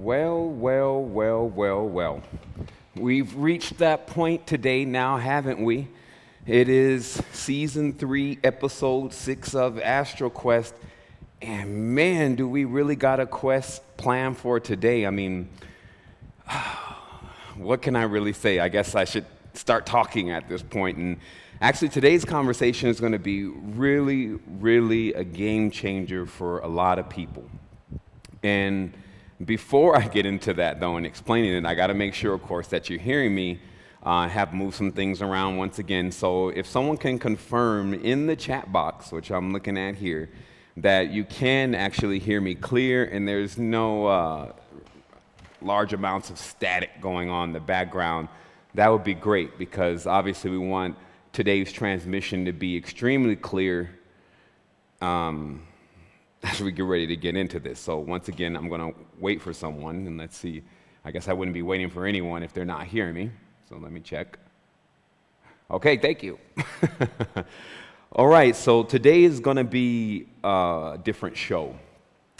Well, well, well, well, well. We've reached that point today now, haven't we? It is season three, episode six of Astral Quest. And man, do we really got a quest plan for today? I mean, what can I really say? I guess I should start talking at this point. And actually, today's conversation is going to be really, really a game changer for a lot of people. And before I get into that, though, and explaining it, I got to make sure, of course, that you're hearing me. Uh, have moved some things around once again. So if someone can confirm in the chat box, which I'm looking at here, that you can actually hear me clear and there's no uh, large amounts of static going on in the background, that would be great because obviously we want today's transmission to be extremely clear. Um, as we get ready to get into this. So once again, I'm going to wait for someone, and let's see. I guess I wouldn't be waiting for anyone if they're not hearing me. So let me check. Okay, thank you. All right, so today is going to be a different show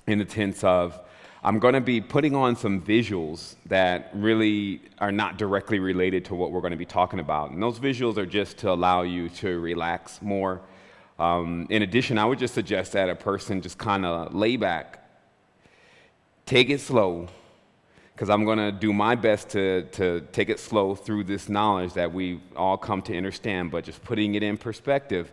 in the sense of I'm going to be putting on some visuals that really are not directly related to what we're going to be talking about. And those visuals are just to allow you to relax more um, in addition, I would just suggest that a person just kind of lay back, take it slow, because I'm going to do my best to, to take it slow through this knowledge that we've all come to understand, but just putting it in perspective.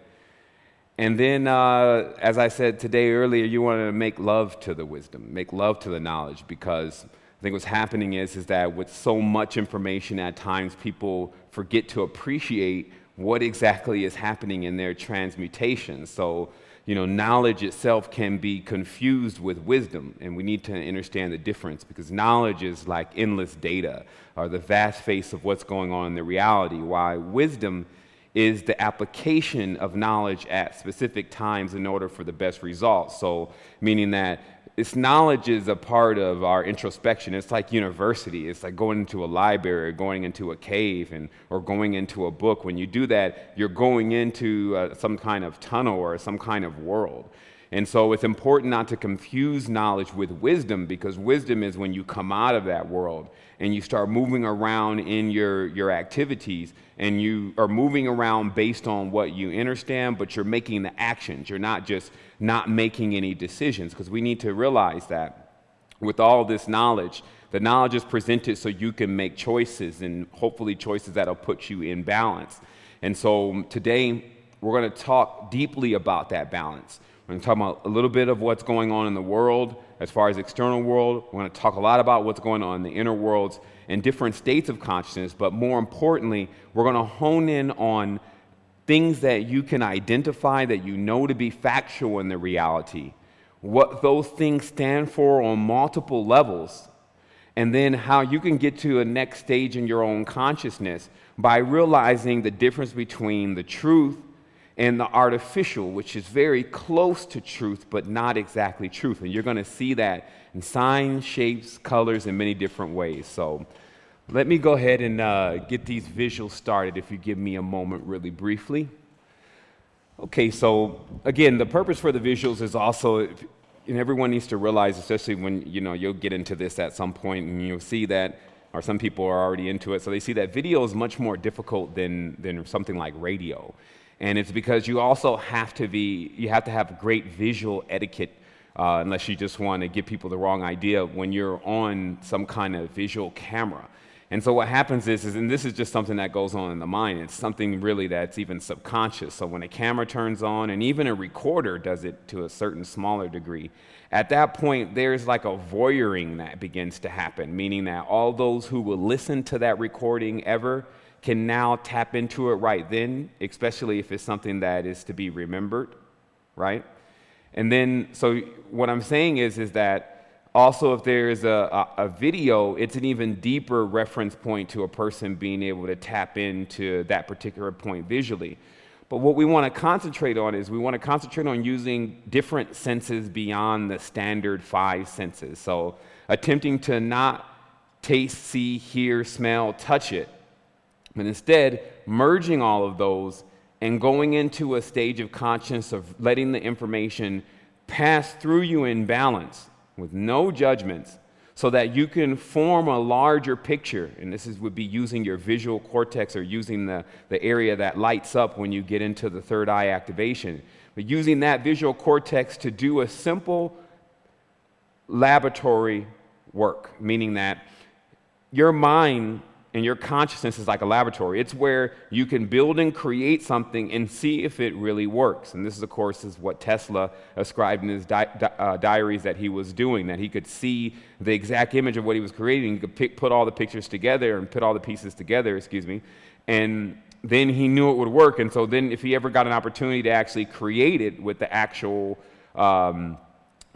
And then, uh, as I said today earlier, you want to make love to the wisdom, make love to the knowledge, because I think what's happening is, is that with so much information, at times people forget to appreciate what exactly is happening in their transmutation. So, you know, knowledge itself can be confused with wisdom, and we need to understand the difference because knowledge is like endless data or the vast face of what's going on in the reality, Why wisdom is the application of knowledge at specific times in order for the best results. So, meaning that this knowledge is a part of our introspection. It's like university. It's like going into a library, or going into a cave, and, or going into a book. When you do that, you're going into uh, some kind of tunnel or some kind of world. And so it's important not to confuse knowledge with wisdom because wisdom is when you come out of that world and you start moving around in your, your activities and you are moving around based on what you understand, but you're making the actions. You're not just not making any decisions because we need to realize that with all this knowledge, the knowledge is presented so you can make choices and hopefully choices that'll put you in balance. And so um, today, we're going to talk deeply about that balance. We're going to talk about a little bit of what's going on in the world as far as external world. We're going to talk a lot about what's going on in the inner worlds and different states of consciousness. But more importantly, we're going to hone in on things that you can identify that you know to be factual in the reality, what those things stand for on multiple levels, and then how you can get to a next stage in your own consciousness by realizing the difference between the truth and the artificial, which is very close to truth, but not exactly truth. And you're going to see that in signs, shapes, colors, in many different ways. So let me go ahead and uh, get these visuals started if you give me a moment, really briefly. Okay, so again, the purpose for the visuals is also, and everyone needs to realize, especially when you know you'll get into this at some point, and you'll see that, or some people are already into it, so they see that video is much more difficult than than something like radio. And it's because you also have to be, you have to have great visual etiquette, uh, unless you just want to give people the wrong idea when you're on some kind of visual camera. And so what happens is, is, and this is just something that goes on in the mind, it's something really that's even subconscious. So when a camera turns on, and even a recorder does it to a certain smaller degree, at that point, there's like a voyeuring that begins to happen, meaning that all those who will listen to that recording ever, can now tap into it right then, especially if it's something that is to be remembered, right? And then, so what I'm saying is, is that also if there's a, a, a, video, it's an even deeper reference point to a person being able to tap into that particular point visually. But what we want to concentrate on is we want to concentrate on using different senses beyond the standard five senses. So attempting to not taste, see, hear, smell, touch it, but instead merging all of those and going into a stage of consciousness of letting the information pass through you in balance with no judgments so that you can form a larger picture. And this is, would be using your visual cortex or using the, the area that lights up when you get into the third eye activation. But using that visual cortex to do a simple laboratory work, meaning that your mind and your consciousness is like a laboratory. It's where you can build and create something and see if it really works. And this, of course, is what Tesla ascribed in his di- di- uh, diaries that he was doing, that he could see the exact image of what he was creating. He could pick, put all the pictures together and put all the pieces together, excuse me, and then he knew it would work. And so then if he ever got an opportunity to actually create it with the actual um,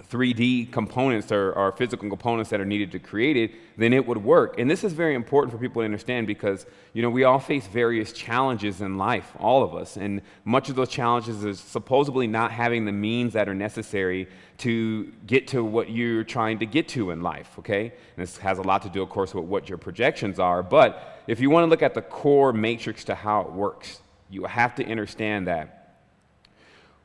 3D components or, or, physical components that are needed to create it, then it would work. And this is very important for people to understand because, you know, we all face various challenges in life, all of us. And much of those challenges is supposedly not having the means that are necessary to get to what you're trying to get to in life, okay? And this has a lot to do, of course, with what your projections are. But if you want to look at the core matrix to how it works, you have to understand that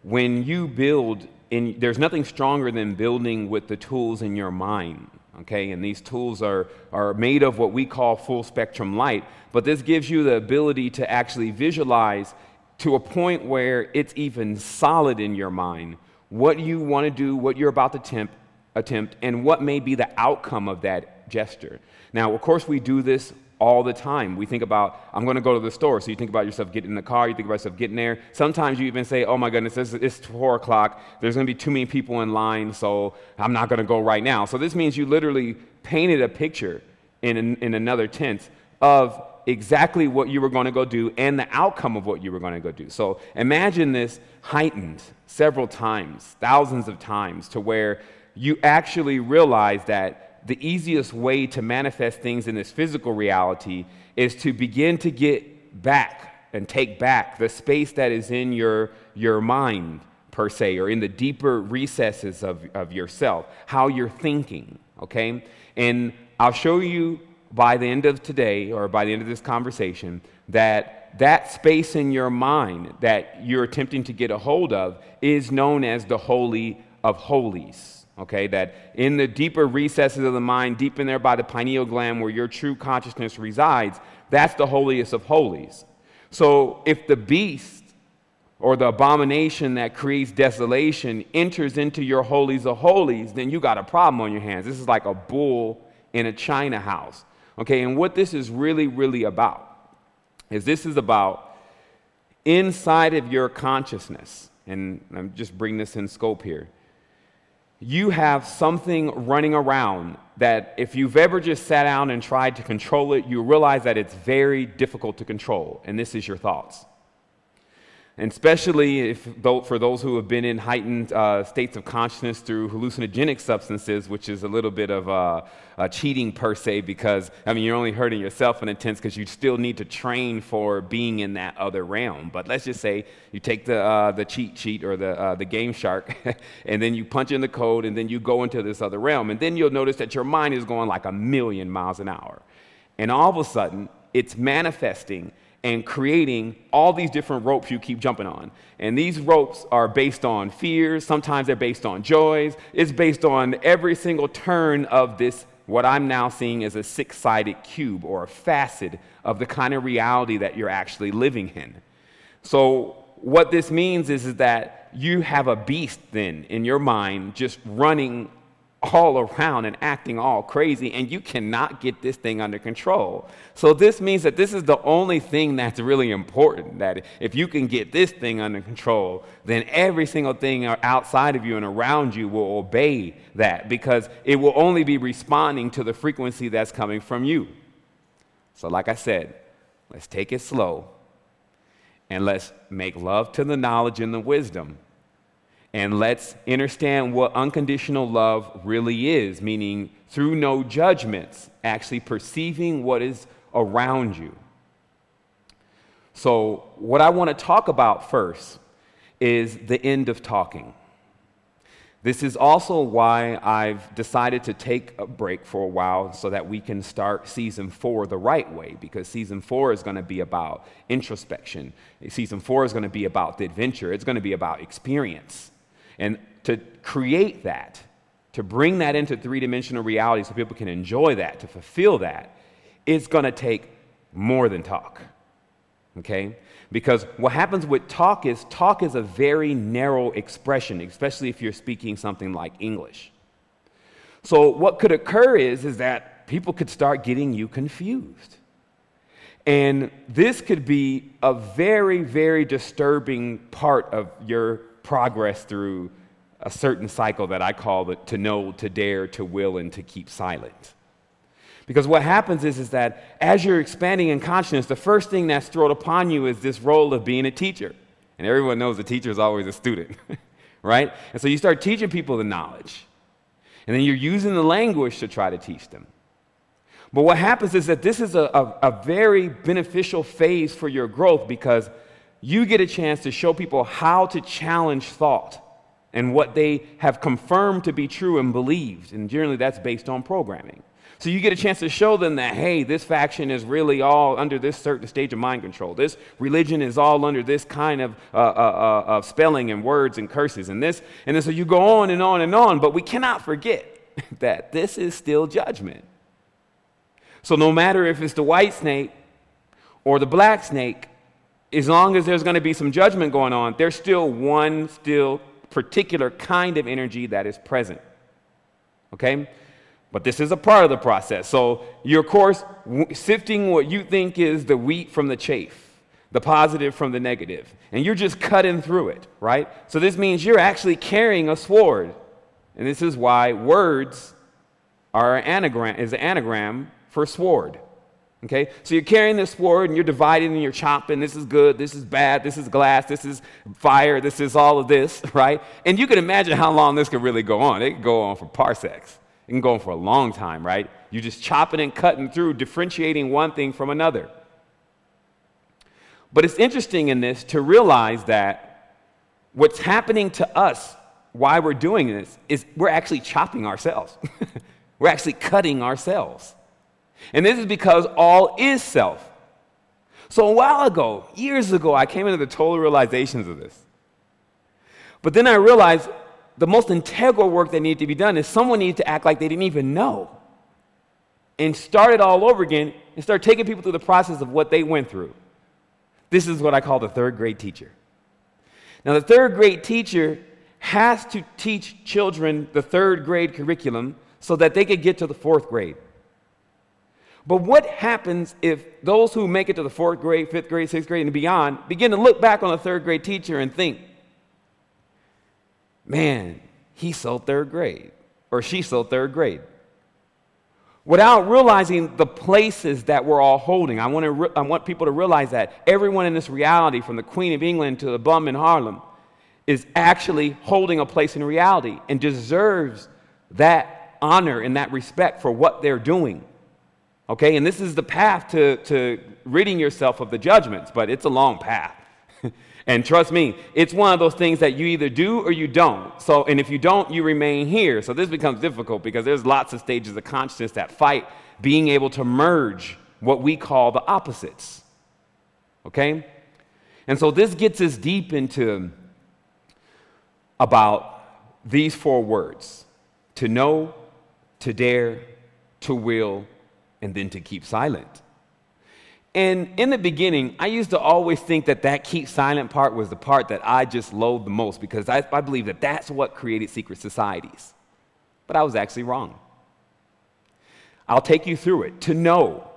when you build in, there's nothing stronger than building with the tools in your mind. Okay, and these tools are, are made of what we call full spectrum light, but this gives you the ability to actually visualize to a point where it's even solid in your mind what you want to do, what you're about to attempt, attempt, and what may be the outcome of that gesture. Now, of course, we do this all the time. We think about, I'm going to go to the store. So you think about yourself getting in the car, you think about yourself getting there. Sometimes you even say, oh my goodness, it's, it's 4 o'clock. There's going to be too many people in line, so I'm not going to go right now. So this means you literally painted a picture in, in another tense of exactly what you were going to go do and the outcome of what you were going to go do. So imagine this heightened several times, thousands of times, to where you actually realize that the easiest way to manifest things in this physical reality is to begin to get back and take back the space that is in your, your mind, per se, or in the deeper recesses of, of yourself, how you're thinking, okay? And I'll show you by the end of today or by the end of this conversation that that space in your mind that you're attempting to get a hold of is known as the Holy of Holies okay? That in the deeper recesses of the mind, deep in there by the pineal gland where your true consciousness resides, that's the holiest of holies. So if the beast or the abomination that creates desolation enters into your holies of holies, then you got a problem on your hands. This is like a bull in a china house. Okay, and what this is really, really about is this is about inside of your consciousness, and I'm just bringing this in scope here you have something running around that if you've ever just sat down and tried to control it, you realize that it's very difficult to control, and this is your thoughts and especially if, for those who have been in heightened uh, states of consciousness through hallucinogenic substances, which is a little bit of uh, cheating per se, because I mean you're only hurting yourself in a sense because you still need to train for being in that other realm. But let's just say you take the uh, the cheat sheet or the uh, the Game Shark, and then you punch in the code, and then you go into this other realm, and then you'll notice that your mind is going like a million miles an hour, and all of a sudden it's manifesting and creating all these different ropes you keep jumping on. And these ropes are based on fears, sometimes they're based on joys. It's based on every single turn of this, what I'm now seeing as a six sided cube or a facet of the kind of reality that you're actually living in. So, what this means is, is that you have a beast then in your mind just running all around and acting all crazy, and you cannot get this thing under control. So, this means that this is the only thing that's really important. That if you can get this thing under control, then every single thing outside of you and around you will obey that because it will only be responding to the frequency that's coming from you. So, like I said, let's take it slow and let's make love to the knowledge and the wisdom and let's understand what unconditional love really is, meaning through no judgments, actually perceiving what is around you. So, what I want to talk about first is the end of talking. This is also why I've decided to take a break for a while so that we can start season four the right way, because season four is going to be about introspection. Season four is going to be about the adventure, it's going to be about experience. And to create that, to bring that into three dimensional reality so people can enjoy that, to fulfill that, it's going to take more than talk. Okay? Because what happens with talk is talk is a very narrow expression, especially if you're speaking something like English. So what could occur is, is that people could start getting you confused. And this could be a very, very disturbing part of your progress through a certain cycle that I call the to know, to dare, to will, and to keep silent. Because what happens is, is that as you're expanding in consciousness, the first thing that's thrown upon you is this role of being a teacher. And everyone knows a teacher is always a student, right? And so you start teaching people the knowledge. And then you're using the language to try to teach them. But what happens is that this is a, a, a, very beneficial phase for your growth because you get a chance to show people how to challenge thought and what they have confirmed to be true and believed. And generally, that's based on programming. So you get a chance to show them that, hey, this faction is really all under this certain stage of mind control. This religion is all under this kind of, uh, uh, uh, of spelling and words and curses and this. And then so you go on and on and on, but we cannot forget that this is still judgment. So no matter if it's the white snake or the black snake, as long as there's going to be some judgment going on, there's still one still particular kind of energy that is present. Okay? But this is a part of the process. So you're, of course, sifting what you think is the wheat from the chaff, the positive from the. And you're just cutting through it, right? So this means you're actually carrying a sword. And this is why words are an anagram, is an anagram for sword. Okay? So you're carrying this sword and you're dividing and you're chopping. This is good, this is bad, this is glass, this is fire, this is all of this, right? And you can imagine how long this could really go on. It could go on for parsecs. It can go on for a long time, right? You're just chopping and cutting through, differentiating one thing from another. But it's interesting in this to realize that what's happening to us, why we're doing this, is we're actually chopping ourselves. we're actually cutting ourselves. And this is because all is self. So a while ago, years ago, I came into the total realizations of this. But then I realized the most integral work that needed to be done is someone needed to act like they didn't even know and start it all over again and start taking people through the process of what they went through. This is what I call the third grade teacher. Now, the third grade teacher has to teach children the third grade curriculum so that they could get to the fourth grade. But what happens if those who make it to the fourth grade, fifth grade, sixth grade, and beyond begin to look back on the third grade teacher and think, man, he's so third grade, or she's so third grade? Without realizing the places that we're all holding. I want, to re- I want people to realize that everyone in this reality, from the Queen of England to the bum in Harlem, is actually holding a place in reality and deserves that honor and that respect for what they're doing. Okay, and this is the path to, to ridding yourself of the judgments, but it's a long path. and trust me, it's one of those things that you either do or you don't. So, and if you don't, you remain here. So this becomes difficult because there's lots of stages of consciousness that fight being able to merge what we call the opposites. Okay? And so this gets us deep into about these four words to know, to dare, to will, and then to keep silent. And in the beginning, I used to always think that that keep silent part was the part that I just loathed the most because I, I believe that that's what created secret societies. But I was actually wrong. I'll take you through it. To know,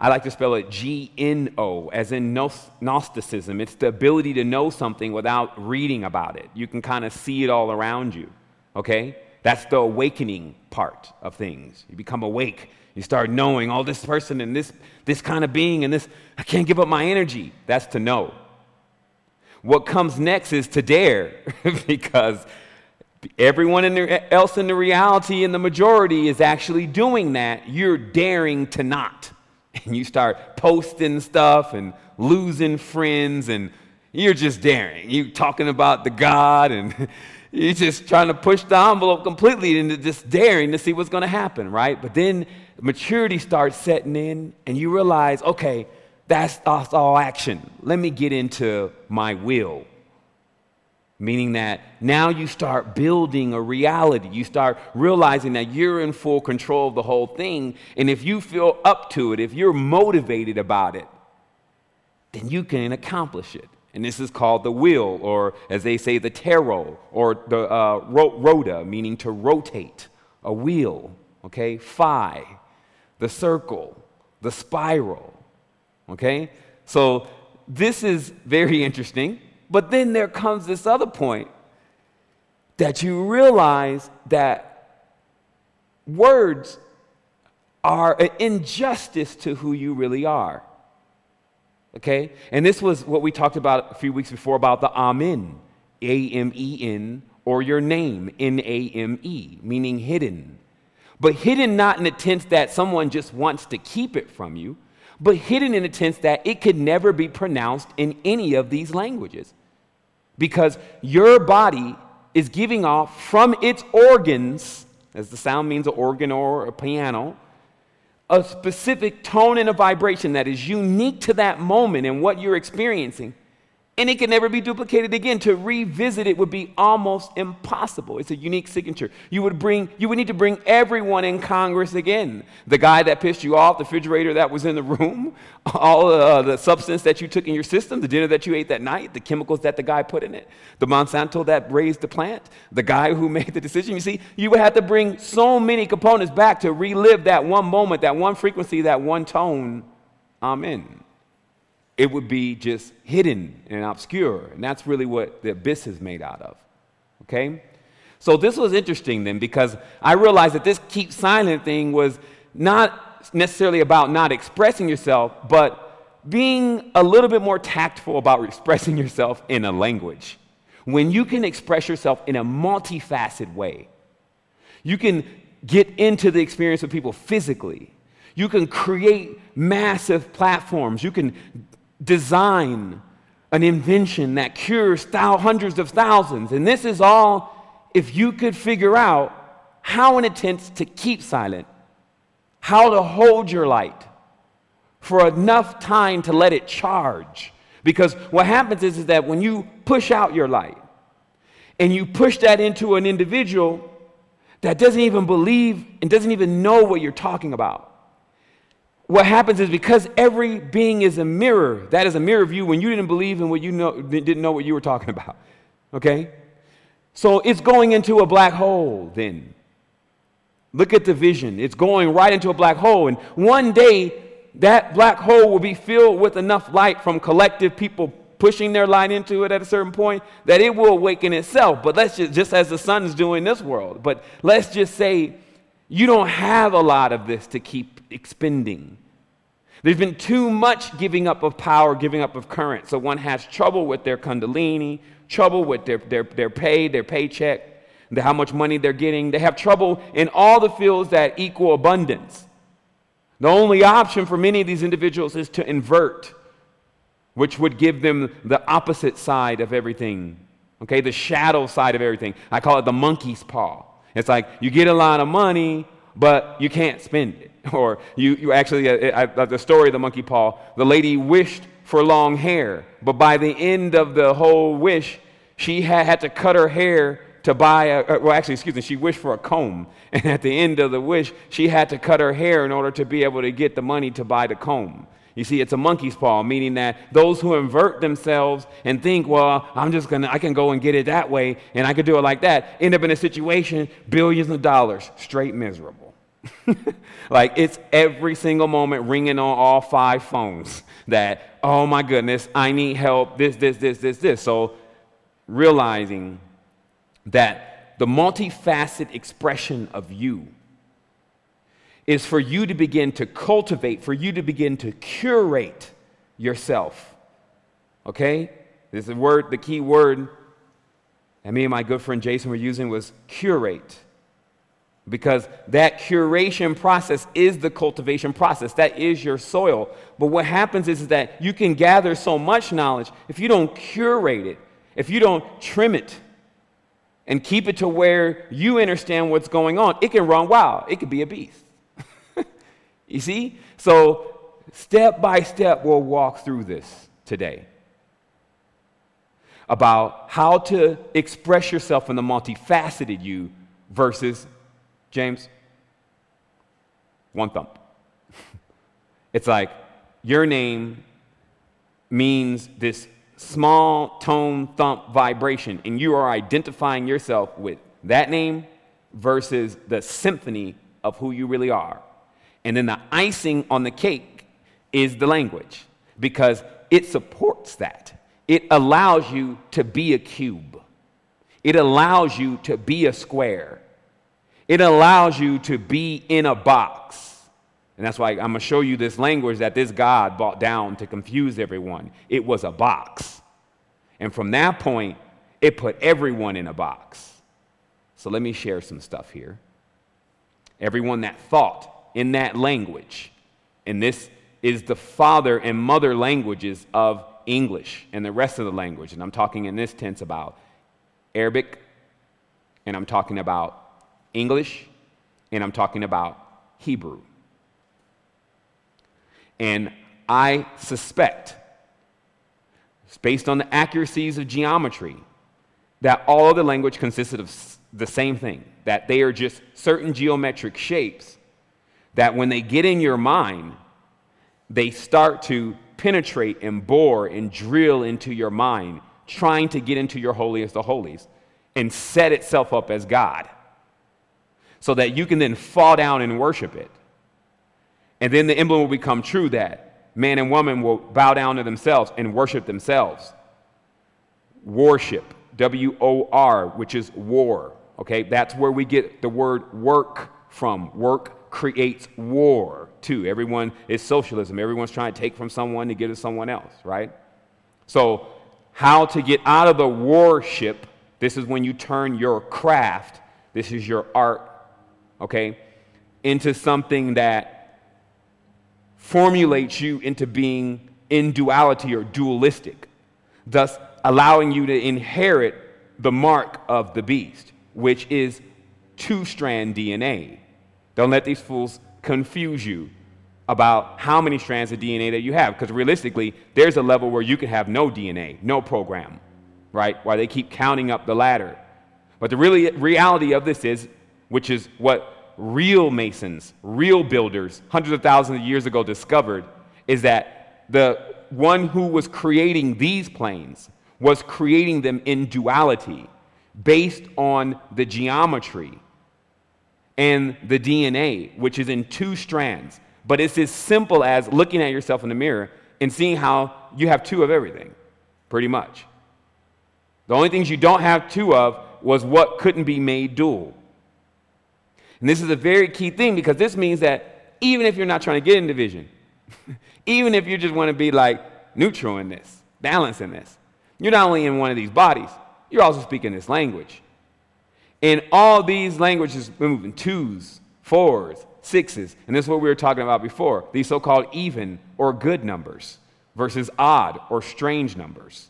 I like to spell it G N O, as in Gnosticism. It's the ability to know something without reading about it. You can kind of see it all around you, okay? That's the awakening part of things. You become awake you start knowing, all oh, this person and this, this kind of being and this, I can't give up my energy. That's to know. What comes next is to dare, because everyone in the, else in the reality and the majority is actually doing that. You're daring to not. And you start posting stuff and losing friends, and you're just daring. You're talking about the God, and you're just trying to push the envelope completely into just daring to see what's going to happen, right? But then maturity starts setting in, and you realize, okay, that's, that's all action. Let me get into my will. meaning that now you start building a reality. You start realizing that you're in full control of the whole thing. And if you feel up to it, if you're motivated about it, then you can accomplish it. And this is called the wheel, or as they say, the tarot, or the uh, rota, meaning to rotate, a wheel, okay? Phi, the circle, the spiral, okay? So this is very interesting. But then there comes this other point that you realize that words are an injustice to who you really are. Okay? And this was what we talked about a few weeks before about the Amen, A M E N, or your name, N A M E, meaning hidden. But hidden not in the sense that someone just wants to keep it from you, but hidden in the sense that it could never be pronounced in any of these languages. Because your body is giving off from its organs, as the sound means an organ or a piano, a specific tone and a vibration that is unique to that moment and what you're experiencing and it can never be duplicated again. To revisit it would be almost impossible. It's a unique signature. You would bring, you would need to bring everyone in Congress again. The guy that pissed you off, the refrigerator that was in the room, all uh, the substance that you took in your system, the dinner that you ate that night, the chemicals that the guy put in it, the Monsanto that raised the plant, the guy who made the decision. You see, you would have to bring so many components back to relive that one moment, that one frequency, that one tone. Amen it would be just hidden and obscure. And that's really what the abyss is made out of. Okay? So this was interesting then because I realized that this keep silent thing was not necessarily about not expressing yourself, but being a little bit more tactful about expressing yourself in a language. When you can express yourself in a multifaceted way, you can get into the experience of people physically. You can create massive platforms. You can design an invention that cures thou- hundreds of thousands. And this is all if you could figure out how, in attempt to keep silent, how to hold your light for enough time to let it charge. Because what happens is, is that when you push out your light and you push that into an individual that doesn't even believe and doesn't even know what you're talking about, what happens is because every being is a mirror, that is a mirror of you when you didn't believe in what you know, didn't know what you were talking about. Okay? So it's going into a black hole then. Look at the vision. It's going right into a black hole. And one day, that black hole will be filled with enough light from collective people pushing their light into it at a certain point that it will awaken itself. But let's just, just as the sun is doing this world, but let's just say you don't have a lot of this to keep expending. There's been too much giving up of power, giving up of current. So one has trouble with their kundalini, trouble with their, their, their pay, their paycheck, the, how much money they're getting. They have trouble in all the fields that equal abundance. The only option for many of these individuals is to invert, which would give them the opposite side of everything. Okay, the shadow side of everything. I call it the monkey's paw. It's like you get a lot of money, but you can't spend it. Or you, you actually, uh, uh, the story of the monkey paw, the lady wished for long hair, but by the end of the whole wish, she had, had to cut her hair to buy a, uh, well, actually, excuse me, she wished for a comb. And at the end of the wish, she had to cut her hair in order to be able to get the money to buy the comb. You see, it's a monkey's paw, meaning that those who invert themselves and think, well, I'm just gonna, I can go and get it that way and I could do it like that, end up in a situation, billions of dollars, straight miserable. like it's every single moment ringing on all five phones that, oh my goodness, I need help, this, this, this, this, this. So realizing that the multifaceted expression of you is for you to begin to cultivate, for you to begin to curate yourself. Okay? This is the word, the key word that me and my good friend Jason were using was curate. Because that curation process is the cultivation process. That is your soil. But what happens is, that you can gather so much knowledge if you don't curate it, if you don't trim it, and keep it to where you understand what's going on, it can run wild. It could be a beast. You see? So, step by step, we'll walk through this today. about how to express yourself in the multifaceted you versus, James, one thump. it's like your name means this small tone thump vibration, and you are identifying yourself with that name versus the symphony of who you really are. And then the icing on the cake is the language because it supports that. It allows you to be a cube, it allows you to be a square, it allows you to be in a box. And that's why I'm going to show you this language that this God brought down to confuse everyone. It was a box. And from that point, it put everyone in a box. So let me share some stuff here. Everyone that thought in that language, and this is the father and mother languages of English and the rest of the language. And I'm talking in this tense about Arabic, and I'm talking about English, and I'm talking about Hebrew. And I suspect, based on the accuracies of geometry, that all of the language consisted of the same thing, that they are just certain geometric shapes that when they get in your mind, they start to penetrate and bore and drill into your mind, trying to get into your holiest of holies and set itself up as God so that you can then fall down and worship it. And then the emblem will become true that man and woman will bow down to themselves and worship themselves. Worship, W O R, which is war. Okay, that's where we get the word work from. Work creates war, too. Everyone is socialism. Everyone's trying to take from someone to give to someone else, right? So, how to get out of the warship, this is when you turn your craft, this is your art, okay, into something that formulates you into being in duality or dualistic, thus allowing you to inherit the mark of the beast, which is two strand DNA. Don't let these fools confuse you about how many strands of DNA that you have, because realistically, there's a level where you can have no DNA, no program, right? Why they keep counting up the ladder. But the really reality of this is, which is what real masons, real builders, hundreds of thousands of years ago discovered is that the one who was creating these planes was creating them in duality based on the geometry and the DNA, which is in two strands. But it's as simple as looking at yourself in the mirror and seeing how you have two of everything, pretty much. The only things you don't have two of was what couldn't be made dual. And this is a very key thing because this means that even if you're not trying to get in division, even if you just want to be like neutral in this, balance in this, you're not only in one of these bodies, you're also speaking this language. And all these languages move in twos, fours, sixes, and this is what we were talking about before these so called even or good numbers versus odd or strange numbers.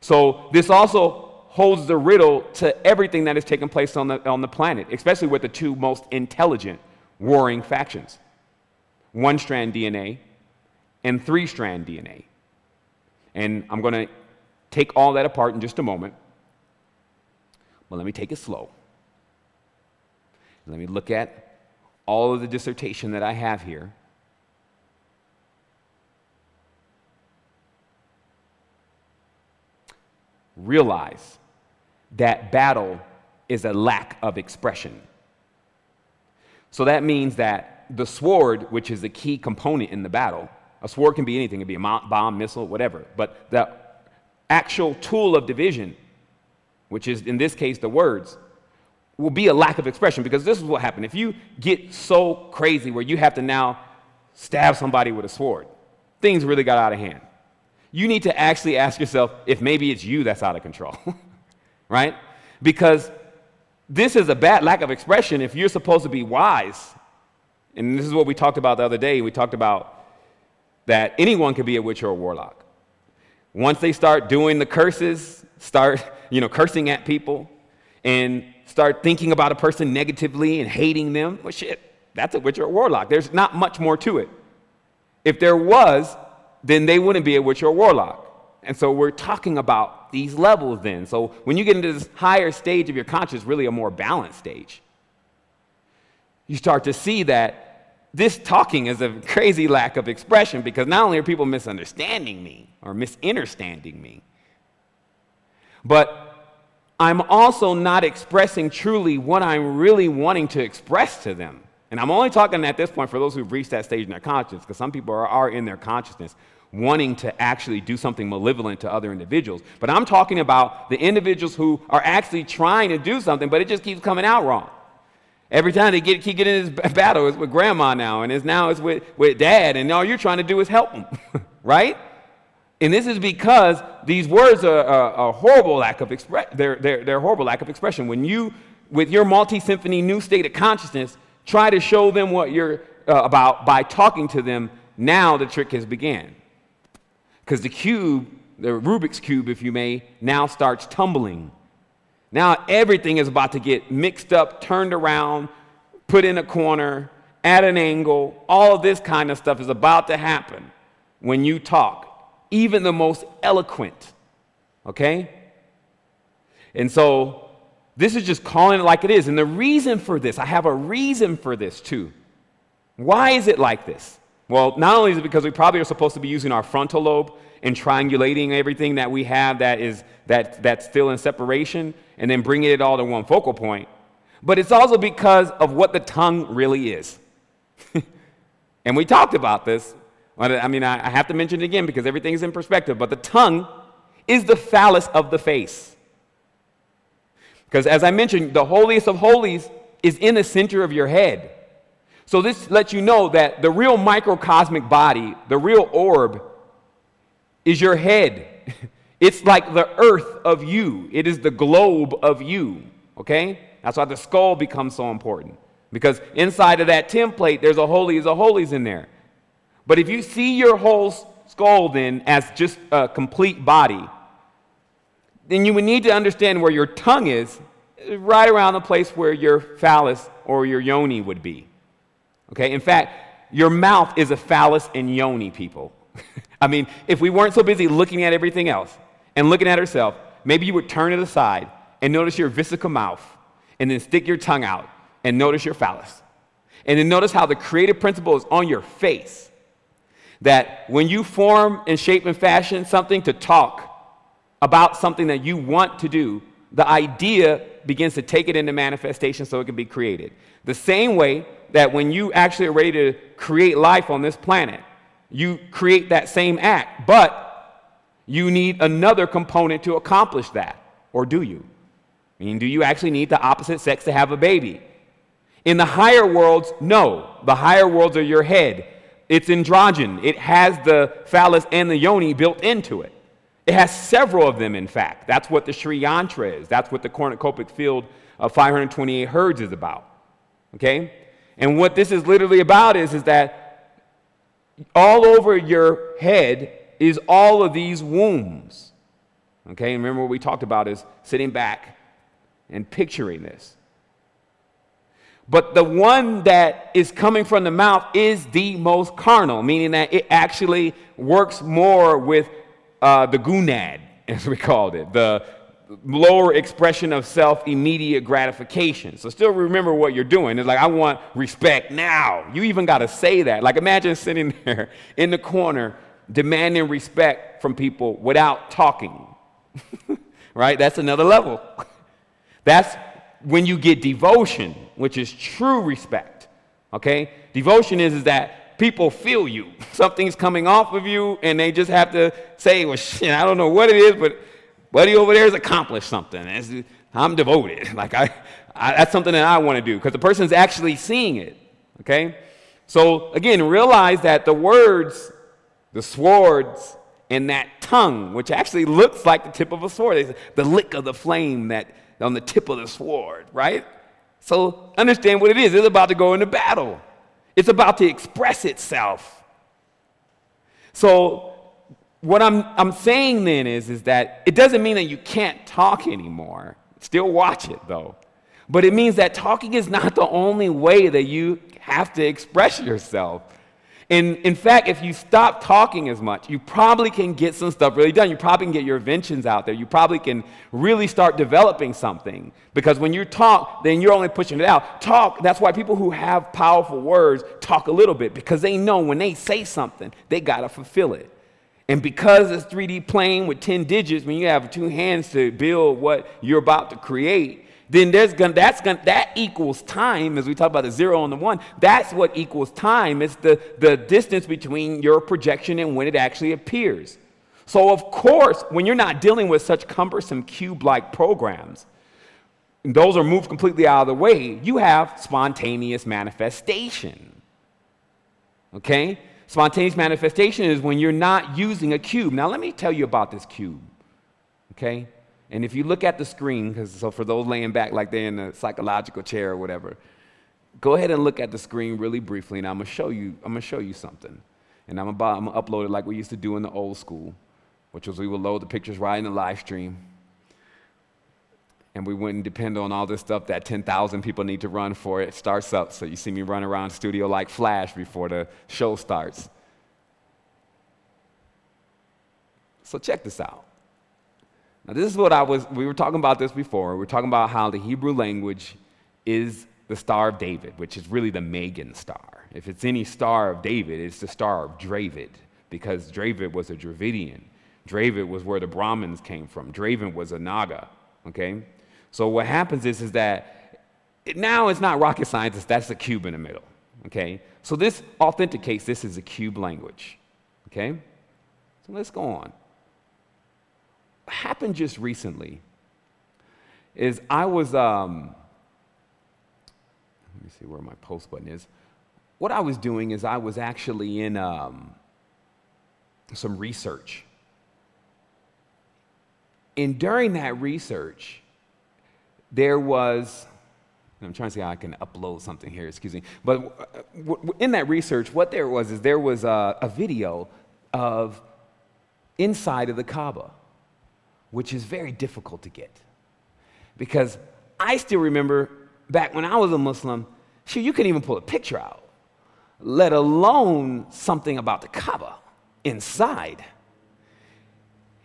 So, this also holds the riddle to everything that has taken place on the, on the planet, especially with the two most intelligent warring factions one strand DNA and three strand DNA. And I'm going to take all that apart in just a moment. But let me take it slow. Let me look at all of the dissertation that I have here. Realize that battle is a lack of expression. So that means that the sword, which is a key component in the battle, a sword can be anything, it can be a bomb, missile, whatever, but the actual tool of division, which is in this case the words, will be a lack of expression because this is what happened. If you get so crazy where you have to now stab somebody with a sword, things really got out of hand. You need to actually ask yourself if maybe it's you that's out of control. right? Because this is a bad lack of expression if you're supposed to be wise. And this is what we talked about the other day. We talked about that anyone can be a witch or a warlock. Once they start doing the curses, start, you know, cursing at people, and start thinking about a person negatively and hating them, well, shit, that's a witch or a warlock. There's not much more to it. If there was, then they wouldn't be a witch or a warlock. And so we're talking about these levels then. So when you get into this higher stage of your consciousness, really a more balanced stage, you start to see that this talking is a crazy lack of expression because not only are people misunderstanding me or misunderstanding me, but I'm also not expressing truly what I'm really wanting to express to them. And I'm only talking at this point for those who've reached that stage in their consciousness, because some people are, are in their consciousness wanting to actually do something malevolent to other individuals. But I'm talking about the individuals who are actually trying to do something, but it just keeps coming out wrong. Every time they get, keep getting in this battle, it's with grandma now, and it's now it's with, with dad, and all you're trying to do is help them, right? And this is because these words are a, horrible lack of express. They're, they're, they're horrible lack of expression. When you, with your multi-symphony new state of consciousness, try to show them what you're uh, about by talking to them, now the trick has began. Because the cube, the Rubik's cube, if you may, now starts tumbling. Now everything is about to get mixed up, turned around, put in a corner, at an angle. All this kind of stuff is about to happen when you talk even the most eloquent. Okay? And so this is just calling it like it is. And the reason for this, I have a reason for this too. Why is it like this? Well, not only is it because we probably are supposed to be using our frontal lobe and triangulating everything that we have that is that that's still in separation and then bringing it all to one focal point, but it's also because of what the tongue really is. and we talked about this I mean, I have to mention it again because everything is in perspective, but the tongue is the phallus of the face. Because as I mentioned, the holiest of holies is in the center of your head. So this lets you know that the real microcosmic body, the real orb, is your head. It's like the earth of you, it is the globe of you. Okay? That's why the skull becomes so important. Because inside of that template, there's a holy of holies in there. But if you see your whole skull then as just a complete body, then you would need to understand where your tongue is, right around the place where your phallus or your yoni would be. Okay? In fact, your mouth is a phallus and yoni, people. I mean, if we weren't so busy looking at everything else and looking at ourselves, maybe you would turn it aside and notice your vesica mouth and then stick your tongue out and notice your phallus. And then notice how the creative principle is on your face that when you form and shape and fashion something to talk about something that you want to do, the idea begins to take it into manifestation so it can be created. The same way that when you actually are ready to create life on this planet, you create that same act, but you need another component to accomplish that. Or do you? I mean, do you actually need the opposite sex to have a baby? In the higher worlds, no. The higher worlds are your head. It's androgen. It has the phallus and the yoni built into it. It has several of them, in fact. That's what the Sri Yantra is. That's what the cornucopic field of 528 hertz is about. Okay? And what this is literally about is, is that all over your head is all of these wombs. Okay? Remember what we talked about is sitting back and picturing this. But the one that is coming from the mouth is the most carnal, meaning that it actually works more with uh, the gonad, as we called it, the lower expression of self immediate gratification. So still remember what you're doing. It's like, I want respect now. You even got to say that. Like, imagine sitting there in the corner demanding respect from people without talking. right? That's another level. That's when you get devotion, which is true respect, okay? Devotion is, is that people feel you. Something's coming off of you, and they just have to say, well, shit, I don't know what it is, but buddy over there has accomplished something. I'm devoted. Like, I, I that's something that I want to do because the person's actually seeing it, okay? So, again, realize that the words, the swords, and that tongue, which actually looks like the tip of a sword, the lick of the flame that on the tip of the sword, right? So understand what it is. It's about to go into battle. It's about to express itself. So what I'm, I'm saying then is, is that it doesn't mean that you can't talk anymore. Still watch it though. But it means that talking is not the only way that you have to express yourself. And in fact, if you stop talking as much, you probably can get some stuff really done. You probably can get your inventions out there. You probably can really start developing something. Because when you talk, then you're only pushing it out. Talk, that's why people who have powerful words talk a little bit, because they know when they say something, they got to fulfill it. And because it's 3D plane with 10 digits, when you have two hands to build what you're about to create, then there's gonna, that's gonna, that equals time, as we talk about the zero and the one. That's what equals time. It's the, the distance between your projection and when it actually appears. So, of course, when you're not dealing with such cumbersome cube like programs, those are moved completely out of the way, you have spontaneous manifestation. Okay? Spontaneous manifestation is when you're not using a cube. Now, let me tell you about this cube. Okay? And if you look at the screen, because so for those laying back like they're in a psychological chair or whatever, go ahead and look at the screen really briefly, and I'm gonna show you. I'm gonna show you something, and I'm about I'm gonna upload it like we used to do in the old school, which was we would load the pictures right in the live stream, and we wouldn't depend on all this stuff that 10,000 people need to run for it. Starts up, so you see me run around studio like Flash before the show starts. So check this out. Now, this is what I was, we were talking about this before. We are talking about how the Hebrew language is the Star of David, which is really the Magen star. If it's any Star of David, it's the Star of Dravid, because Dravid was a Dravidian. Dravid was where the Brahmins came from. Draven was a Naga, okay? So what happens is, is that it, now it's not rocket science, that's a cube in the middle, okay? So this authenticates this is a cube language, okay? So let's go on happened just recently is I was, um, let me see where my post button is. What I was doing is I was actually in um, some research. And during that research, there was, I'm trying to see how I can upload something here, excuse me. But uh, in that research, what there was is there was a, a video of inside of the Kaaba which is very difficult to get. Because I still remember back when I was a Muslim, shoot, you couldn't even pull a picture out, let alone something about the Kaaba inside.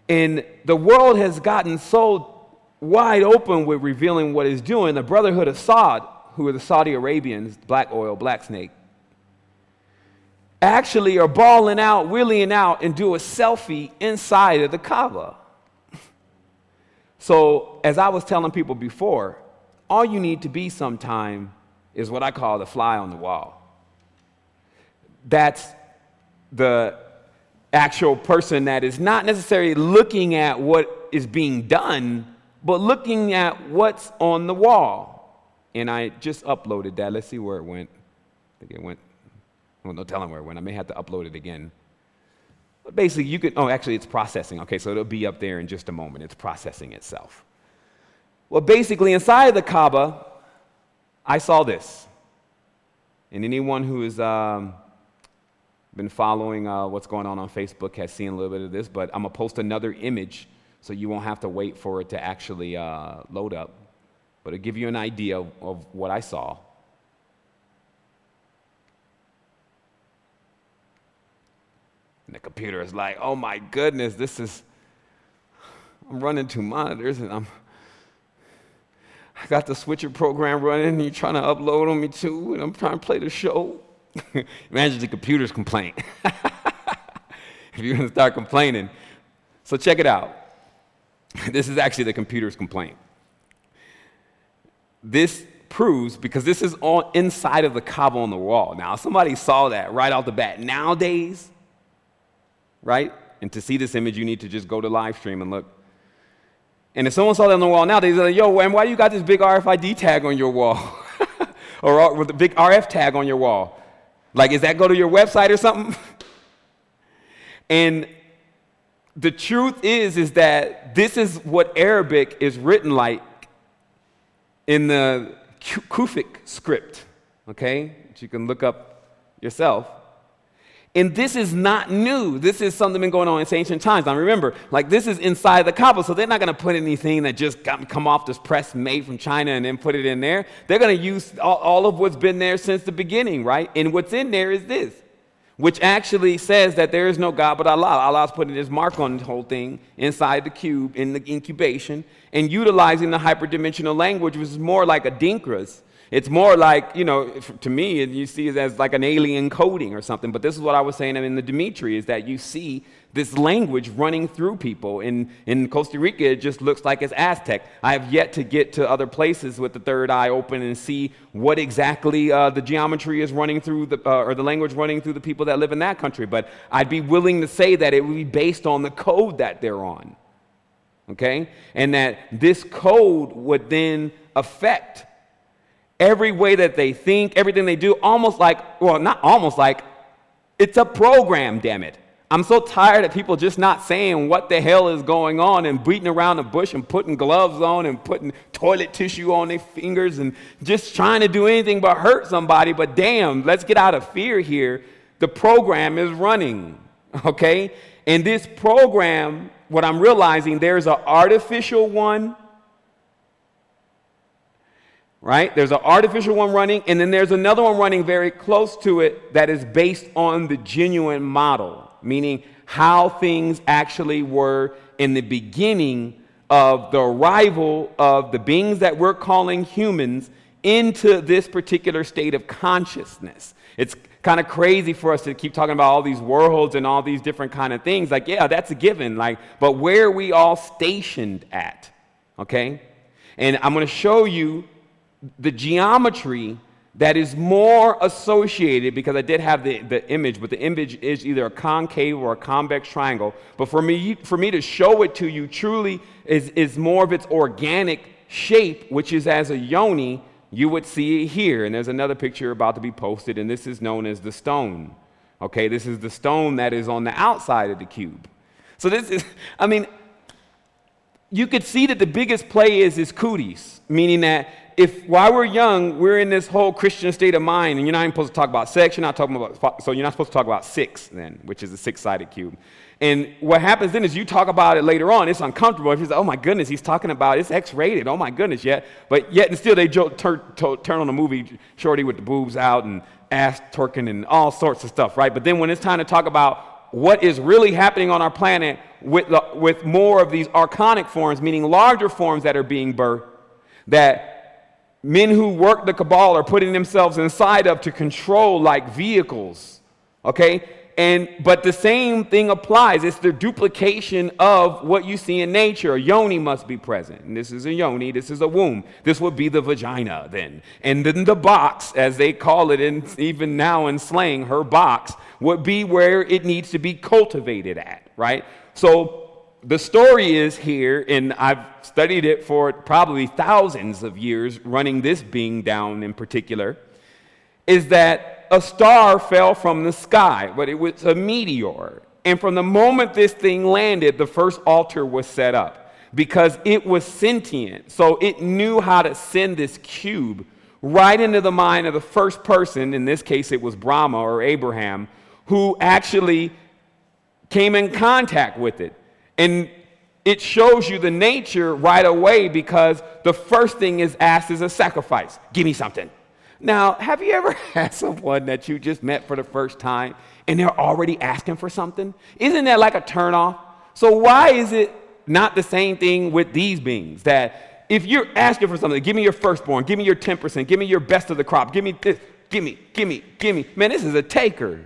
And the world has gotten so wide open with revealing what it's doing. The Brotherhood of Saud, who are the Saudi Arabians, black oil, black snake, actually are balling out, wheeling out, and do a selfie inside of the Kaaba. So, as I was telling people before, all you need to be sometime is what I call the fly on the wall. That's the actual person that is not necessarily looking at what is being done, but looking at what's on the wall. And I just uploaded that. Let's see where it went. I think it went. Well, no telling where it went. I may have to upload it again. But basically, you can, oh, actually, it's processing. Okay, so it'll be up there in just a moment. It's processing itself. Well, basically, inside of the Kaaba, I saw this. And anyone who has um, been following uh, what's going on on Facebook has seen a little bit of this, but I'm going to post another image so you won't have to wait for it to actually uh, load up. But it'll give you an idea of, of what I saw. And the computer is like, oh my goodness, this is, I'm running two monitors and I'm, I got the switcher program running and you're trying to upload on me too, and I'm trying to play the show. Imagine the computer's complaint. if you're gonna start complaining. So check it out. This is actually the computer's complaint. This proves because this is all inside of the Kaaba on the wall. Now, somebody saw that right off the bat. Nowadays, right? And to see this image, you need to just go to live stream and look. And if someone saw that on the wall now, they'd say, yo, and why you got this big RFID tag on your wall? or with a big RF tag on your wall? Like, is that go to your website or something? and the truth is, is that this is what Arabic is written like in the Kufic script, okay? Which you can look up yourself. And this is not new. This is something been going on in ancient times. Now remember, like this is inside the Kaaba, so they're not going to put anything that just got, come off this press made from China and then put it in there. They're going to use all, all of what's been there since the beginning, right? And what's in there is this. Which actually says that there is no God but Allah. Allah's putting his mark on the whole thing inside the cube in the incubation and utilizing the hyperdimensional language, which is more like Adinkras it's more like, you know, to me, you see it as like an alien coding or something. But this is what I was saying in the Dimitri is that you see this language running through people. In, in Costa Rica, it just looks like it's Aztec. I have yet to get to other places with the third eye open and see what exactly uh, the geometry is running through, the, uh, or the language running through the people that live in that country. But I'd be willing to say that it would be based on the code that they're on. Okay? And that this code would then affect every way that they think, everything they do, almost like, well, not almost like, it's a program, damn it. I'm so tired of people just not saying what the hell is going on and beating around the bush and putting gloves on and putting toilet tissue on their fingers and just trying to do anything but hurt somebody. But damn, let's get out of fear here. The program is running, okay? And this program, what I'm realizing, there's an artificial one right? There's an artificial one running, and then there's another one running very close to it that is based on the genuine model, meaning how things actually were in the beginning of the arrival of the beings that we're calling humans into this particular state of consciousness. It's kind of crazy for us to keep talking about all these worlds and all these different kind of things. Like, yeah, that's a given. Like, but where are we all stationed at? Okay? And I'm going to show you the geometry that is more associated, because I did have the, the image, but the image is either a concave or a convex triangle. But for me, for me to show it to you truly is, is more of its organic shape, which is as a yoni, you would see it here. And there's another picture about to be posted, and this is known as the stone. Okay, this is the stone that is on the outside of the cube. So this is, I mean, you could see that the biggest play is is cooties, meaning that if while we're young, we're in this whole Christian state of mind, and you're not even supposed to talk about sex, you're not talking about, so you're not supposed to talk about six then, which is a six sided cube. And what happens then is you talk about it later on, it's uncomfortable. If you say, oh my goodness, he's talking about it. it's X rated, oh my goodness, yet. But yet and still they jo- turn, to, turn on the movie Shorty with the boobs out and ass twerking and all sorts of stuff, right? But then when it's time to talk about what is really happening on our planet with, the, with more of these archonic forms, meaning larger forms that are being birthed, that men who work the cabal are putting themselves inside of to control like vehicles okay? And but the same thing applies. It's the duplication of what you see in nature. A yoni must be present. And this is a yoni. This is a womb. This would be the vagina then. And then the box as they call it in even now in slang her box would be where it needs to be cultivated at right? So the story is here, and I've studied it for probably thousands of years, running this being down in particular, is that a star fell from the sky, but it was a meteor. And from the moment this thing landed, the first altar was set up because it was sentient. So it knew how to send this cube right into the mind of the first person, in this case it was Brahma or Abraham, who actually came in contact with it. And it shows you the nature right away because the first thing is asked is a sacrifice. Give me something. Now, have you ever had someone that you just met for the first time and they're already asking for something? Isn't that like a turnoff? So, why is it not the same thing with these beings that if you're asking for something, give me your firstborn, give me your 10%, give me your best of the crop, give me this, give me, give me, give me. Man, this is a taker,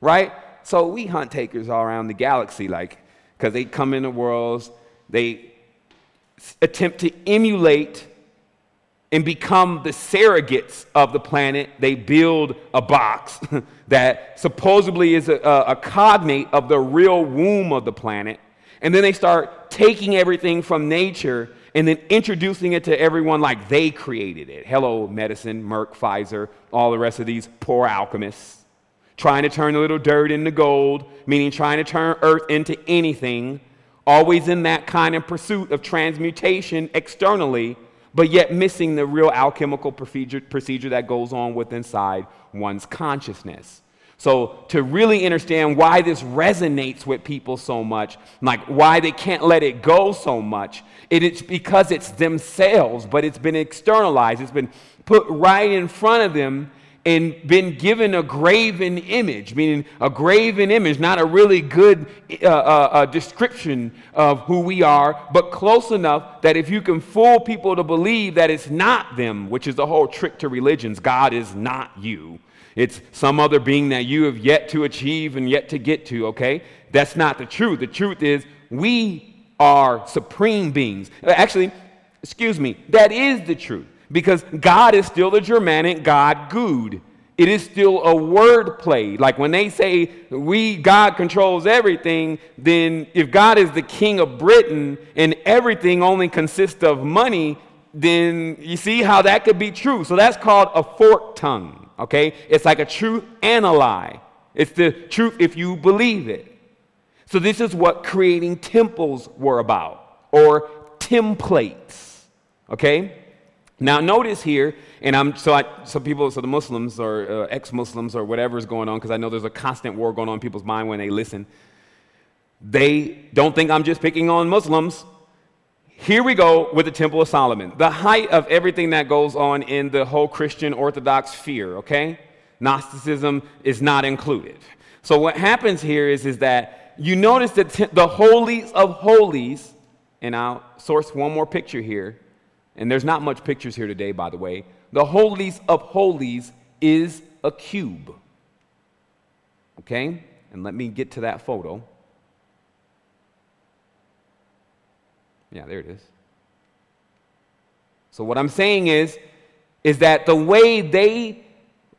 right? So, we hunt takers all around the galaxy like, because they come into worlds, they attempt to emulate and become the surrogates of the planet. They build a box that supposedly is a, a, cognate of the real womb of the planet. And then they start taking everything from nature and then introducing it to everyone like they created it. Hello, medicine, Merck, Pfizer, all the rest of these poor alchemists trying to turn a little dirt into gold, meaning trying to turn earth into anything, always in that kind of pursuit of transmutation externally, but yet missing the real alchemical procedure, procedure that goes on with inside one's consciousness. So, to really understand why this resonates with people so much, like why they can't let it go so much, it's because it's themselves, but it's been externalized. It's been put right in front of them and been given a graven image, meaning a graven image, not a really good uh, uh, uh, description of who we are, but close enough that if you can fool people to believe that it's not them, which is the whole trick to religions, God is not you. It's some other being that you have yet to achieve and yet to get to, okay? That's not the truth. The truth is we are supreme beings. Actually, excuse me, that is the truth because God is still the Germanic God Good. It is still a word play. Like when they say we, God controls everything, then if God is the king of Britain and everything only consists of money, then you see how that could be true. So that's called a forked tongue, okay? It's like a truth and a lie. It's the truth if you believe it. So this is what creating temples were about, or templates, okay? Now, notice here, and I'm so I, so people, so the Muslims or uh, ex-Muslims or whatever is going on, because I know there's a constant war going on in people's mind when they listen. They don't think I'm just picking on Muslims. Here we go with the Temple of Solomon, the height of everything that goes on in the whole Christian Orthodox sphere. Okay, Gnosticism is not included. So what happens here is is that you notice that the holies of holies, and I'll source one more picture here and there's not much pictures here today, by the way, the holies of holies is a cube. Okay? And let me get to that photo. Yeah, there it is. So what I'm saying is is that the way they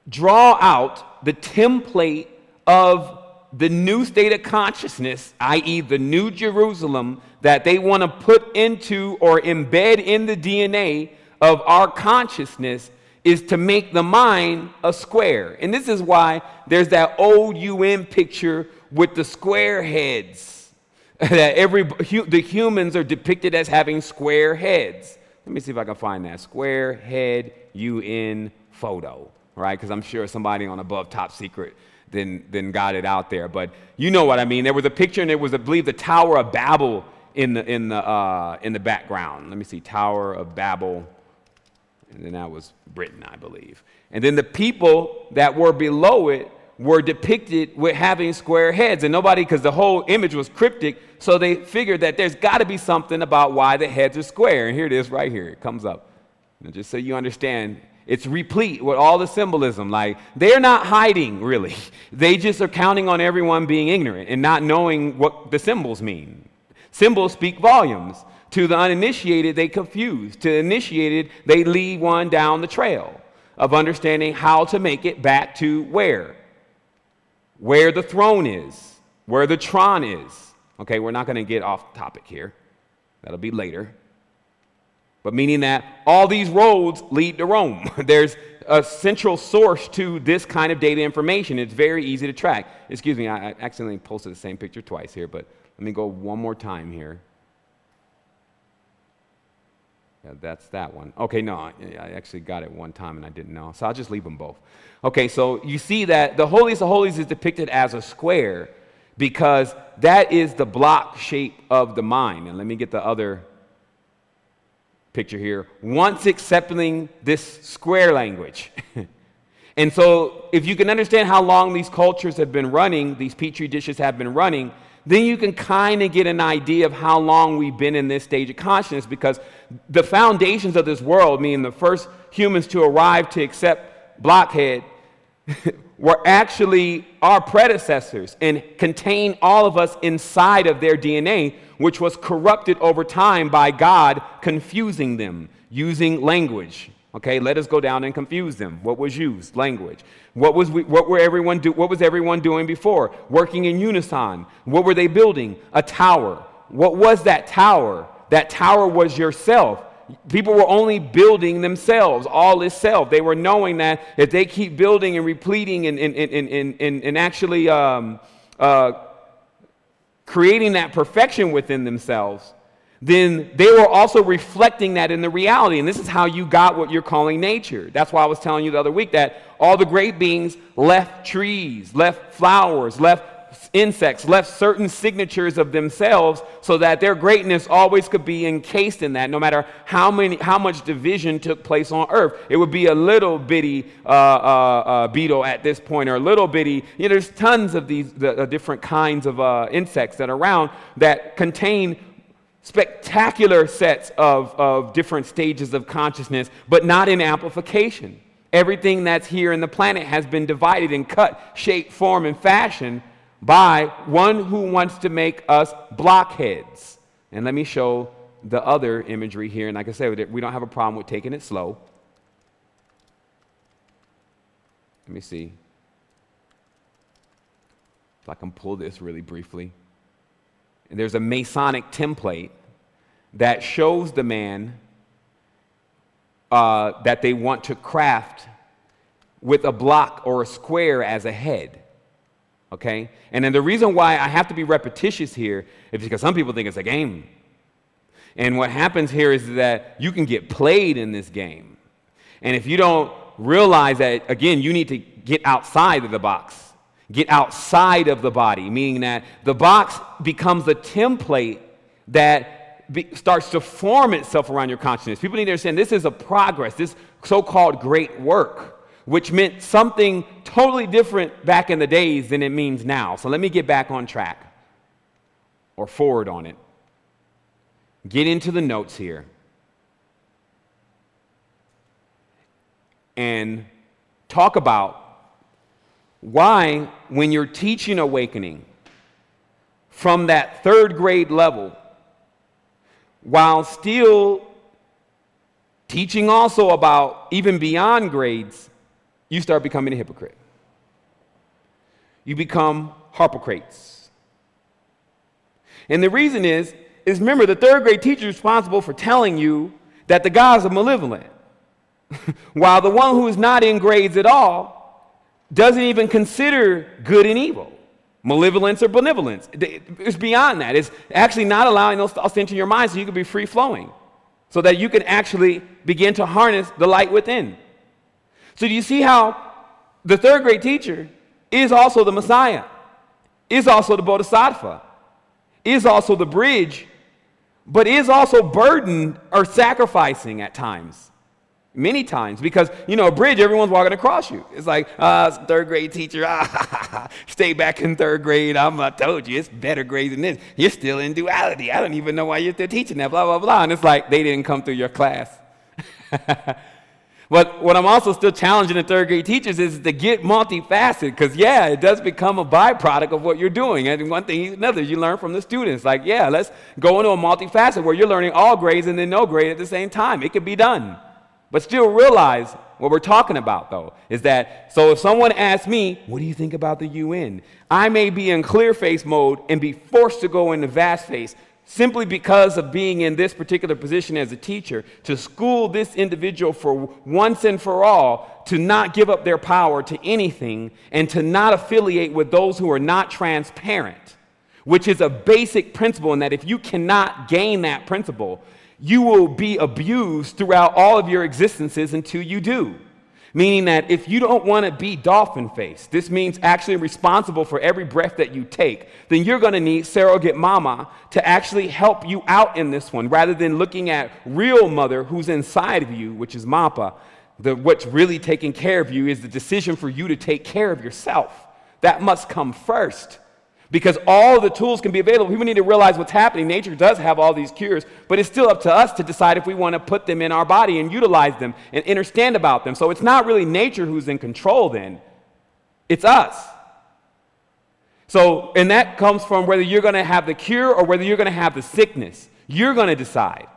draw out the template of the new state of consciousness, i.e., the new Jerusalem, that they want to put into or embed in the DNA of our consciousness is to make the mind a square. And this is why there's that old UN picture with the square heads. that every the humans are depicted as having square heads. Let me see if I can find that square head UN photo, right? Because I'm sure somebody on above top secret then, then got it out there. But you know what I mean. There was a picture, and it was, I believe, the Tower of Babel in the, in the, uh, in the background. Let me see, Tower of Babel. And then that was Britain, I believe. And then the people that were below it were depicted with having square heads. And nobody, because the whole image was cryptic, so they figured that there's got to be something about why the heads are square. And here it is right here. It comes up. And just so you understand, it's replete with all the symbolism. Like, they're not hiding, really. They just are counting on everyone being ignorant and not knowing what the symbols mean. Symbols speak volumes. To the uninitiated, they confuse. To the initiated, they lead one down the trail of understanding how to make it back to where? Where the throne is, where the Tron is. Okay, we're not going to get off topic here. That'll be later but meaning that all these roads lead to Rome. There's a central source to this kind of data information. It's very easy to track. Excuse me, I accidentally posted the same picture twice here, but let me go one more time here. Yeah, that's that one. Okay, no, I actually got it one time and I didn't know. So I'll just leave them both. Okay, so you see that the holiest of holies is depicted as a square because that is the block shape of the mind. And let me get the other picture here, once accepting this square language. and so, if you can understand how long these cultures have been running, these petri dishes have been running, then you can kind of get an idea of how long we've been in this stage of consciousness because the foundations of this world, meaning the first humans to arrive to accept blockhead, were actually our predecessors and contain all of us inside of their DNA, which was corrupted over time by God confusing them using language. Okay, let us go down and confuse them. What was used? Language. What was, we, what, were everyone do, what was everyone doing before? Working in unison. What were they building? A tower. What was that tower? That tower was yourself. People were only building themselves, all is self. They were knowing that if they keep building and repleting and, and, and, and, and, actually um, uh, creating that perfection within themselves, then they were also reflecting that in the reality. And this is how you got what you're calling nature. That's why I was telling you the other week that all the great beings left trees, left flowers, left insects left certain signatures of themselves so that their greatness always could be encased in that no matter how many how much division took place on earth. It would be a little bitty uh, uh, uh, beetle at this point or a little bitty you know there's tons of these the, different kinds of uh, insects that are around that contain spectacular sets of, of different stages of consciousness but not in amplification. Everything that's here in the planet has been divided and cut, shape, form, and fashion by one who wants to make us blockheads. And let me show the other imagery here. And like I said, we don't have a problem with taking it slow. Let me see if I can pull this really briefly. And there's a Masonic template that shows the man uh, that they want to craft with a block or a square as a head. Okay? And then the reason why I have to be repetitious here is because some people think it's a game. And what happens here is that you can get played in this game. And if you don't realize that, again, you need to get outside of the box, get outside of the body, meaning that the box becomes a template that be, starts to form itself around your consciousness. People need to understand this is a progress, this so called great work, which meant something totally different back in the days than it means now. So let me get back on track or forward on it. Get into the notes here. And talk about why, when you're teaching awakening from that third grade level, while still teaching also about even beyond grades, you start becoming a hypocrite. You become Harpocrates. And the reason is, is remember, the third grade teacher is responsible for telling you that the gods are malevolent, while the one who is not in grades at all doesn't even consider good and evil malevolence or benevolence. It's beyond that. It's actually not allowing those thoughts into your mind so you can be free flowing, so that you can actually begin to harness the light within. So, do you see how the third grade teacher is also the Messiah, is also the Bodhisattva, is also the bridge, but is also burdened or sacrificing at times many times because you know a bridge everyone's walking across you. It's like uh, third grade teacher. Ah, stay back in third grade. I'm i told you it's better grades than this. You're still in duality. I don't even know why you're still teaching that blah blah blah. And it's like they didn't come through your class but what i'm also still challenging the third grade teachers is to get multifaceted because yeah it does become a byproduct of what you're doing. And one thing another you learn from the students. Like yeah let's go into a multifaceted where you're learning all grades and then no grade at the same time. It could be done. But still realize what we're talking about, though, is that so if someone asks me, What do you think about the UN? I may be in clear face mode and be forced to go into vast face simply because of being in this particular position as a teacher to school this individual for once and for all to not give up their power to anything and to not affiliate with those who are not transparent, which is a basic principle, in that if you cannot gain that principle, you will be abused throughout all of your existences until you do. Meaning that if you don't want to be dolphin faced, this means actually responsible for every breath that you take, then you're going to need surrogate mama to actually help you out in this one rather than looking at real mother who's inside of you, which is mappa. The, what's really taking care of you is the decision for you to take care of yourself. That must come first because all the tools can be available. People need to realize what's happening. Nature does have all these cures, but it's still up to us to decide if we want to put them in our body and utilize them and understand about them. So it's not really nature who's in control then, it's us. So, and that comes from whether you're going to have the cure or whether you're going to have the sickness. You're going to decide.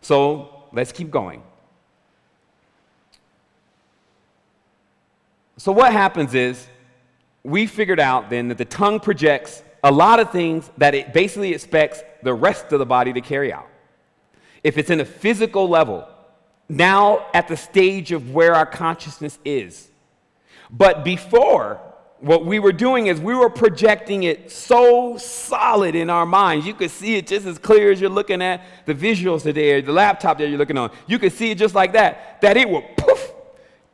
So, let's keep going. So, what happens is we figured out then that the tongue projects a lot of things that it basically expects the rest of the body to carry out. If it's in a physical level, now at the stage of where our consciousness is. But before, what we were doing is we were projecting it so solid in our minds. You could see it just as clear as you're looking at the visuals today or the laptop that you're looking on. You could see it just like that, that it would poof,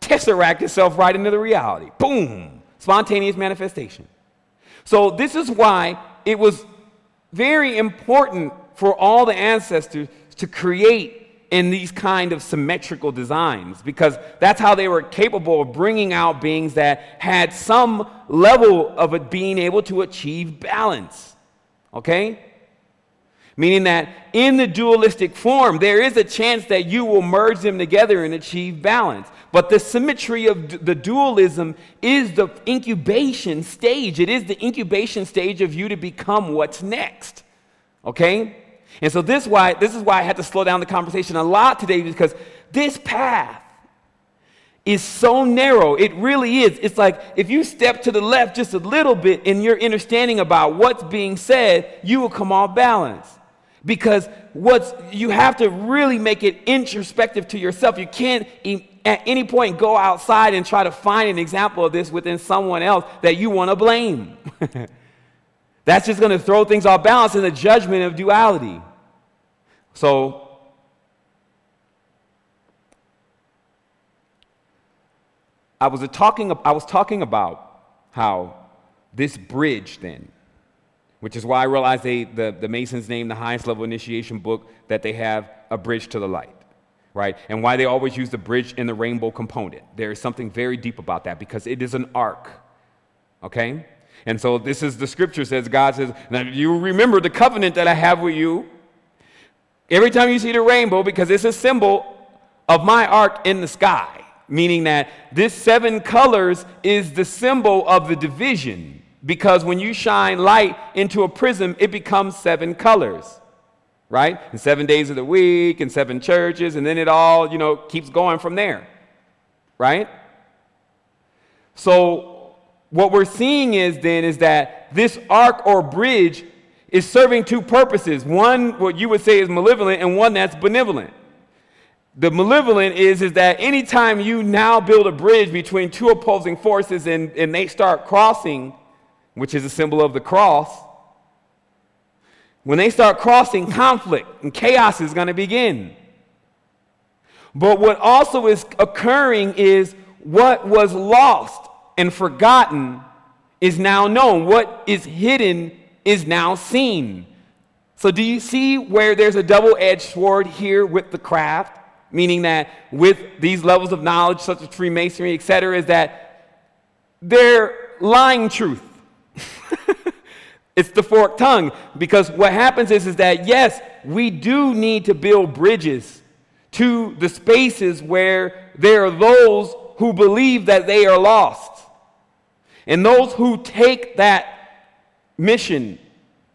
tesseract itself right into the reality. Boom spontaneous manifestation. So, this is why it was very important for all the ancestors to create in these kind of symmetrical designs because that's how they were capable of bringing out beings that had some level of being able to achieve balance. Okay? Meaning that in the dualistic form, there is a chance that you will merge them together and achieve balance. But the symmetry of the dualism is the incubation stage. It is the incubation stage of you to become what's next. Okay? And so this why this is why I had to slow down the conversation a lot today because this path is so narrow. It really is. It's like if you step to the left just a little bit in your understanding about what's being said, you will come off balance. Because what's you have to really make it introspective to yourself. You can't at any point go outside and try to find an example of this within someone else that you want to blame. That's just going to throw things off balance in the judgment of duality. So, I was talking, I was talking about how this bridge then, which is why I realized they, the, the Masons named the highest level initiation book that they have a bridge to the light right? And why they always use the bridge in the rainbow component. There is something very deep about that because it is an arc, okay? And so this is the scripture says, God says, now you remember the covenant that I have with you. Every time you see the rainbow, because it's a symbol of my ark in the sky, meaning that this seven colors is the symbol of the division. Because when you shine light into a prism, it becomes seven colors right? And seven days of the week and seven churches, and then it all, you know, keeps going from there, right? So what we're seeing is then is that this arc or bridge is serving two purposes. One, what you would say is malevolent, and one that's benevolent. The malevolent is, is that anytime you now build a bridge between two opposing forces and, and they start crossing, which is a symbol of the cross, when they start crossing, conflict and chaos is going to begin. But what also is occurring is what was lost and forgotten is now known. What is hidden is now seen. So, do you see where there's a double edged sword here with the craft? Meaning that with these levels of knowledge, such as Freemasonry, etc., is that they're lying truth. It's the forked tongue. Because what happens is, is that, yes, we do need to build bridges to the spaces where there are those who believe that they are lost. And those who take that mission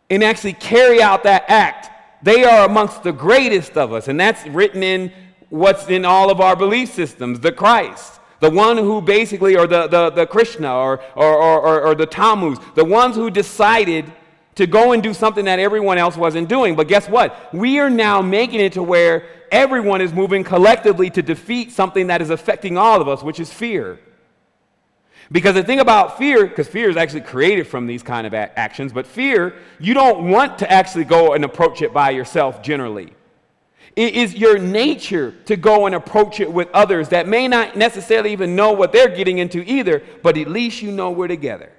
and actually carry out that act, they are amongst the greatest of us. And that's written in what's in all of our belief systems the Christ. The one who basically, or the, the, the Krishna, or, or, or, or the Tammuz, the ones who decided to go and do something that everyone else wasn't doing. But guess what? We are now making it to where everyone is moving collectively to defeat something that is affecting all of us, which is fear. Because the thing about fear, because fear is actually created from these kind of actions, but fear, you don't want to actually go and approach it by yourself generally. It is your nature to go and approach it with others that may not necessarily even know what they're getting into either, but at least you know we're together.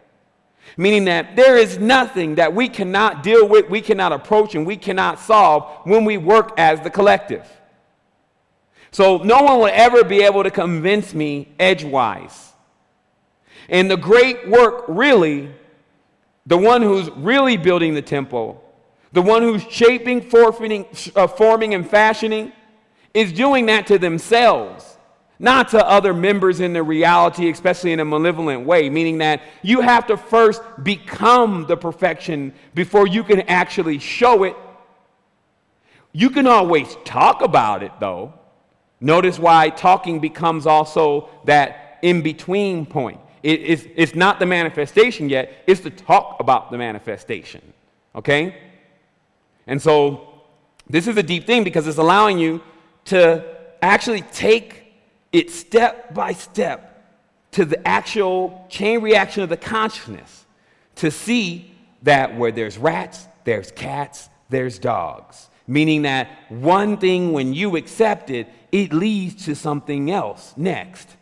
Meaning that there is nothing that we cannot deal with, we cannot approach, and we cannot solve when we work as the collective. So no one will ever be able to convince me edgewise. And the great work, really, the one who's really building the temple, the one who's shaping, forfeiting, uh, forming, and fashioning, is doing that to themselves, not to other members in the reality, especially in a malevolent way, meaning that you have to first become the perfection before you can actually show it. You can always talk about it, though. Notice why talking becomes also that in between point. It, it's, it's not the manifestation yet, it's to talk about the manifestation. Okay? And so this is a deep thing because it's allowing you to actually take it step by step to the actual chain reaction of the consciousness to see that where there's rats, there's cats, there's dogs. Meaning that one thing, when you accept it, it leads to something else next.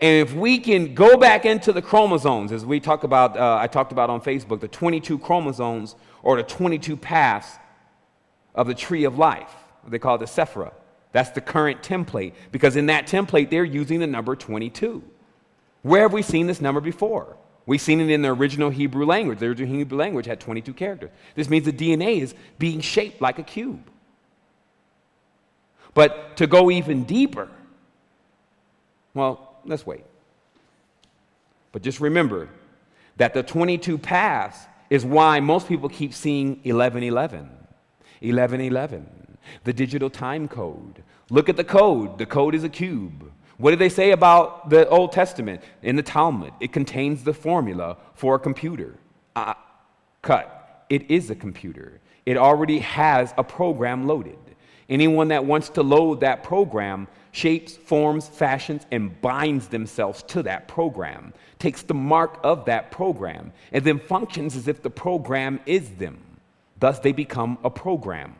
And if we can go back into the chromosomes, as we talk about, uh, I talked about on Facebook, the 22 chromosomes or the 22 paths of the tree of life, they call it the Sephira. That's the current template, because in that template, they're using the number 22. Where have we seen this number before? We've seen it in the original Hebrew language. The original Hebrew language had 22 characters. This means the DNA is being shaped like a cube. But to go even deeper, well, let's wait. But just remember that the 22 paths is why most people keep seeing 1111, 1111, the digital time code. Look at the code. The code is a cube. What do they say about the Old Testament in the Talmud? It contains the formula for a computer. Uh, cut. It is a computer. It already has a program loaded. Anyone that wants to load that program shapes, forms, fashions, and binds themselves to that program, takes the mark of that program, and then functions as if the program is them. Thus, they become a program.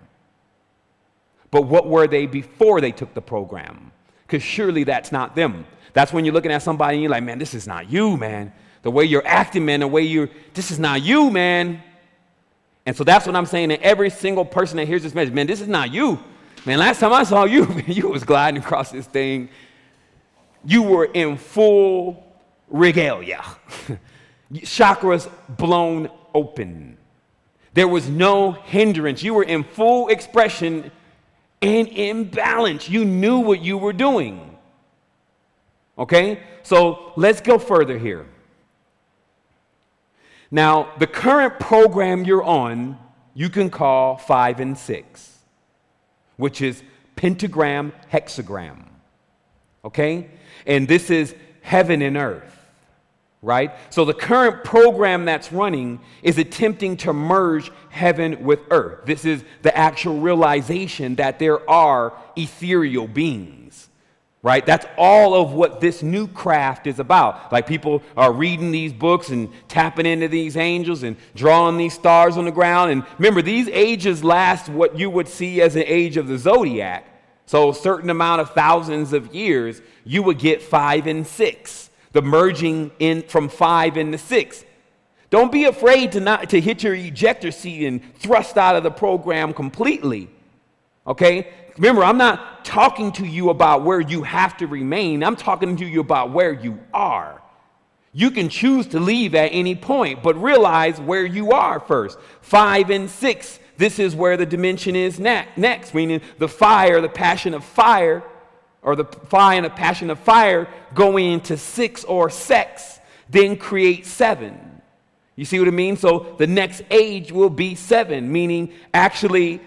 But what were they before they took the program? Because surely that's not them. That's when you're looking at somebody and you're like, man, this is not you, man. The way you're acting, man, the way you're, this is not you, man. And so that's what I'm saying to every single person that hears this message, man, this is not you. Man, last time I saw you, man, you was gliding across this thing. You were in full regalia. Chakras blown open. There was no hindrance. You were in full expression and in balance. You knew what you were doing. Okay? So let's go further here. Now, the current program you're on, you can call five and six which is pentagram hexagram. Okay? And this is heaven and earth, right? So the current program that's running is attempting to merge heaven with earth. This is the actual realization that there are ethereal beings right? That's all of what this new craft is about. Like people are reading these books and tapping into these angels and drawing these stars on the ground. And remember, these ages last what you would see as an age of the zodiac. So, a certain amount of thousands of years, you would get five and six, the merging in from five into six. Don't be afraid to not to hit your ejector seat and thrust out of the program completely. Okay? remember, I'm not talking to you about where you have to remain, I'm talking to you about where you are. You can choose to leave at any point, but realize where you are first. Five and six, this is where the dimension is next, meaning the fire, the passion of fire, or the fire and the passion of fire going into six or sex, then create seven. You see what I mean? So the next age will be seven, meaning actually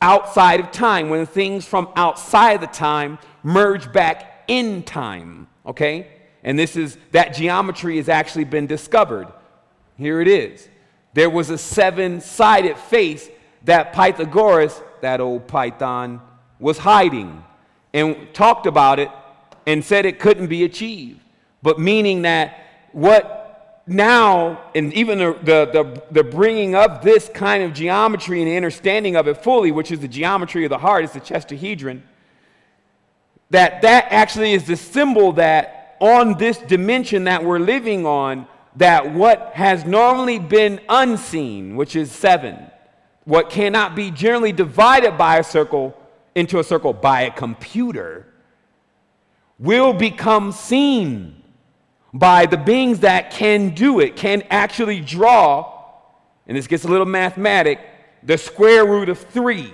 outside of time, when things from outside the time merge back in time, okay? And this is that geometry has actually been discovered. Here it is. There was a seven sided face that Pythagoras, that old Python, was hiding and talked about it and said it couldn't be achieved. But meaning that what now, and even the, the, the, the, bringing of this kind of geometry and the understanding of it fully, which is the geometry of the heart, is the chestahedron, that that actually is the symbol that on this dimension that we're living on, that what has normally been unseen, which is seven, what cannot be generally divided by a circle into a circle by a computer, will become seen by the beings that can do it, can actually draw, and this gets a little mathematic, the square root of three,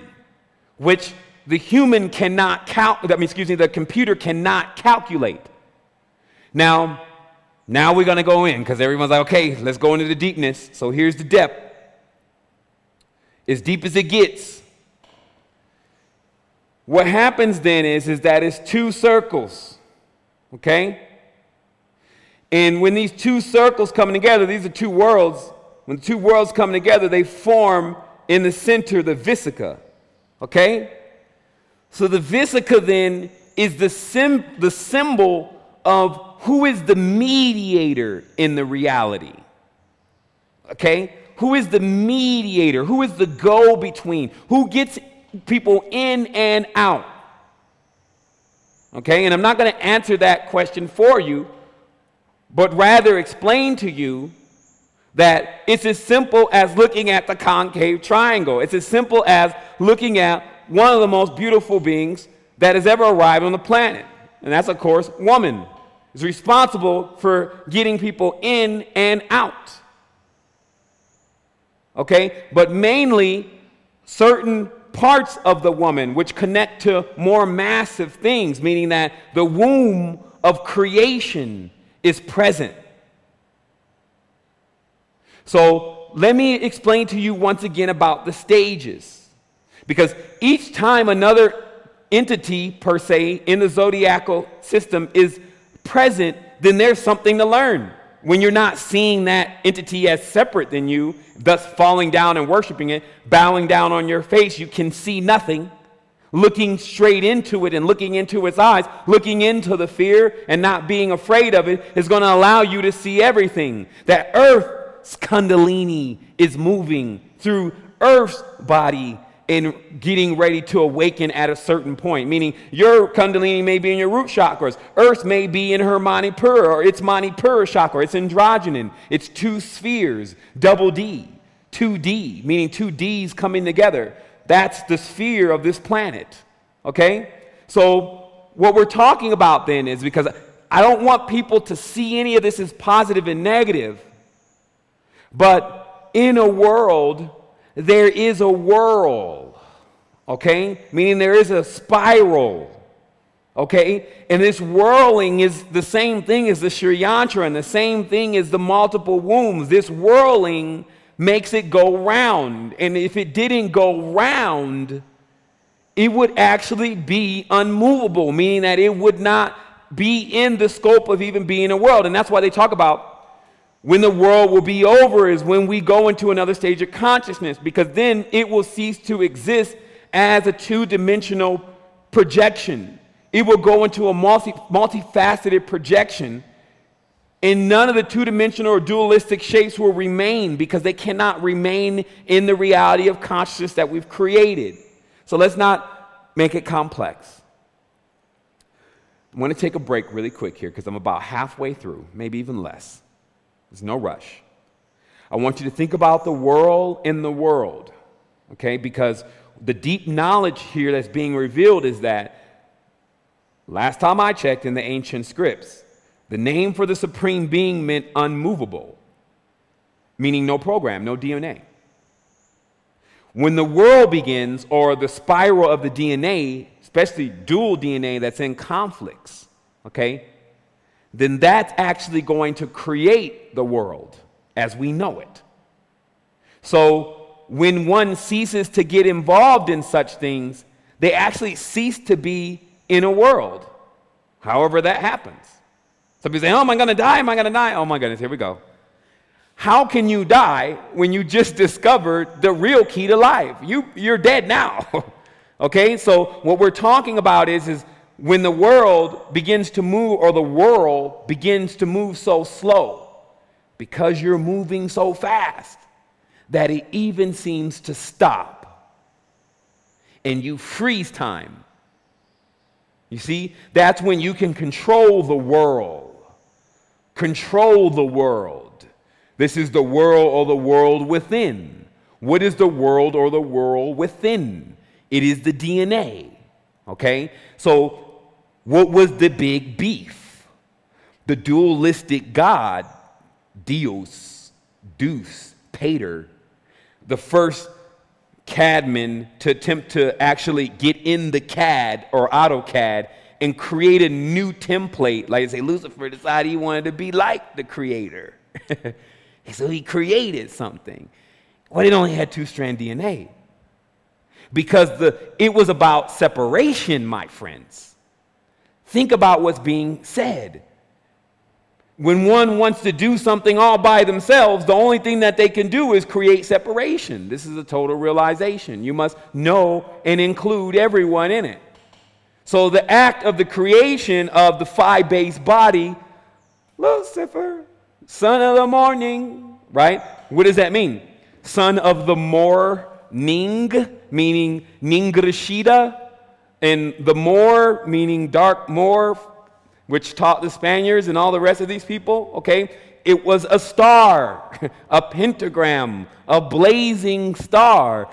which the human cannot count, I mean, excuse me, the computer cannot calculate. Now, now we're going to go in because everyone's like, okay, let's go into the deepness. So here's the depth. As deep as it gets. What happens then is, is that it's two circles. Okay? And when these two circles come together, these are two worlds. When the two worlds come together, they form in the center the vesica. Okay? So the vesica then is the, sim- the symbol of who is the mediator in the reality. Okay? Who is the mediator? Who is the go between? Who gets people in and out? Okay? And I'm not going to answer that question for you, but rather explain to you that it's as simple as looking at the concave triangle. It's as simple as looking at one of the most beautiful beings that has ever arrived on the planet. And that's, of course, woman. Is responsible for getting people in and out. Okay? But mainly certain parts of the woman which connect to more massive things, meaning that the womb of creation is present. So let me explain to you once again about the stages. Because each time another entity, per se, in the zodiacal system is present, then there's something to learn. When you're not seeing that entity as separate than you, thus falling down and worshiping it, bowing down on your face, you can see nothing. Looking straight into it and looking into its eyes, looking into the fear and not being afraid of it is going to allow you to see everything. That Earth's Kundalini is moving through Earth's body and getting ready to awaken at a certain point. Meaning, your Kundalini may be in your root chakras. Earth may be in her Manipura or its Manipura chakra. It's androgynon. It's two spheres, double D, 2D, meaning two Ds coming together. That's the sphere of this planet. Okay? So, what we're talking about then is because I don't want people to see any of this as positive and negative, but in a world there is a whirl, okay? Meaning there is a spiral, okay? And this whirling is the same thing as the Sri Yantra and the same thing as the multiple wombs. This whirling makes it go round. And if it didn't go round, it would actually be unmovable, meaning that it would not be in the scope of even being a world. And that's why they talk about when the world will be over is when we go into another stage of consciousness, because then it will cease to exist as a two dimensional projection. It will go into a multi, multifaceted projection, and none of the two dimensional or dualistic shapes will remain because they cannot remain in the reality of consciousness that we've created. So let's not make it complex. I'm going to take a break really quick here because I'm about halfway through, maybe even less. There's no rush. I want you to think about the world in the world, okay? Because the deep knowledge here that's being revealed is that last time I checked in the ancient scripts, the name for the supreme being meant unmovable, meaning no program, no DNA. When the world begins, or the spiral of the DNA, especially dual DNA that's in conflicts, okay, then that's actually going to create the world as we know it. So when one ceases to get involved in such things, they actually cease to be in a world, however that happens. Some people say, Oh, am I going to die? Am I going to die? Oh my goodness, here we go. How can you die when you just discovered the real key to life? You, you're dead now. okay, so what we're talking about is, is when the world begins to move, or the world begins to move so slow, because you're moving so fast that it even seems to stop and you freeze time. You see, that's when you can control the world. Control the world. This is the world or the world within. What is the world or the world within? It is the DNA. Okay? So what was the big beef? The dualistic God, Dios, Deus, Pater, the first CADman to attempt to actually get in the CAD or AutoCAD and create a new template. Like I say, Lucifer decided he wanted to be like the creator. so he created something. Well, it only had two strand DNA. Because the, it was about separation, my friends. Think about what's being said. When one wants to do something all by themselves, the only thing that they can do is create separation. This is a total realization. You must know and include everyone in it. So, the act of the creation of the phi base body, Lucifer, son of the morning, right? What does that mean? Son of the morning, meaning Ningrashita, And the Moor, meaning dark Moor, which taught the Spaniards and all the rest of these people, okay, it was a star, a pentagram, a blazing star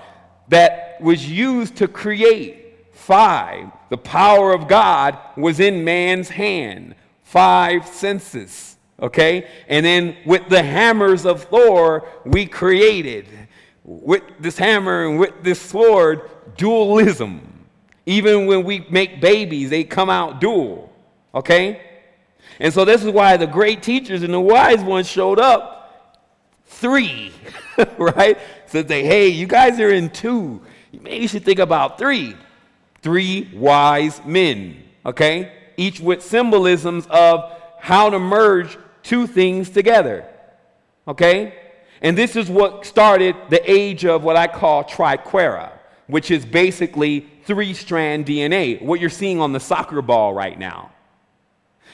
that was used to create five. The power of God was in man's hand, five senses, okay? And then with the hammers of Thor, we created, with this hammer and with this sword, dualism. Even when we make babies, they come out dual. Okay? And so this is why the great teachers and the wise ones showed up three, right? Said they, hey, you guys are in two. Maybe you should think about three. Three wise men, okay? Each with symbolisms of how to merge two things together, okay? And this is what started the age of what I call triquetra, which is basically three strand DNA, what you're seeing on the soccer ball right now.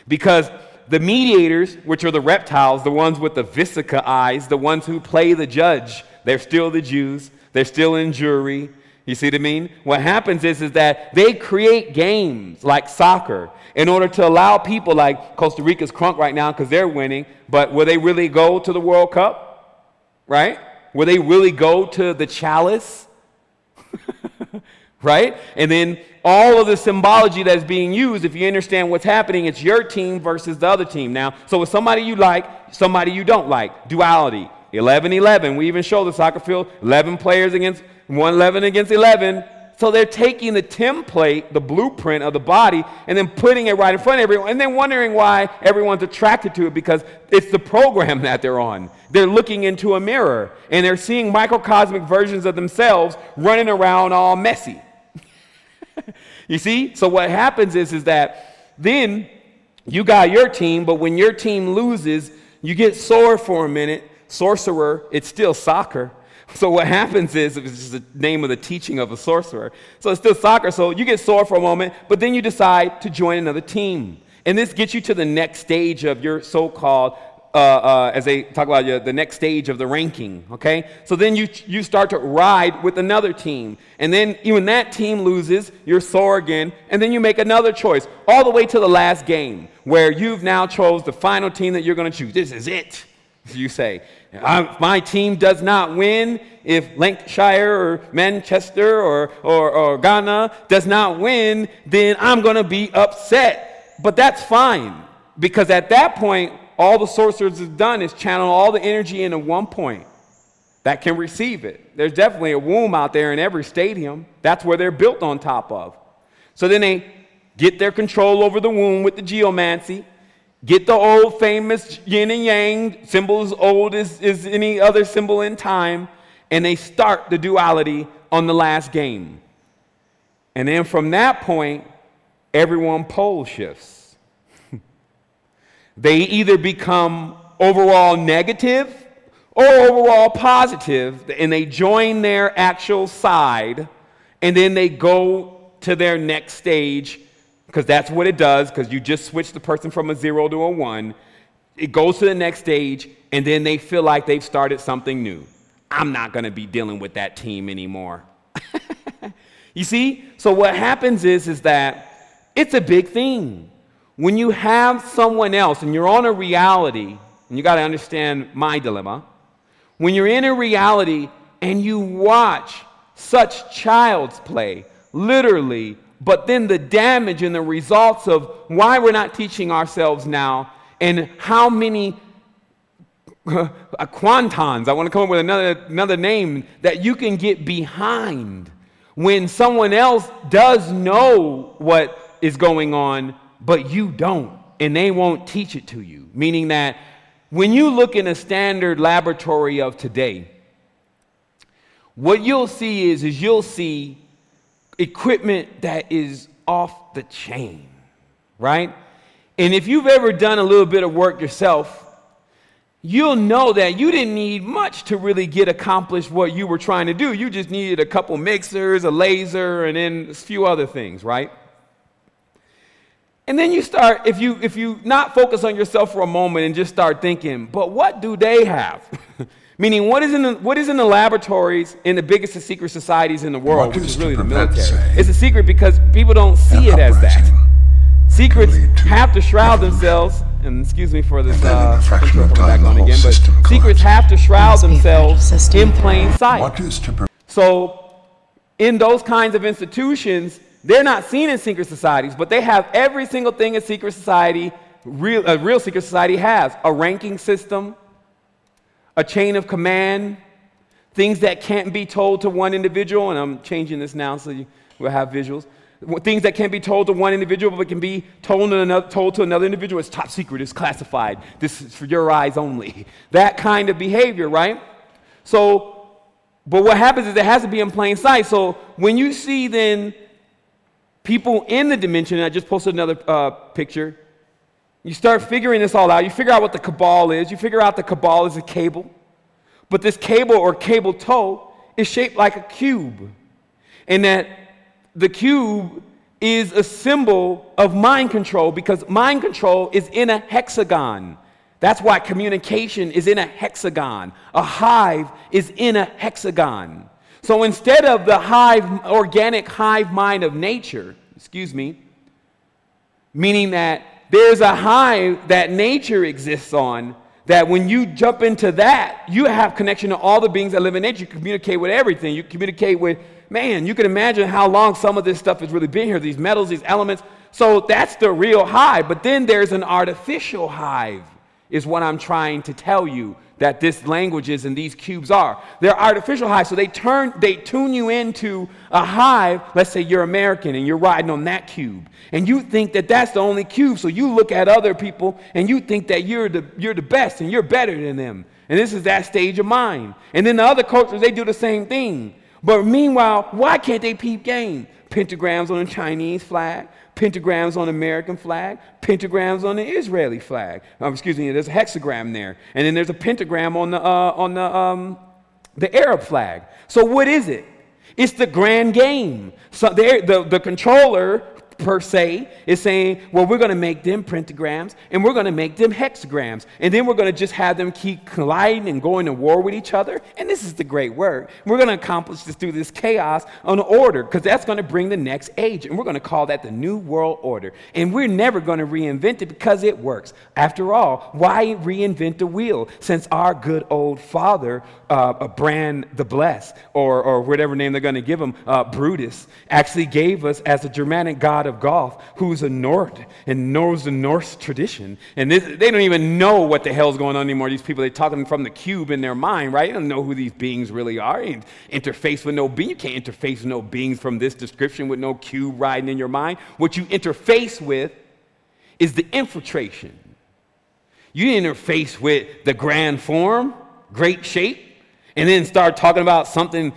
Because the mediators, which are the reptiles, the ones with the vesica eyes, the ones who play the judge, they're still the Jews, they're still in jury. You see what I mean? What happens is, is that they create games like soccer in order to allow people like Costa Rica's crunk right now because they're winning, but will they really go to the World Cup? Right? Will they really go to the chalice? Right? And then all of the symbology that's being used, if you understand what's happening, it's your team versus the other team. Now, so it's somebody you like, somebody you don't like. Duality. 11 11. We even show the soccer field 11 players against 1 11 against 11. So they're taking the template, the blueprint of the body, and then putting it right in front of everyone, and then wondering why everyone's attracted to it because it's the program that they're on. They're looking into a mirror and they're seeing microcosmic versions of themselves running around all messy. You see? So what happens is, is that then you got your team, but when your team loses, you get sore for a minute. Sorcerer, it's still soccer. So what happens is, it's just the name of the teaching of a sorcerer. So it's still soccer. So you get sore for a moment, but then you decide to join another team. And this gets you to the next stage of your so-called uh, uh, as they talk about the next stage of the ranking, okay? So then you, you start to ride with another team. And then even that team loses, you're sore again, and then you make another choice, all the way to the last game, where you've now chose the final team that you're going to choose. This is it, you say. My team does not win, if Lancashire or Manchester or, or, or Ghana does not win, then I'm going to be upset. But that's fine, because at that point, all the sorcerers have done is channel all the energy into one point that can receive it. There's definitely a womb out there in every stadium. That's where they're built on top of. So then they get their control over the womb with the geomancy, get the old famous yin and yang, symbol as old as, as any other symbol in time, and they start the duality on the last game. And then from that point, everyone pole shifts. They either become overall negative or overall positive, and they join their actual side, and then they go to their next stage, because that's what it does, because you just switch the person from a zero to a one. It goes to the next stage, and then they feel like they've started something new. I'm not going to be dealing with that team anymore. you see? So what happens is, is that it's a big thing. When you have someone else and you're on a reality, and you got to understand my dilemma, when you're in a reality and you watch such child's play, literally, but then the damage and the results of why we're not teaching ourselves now and how many uh, quantons, I want to come up with another, another name, that you can get behind when someone else does know what is going on but you don't, and they won't teach it to you. Meaning that when you look in a standard laboratory of today, what you'll see is, is you'll see equipment that is off the chain, right? And if you've ever done a little bit of work yourself, you'll know that you didn't need much to really get accomplished what you were trying to do. You just needed a couple mixers, a laser, and then a few other things, right? And then you start, if you if you not focus on yourself for a moment and just start thinking, but what do they have? Meaning, what is, in the, what is in the laboratories in the biggest of secret societies in the world, What which is is really the military? It's a secret because people don't see it as that. Secrets to have to shroud themselves, and excuse me for this And then in uh, a fraction intro of coming back time, the on again, but system secrets have to shroud Must be a fragile themselves system. in plain sight. What is to prevent? So, in those kinds of institutions, they're not seen in secret societies, but they have every single thing a secret society, real, a real secret society has a ranking system, a chain of command, things that can't be told to one individual, and I'm changing this now so you will have visuals. Things that can't be told to one individual, but can be told to, another, told to another individual. It's top secret, it's classified, this is for your eyes only. That kind of behavior, right? So, but what happens is it has to be in plain sight. So when you see then people in the dimension, I just posted another uh, picture, you start figuring this all out. You figure out what the cabal is. You figure out the cabal is a cable. But this cable or cable tow is shaped like a cube. And that the cube is a symbol of mind control because mind control is in a hexagon. That's why communication is in a hexagon. A hive is in a hexagon. So instead of the hive, organic hive mind of nature, excuse me, meaning that there's a hive that nature exists on that when you jump into that you have connection to all the beings that live in nature. You communicate with everything. You communicate with man you can imagine how long some of this stuff has really been here these metals these elements. So that's the real hive. But then there's an artificial hive is what i'm trying to tell you that this language is and these cubes are. They're artificial hives so they turn they tune you into a hive. Let's say you're american and you're riding on that cube and you think that that's the only cube so you look at other people and you think that you're the you're the best and you're better than them. And this is that stage of mind. And then the other cultures they do the same thing. But meanwhile why can't they peep game? Pentagrams on the chinese flag pentagrams on the American flag, pentagrams on the Israeli flag. Um, excuse me, there's a hexagram there, and then there's a pentagram on the uh, on the um, the Arab flag. So what is it? It's the grand game. So the the controller per se is saying, well, we're going to make them pentagrams and we're going to make them hexagrams. And then we're going to just have them keep colliding and going to war with each other. And this is the great work. We're going to accomplish this through this chaos on order because that's going to bring the next age. And we're going to call that the New World Order. And we're never going to reinvent it because it works. After all, why reinvent the wheel since our good old father, uh, Bran the Blessed, or, or whatever name they're going to give him, uh, Brutus, actually gave us as a Germanic god of golf who's a Nord and knows the Norse tradition. And this, they don't even know what the hell's going on anymore. These people, they're talking from the cube in their mind, right? They don't know who these beings really are. You interface with no being. You can't interface with no beings from this description with no cube riding in your mind. What you interface with is the infiltration. You interface with the grand form, great shape, and then start talking about something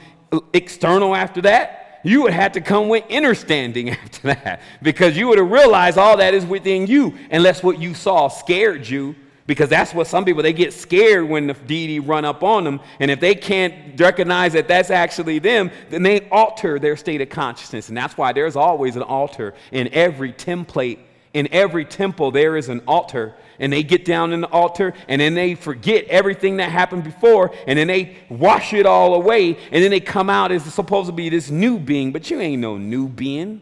external after that, you would have to come with understanding after that because you would have realized all that is within you unless what you saw scared you because that's what some people they get scared when the deity run up on them. And if they can't recognize that that's actually them then they alter their state of consciousness. And that's why there's always an altar in every template. In every temple there is an altar and they get down in the altar and then they forget everything that happened before and then they wash it all away and then they come out as supposed to be this new being. But you ain't no new being.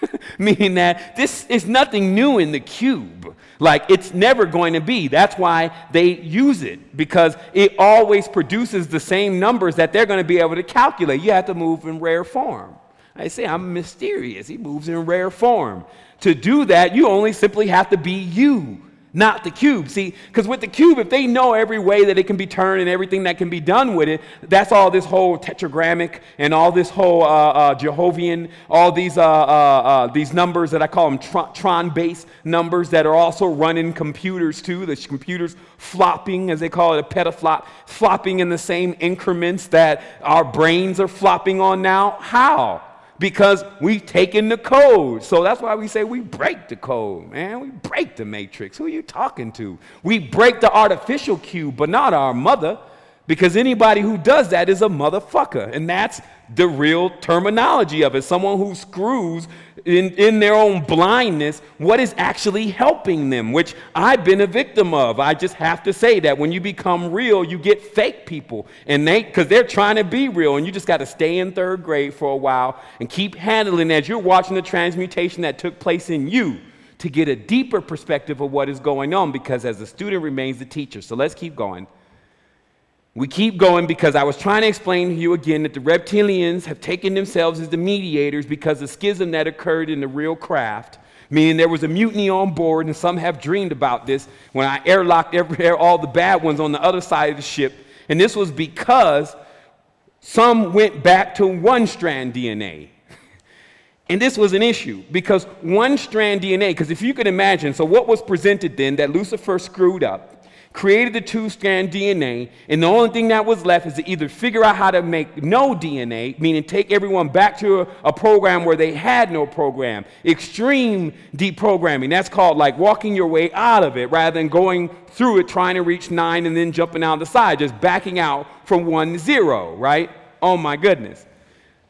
Meaning that this is nothing new in the cube. Like it's never going to be. That's why they use it because it always produces the same numbers that they're going to be able to calculate. You have to move in rare form. I say i'm mysterious. He moves in rare form. To do that you only simply have to be you not the cube. See, because with the cube, if they know every way that it can be turned and everything that can be done with it, that's all this whole tetragrammic and all this whole uh, uh, Jehovian, all these, uh, uh, uh these numbers that I call them Tron based numbers that are also running computers too. The computers flopping, as they call it, a petaflop, flopping in the same increments that our brains are flopping on now. How? Because we've taken the code. So that's why we say we break the code, man. We break the matrix. Who are you talking to? We break the artificial cube, but not our mother, because anybody who does that is a motherfucker. And that's the real terminology of it. Someone who screws in, in their own blindness what is actually helping them, which I've been a victim of. I just have to say that when you become real, you get fake people, and they because they're trying to be real, and you just got to stay in third grade for a while and keep handling as you're watching the transmutation that took place in you to get a deeper perspective of what is going on because as the student remains the teacher. So let's keep going. We keep going because I was trying to explain to you again that the reptilians have taken themselves as the mediators because the schism that occurred in the real craft, meaning there was a mutiny on board, and some have dreamed about this when I airlocked every, all the bad ones on the other side of the ship. And this was because some went back to one strand DNA. And this was an issue because one strand DNA, because if you could imagine, so what was presented then that Lucifer screwed up created the two strand DNA, and the only thing that was left is to either figure out how to make no DNA, meaning take everyone back to a, a, program where they had no program. Extreme deprogramming. That's called like walking your way out of it rather than going through it, trying to reach nine and then jumping out the side, just backing out from one zero, right? Oh my goodness.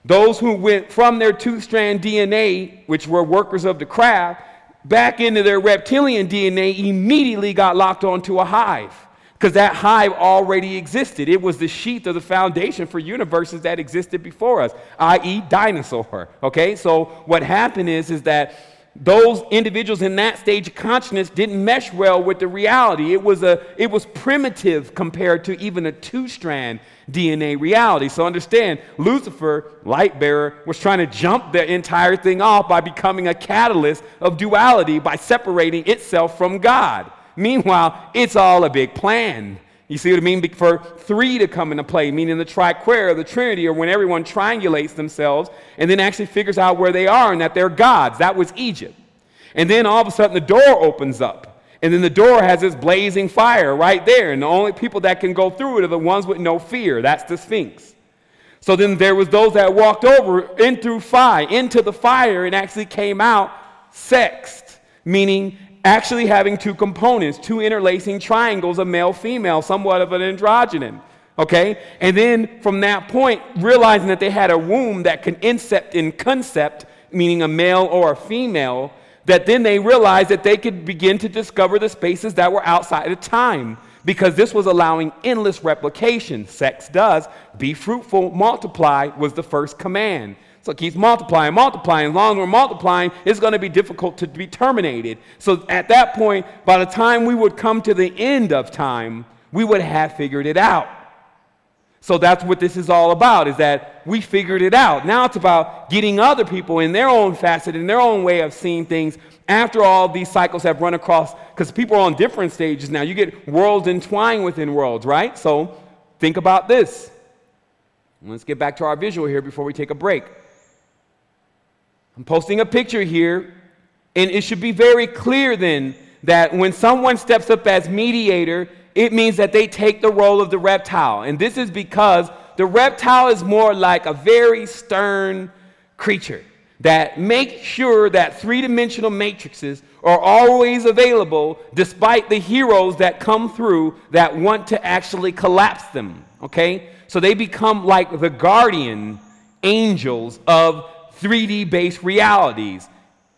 Those who went from their two strand DNA, which were workers of the craft, back into their reptilian DNA immediately got locked onto a hive because that hive already existed. It was the sheath of the foundation for universes that existed before us, i.e., dinosaur. Okay, so what happened is, is that those individuals in that stage of consciousness didn't mesh well with the reality. It was, a, it was primitive compared to even a two strand DNA reality. So understand, Lucifer, light bearer, was trying to jump the entire thing off by becoming a catalyst of duality by separating itself from God. Meanwhile, it's all a big plan. You see what I mean? For three to come into play, meaning the triquetra, the Trinity, or when everyone triangulates themselves and then actually figures out where they are and that they're gods. That was Egypt. And then all of a sudden the door opens up. And then the door has this blazing fire right there. And the only people that can go through it are the ones with no fear. That's the Sphinx. So then there was those that walked over in through fire, into the fire, and actually came out sexed, meaning actually having two components, two interlacing triangles, a male female, somewhat of an androgynon. Okay? And then from that point, realizing that they had a womb that can incept in concept, meaning a male or a female, that then they realized that they could begin to discover the spaces that were outside of time because this was allowing endless replication. Sex does. Be fruitful, multiply was the first command. So it keeps multiplying, multiplying. As long as we're multiplying, it's going to be difficult to be terminated. So at that point, by the time we would come to the end of time, we would have figured it out. So that's what this is all about, is that we figured it out. Now it's about getting other people in their own facet, in their own way of seeing things after all these cycles have run across, because people are on different stages now. You get worlds entwined within worlds, right? So think about this. Let's get back to our visual here before we take a break. I'm posting a picture here, and it should be very clear then that when someone steps up as mediator, it means that they take the role of the reptile. And this is because the reptile is more like a very stern creature that makes sure that three dimensional matrices are always available despite the heroes that come through that want to actually collapse them. Okay? So they become like the guardian angels of 3D based realities.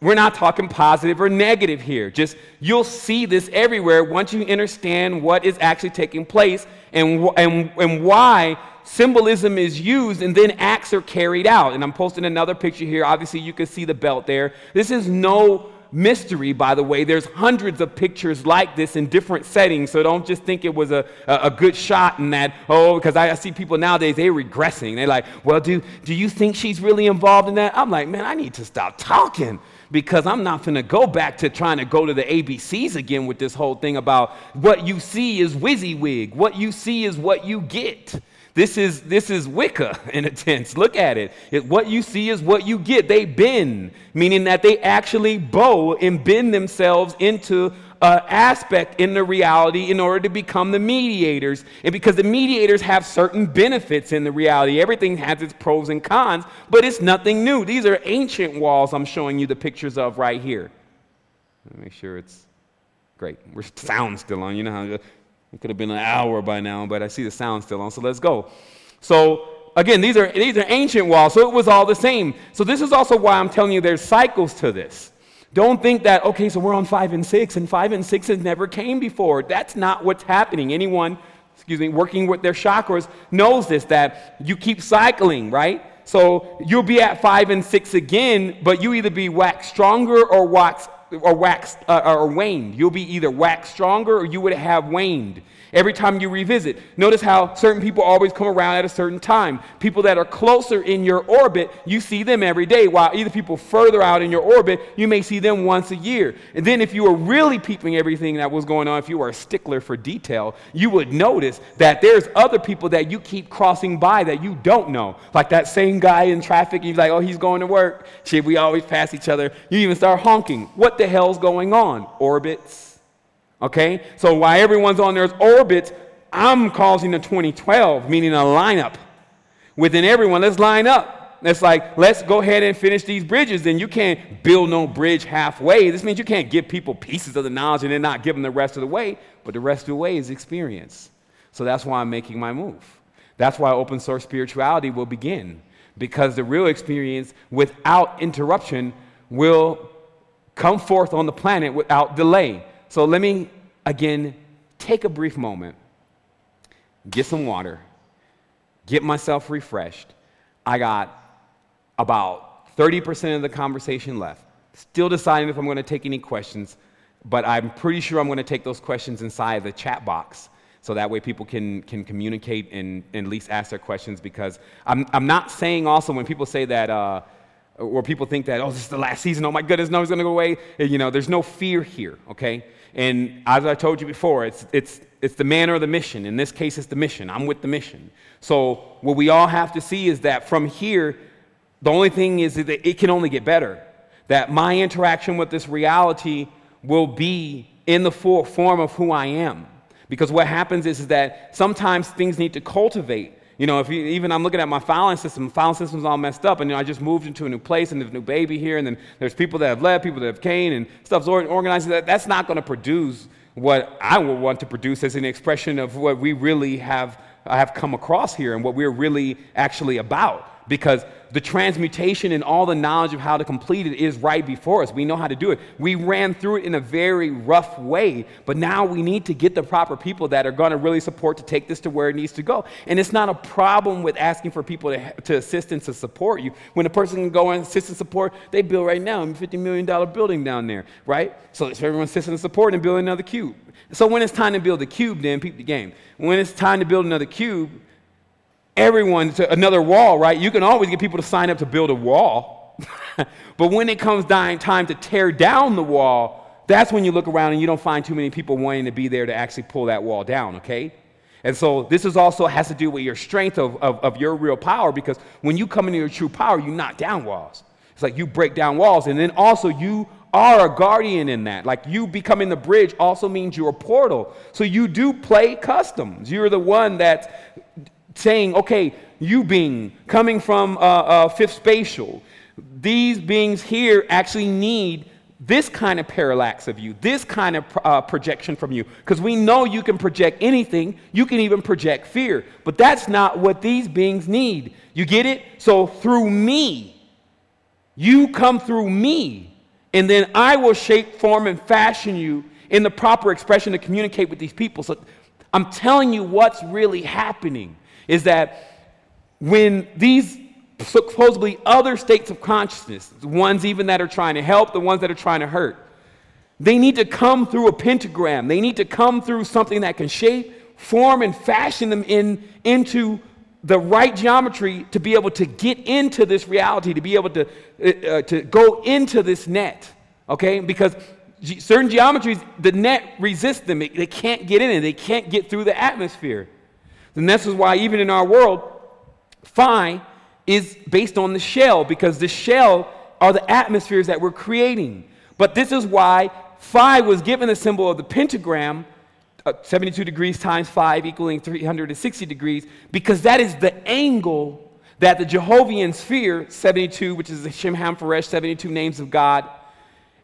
We're not talking positive or negative here. Just you'll see this everywhere once you understand what is actually taking place and, and, and why symbolism is used and then acts are carried out. And I'm posting another picture here. Obviously, you can see the belt there. This is no mystery, by the way. There's hundreds of pictures like this in different settings, so don't just think it was a, a, a good shot in that, oh, because I, I, see people nowadays, they're regressing. They're like, well, do, do you think she's really involved in that? I'm like, man, I need to stop talking because I'm not going to go back to trying to go to the ABCs again with this whole thing about what you see is WYSIWYG. What you see is what you get. This is, this is Wicca in a sense. Look at it. it. What you see is what you get. They bend, meaning that they actually bow and bend themselves into an aspect in the reality in order to become the mediators. And because the mediators have certain benefits in the reality, everything has its pros and cons, but it's nothing new. These are ancient walls I'm showing you the pictures of right here. Let me make sure it's great. We're sound still on. You know how it could have been an hour by now, but I see the sound still on, so let's go. So, Again, these are, these are ancient walls, so it was all the same. So this is also why I'm telling you there's cycles to this. Don't think that, okay, so we're on five and six, and five and six has never came before. That's not what's happening. Anyone, excuse me, working with their chakras knows this, that you keep cycling, right? So you'll be at five and six again, but you either be wax stronger or waxed or waxed uh, or waned. You'll be either waxed stronger or you would have waned every time you revisit. Notice how certain people always come around at a certain time. People that are closer in your orbit, you see them every day, while either people further out in your orbit, you may see them once a year. And then if you were really peeping everything that was going on, if you were a stickler for detail, you would notice that there's other people that you keep crossing by that you don't know. Like that same guy in traffic, you're like, oh, he's going to work. Shit, we always pass each other. You even start honking. What the hell's going on? Orbits Okay? So while everyone's on their orbits, I'm causing a 2012, meaning a lineup. Within everyone, let's line up. It's like, let's go ahead and finish these bridges. Then you can't build no bridge halfway. This means you can't give people pieces of the knowledge and then not give them the rest of the way. But the rest of the way is experience. So that's why I'm making my move. That's why open source spirituality will begin. Because the real experience without interruption will come forth on the planet without delay. So let me again take a brief moment, get some water, get myself refreshed. I got about 30% of the conversation left. Still deciding if I'm going to take any questions, but I'm pretty sure I'm going to take those questions inside the chat box so that way people can, can communicate and, and at least ask their questions because I'm, I'm not saying also when people say that. Uh, or people think that, oh, this is the last season, oh my goodness, no, he's gonna go away. You know, there's no fear here, okay? And as I told you before, it's, it's, it's the manner of the mission. In this case, it's the mission. I'm with the mission. So, what we all have to see is that from here, the only thing is that it can only get better. That my interaction with this reality will be in the full form of who I am. Because what happens is, is that sometimes things need to cultivate you know, if you, even I'm looking at my filing system, filing system's all messed up, and you know, I just moved into a new place, and there's a new baby here, and then there's people that have left, people that have came, and stuff's organized. That, that's not going to produce what I would want to produce as an expression of what we really have, have come across here and what we're really actually about. Because the transmutation and all the knowledge of how to complete it is right before us. We know how to do it. We ran through it in a very rough way, but now we need to get the proper people that are going to really support to take this to where it needs to go. And it's not a problem with asking for people to, to assist and to support you. When a person can go and assist and support, they build right now a $50 million building down there, right? So if everyone's assisting and support and building another cube. So when it's time to build a cube, then peep the game. When it's time to build another cube, everyone to another wall, right? You can always get people to sign up to build a wall. but when it comes time to tear down the wall, that's when you look around and you don't find too many people wanting to be there to actually pull that wall down, okay? And so this is also has to do with your strength of, of, of your real power because when you come into your true power, you knock down walls. It's like you break down walls, and then also you are a guardian in that. Like you becoming the bridge also means you're a portal. So you do play customs. You're the one that's saying, okay, you being coming from uh, uh, fifth spatial, these beings here actually need this kind of parallax of you, this kind of uh, projection from you. Because we know you can project anything, you can even project fear. But that's not what these beings need. You get it? So through me, you come through me, and then I will shape, form, and fashion you in the proper expression to communicate with these people. So I'm telling you what's really happening is that when these supposedly other states of consciousness, the ones even that are trying to help, the ones that are trying to hurt, they need to come through a pentagram. They need to come through something that can shape, form, and fashion them in, into the right geometry to be able to get into this reality, to be able to, uh, uh to go into this net. Okay? Because certain geometries, the net resists them. They can't get in it, they can't get through the atmosphere. And this is why, even in our world, phi is based on the shell, because the shell are the atmospheres that we're creating. But this is why phi was given the symbol of the pentagram, uh, 72 degrees times 5 equaling 360 degrees, because that is the angle that the Jehovian sphere, 72, which is the Shem HaMephorash, 72 names of God,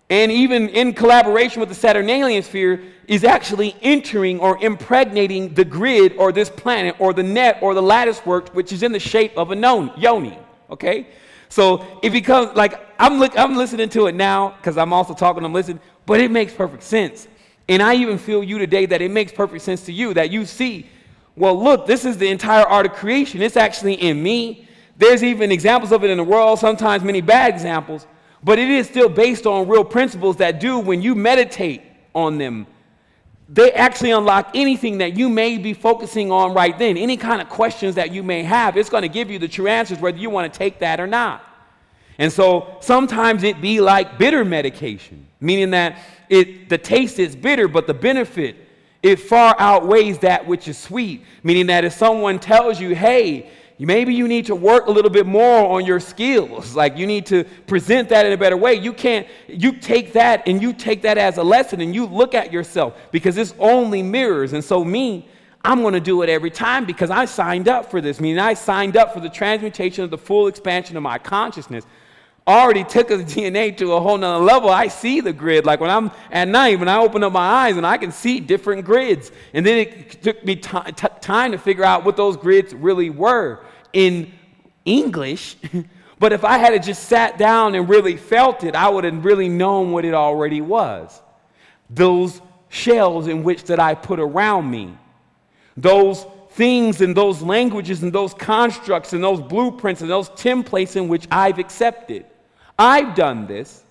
and even in collaboration with the Saturnalian sphere, is actually entering or impregnating the grid or this planet or the net or the lattice work, which is in the shape of a known yoni. Okay? So it becomes like I'm, look, I'm listening to it now because I'm also talking, I'm listening, but it makes perfect sense. And I even feel you today that it makes perfect sense to you that you see, well, look, this is the entire art of creation. It's actually in me. There's even examples of it in the world, sometimes many bad examples, but it is still based on real principles that do, when you meditate on them, they actually unlock anything that you may be focusing on right then. Any kind of questions that you may have, it's going to give you the true answers whether you want to take that or not. And so sometimes it be like bitter medication, meaning that it, the taste is bitter, but the benefit, it far outweighs that which is sweet. Meaning that if someone tells you, hey, maybe you need to work a little bit more on your skills, like you need to present that in a better way, you can't, you take that and you take that as a lesson and you look at yourself because it's only mirrors. And so, me, I'm going to do it every time because I signed up for this. Meaning, I signed up for the transmutation of the full expansion of my consciousness already took his DNA to a whole nother level. I see the grid. Like when I'm at night, when I open up my eyes and I can see different grids. And then it took me t- t- time to figure out what those grids really were in English. but if I had just sat down and really felt it, I would have really known what it already was. Those shells in which that I put around me. Those things and those languages and those constructs and those blueprints and those templates in which I've accepted. I've done this.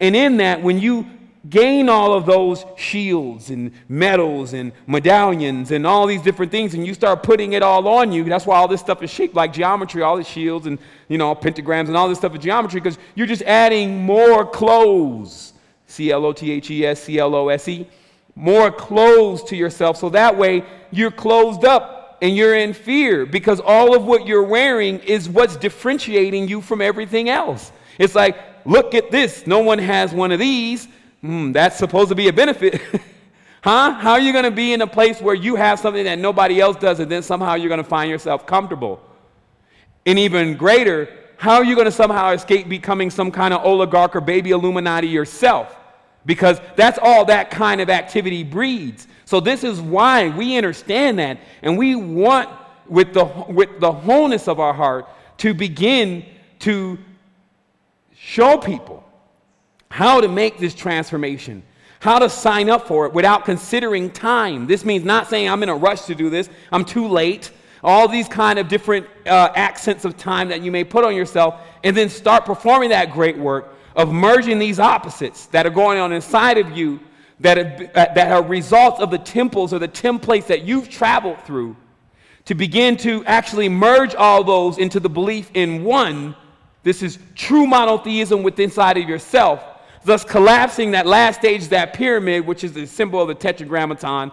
And in that, when you gain all of those shields and medals and medallions and all these different things and you start putting it all on you that's why all this stuff is shaped like geometry all the shields and you know pentagrams and all this stuff is geometry because you're just adding more clothes. C-l-o-t-h-e-s c-l-o-s-e more clothes to yourself. So that way you're closed up and you're in fear because all of what you're wearing is what's differentiating you from everything else it's like, look at this. No one has one of these. Mm, that's supposed to be a benefit. huh? How are you going to be in a place where you have something that nobody else does and then somehow you're going to find yourself comfortable? And even greater, how are you going to somehow escape becoming some kind of oligarch or baby Illuminati yourself? Because that's all that kind of activity breeds. So, this is why we understand that. And we want, with the, with the wholeness of our heart, to begin to show people how to make this transformation, how to sign up for it without considering time. This means not saying I'm in a rush to do this, I'm too late. All these kind of different uh, accents of time that you may put on yourself, and then start performing that great work of merging these opposites that are going on inside of you that uh, that are results of the temples or the templates that you've traveled through to begin to actually merge all those into the belief in one this is true monotheism within inside of yourself, thus collapsing that last stage, that pyramid, which is the symbol of the tetragrammaton,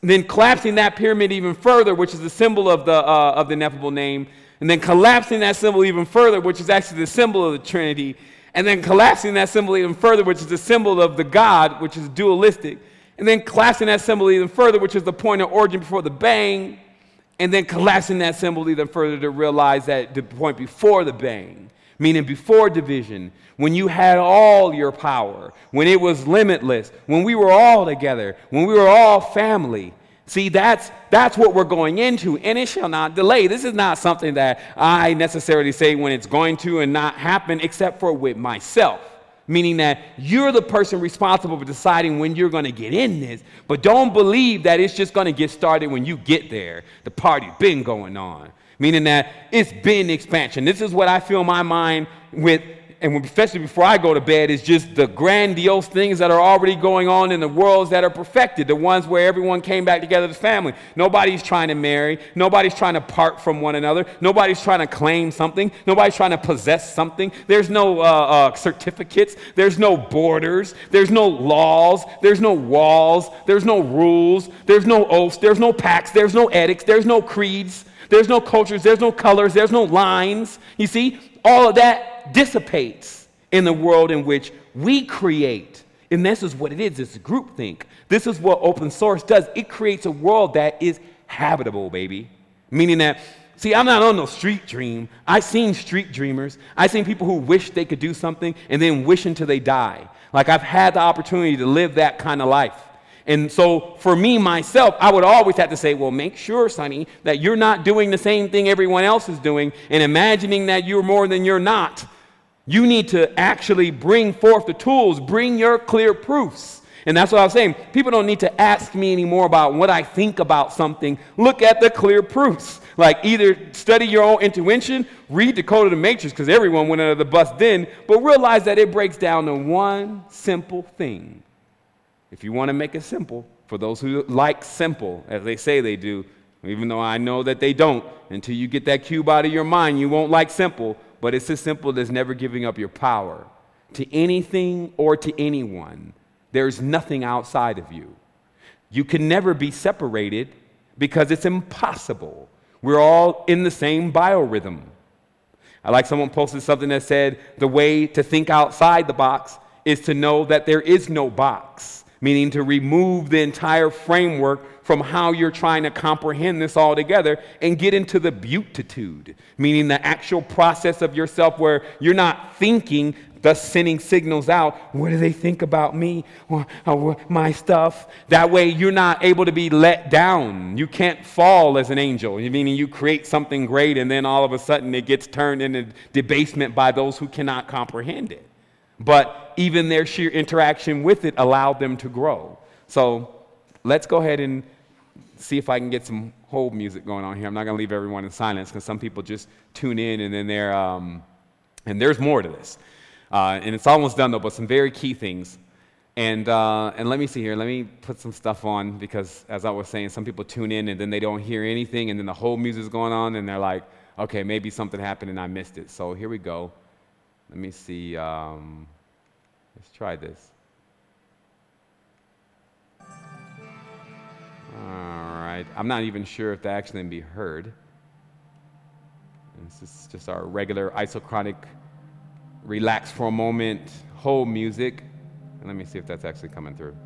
then collapsing that pyramid even further, which is the symbol of the, uh, of the ineffable name, and then collapsing that symbol even further, which is actually the symbol of the Trinity, and then collapsing that symbol even further, which is the symbol of the God, which is dualistic, and then collapsing that symbol even further, which is the point of origin before the bang, and then collapsing that symbol even further to realize that the point before the bang, meaning before division, when you had all your power, when it was limitless, when we were all together, when we were all family. See, that's, that's what we're going into, and it shall not delay. This is not something that I necessarily say when it's going to and not happen, except for with myself meaning that you're the person responsible for deciding when you're going to get in this. But don't believe that it's just going to get started when you get there. The party's been going on, meaning that it's been expansion. This is what I fill my mind with and especially before I go to bed, is just the grandiose things that are already going on in the worlds that are perfected, the ones where everyone came back together as family. Nobody's trying to marry, nobody's trying to part from one another, nobody's trying to claim something, nobody's trying to possess something. There's no uh, uh, certificates, there's no borders, there's no laws, there's no walls, there's no rules, there's no oaths, there's no pacts, there's no edicts, there's no creeds. There's no cultures, there's no colors, there's no lines. You see, all of that dissipates in the world in which we create. And this is what it is it's groupthink. This is what open source does. It creates a world that is habitable, baby. Meaning that See, I'm not on no street dream. I've seen street dreamers. I've seen people who wish they could do something and then wish until they die. Like I've had the opportunity to live that kind of life. And so for me, myself, I would always have to say, well, make sure, Sonny, that you're not doing the same thing everyone else is doing and imagining that you're more than you're not. You need to actually bring forth the tools, bring your clear proofs. And that's what I was saying. People don't need to ask me anymore about what I think about something. Look at the clear proofs. Like either study your own intuition, read the code of the matrix, because everyone went under the bus then, but realize that it breaks down to one simple thing. If you want to make it simple, for those who like simple, as they say they do, even though I know that they don't, until you get that cube out of your mind, you won't like simple, but it's as simple as never giving up your power to anything or to anyone. There's nothing outside of you. You can never be separated because it's impossible. We're all in the same biorhythm. I like someone posted something that said the way to think outside the box is to know that there is no box, meaning to remove the entire framework from how you're trying to comprehend this all together and get into the beatitude, meaning the actual process of yourself where you're not thinking thus sending signals out. What do they think about me or, or uh, my stuff? That way, you're not able to be let down. You can't fall as an angel, meaning you create something great and then all of a sudden it gets turned into debasement by those who cannot comprehend it. But even their sheer interaction with it allowed them to grow. So let's go ahead and see if I can get some hold music going on here. I'm not going to leave everyone in silence because some people just tune in and then they're, um, and there's more to this. Uh, and it's almost done though, but some very key things. And, uh, and let me see here. Let me put some stuff on because, as I was saying, some people tune in and then they don't hear anything, and then the whole music's going on, and they're like, okay, maybe something happened and I missed it. So here we go. Let me see. Um, let's try this. All right. I'm not even sure if that actually can be heard. This is just our regular isochronic relax for a moment, whole music. And let me see if that's actually coming through.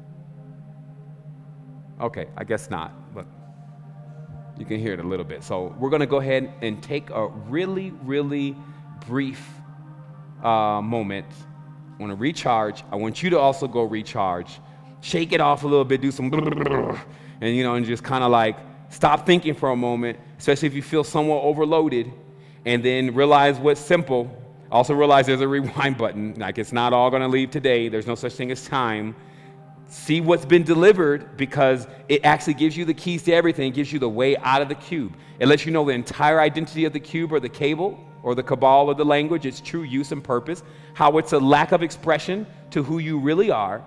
Okay, I guess not, but you can hear it a little bit. So we're going to go ahead and take a really, really brief uh, moment. I want to recharge. I want you to also go recharge. Shake it off a little bit, do some, and you know, and just kind of like stop thinking for a moment, especially if you feel somewhat overloaded, and then realize what's simple also realize there's a rewind button. Like it's not all going to leave today. There's no such thing as time. See what's been delivered because it actually gives you the keys to everything. It gives you the way out of the cube. It lets you know the entire identity of the cube or the cable or the cabal or the language, its true use and purpose, how it's a lack of expression to who you really are,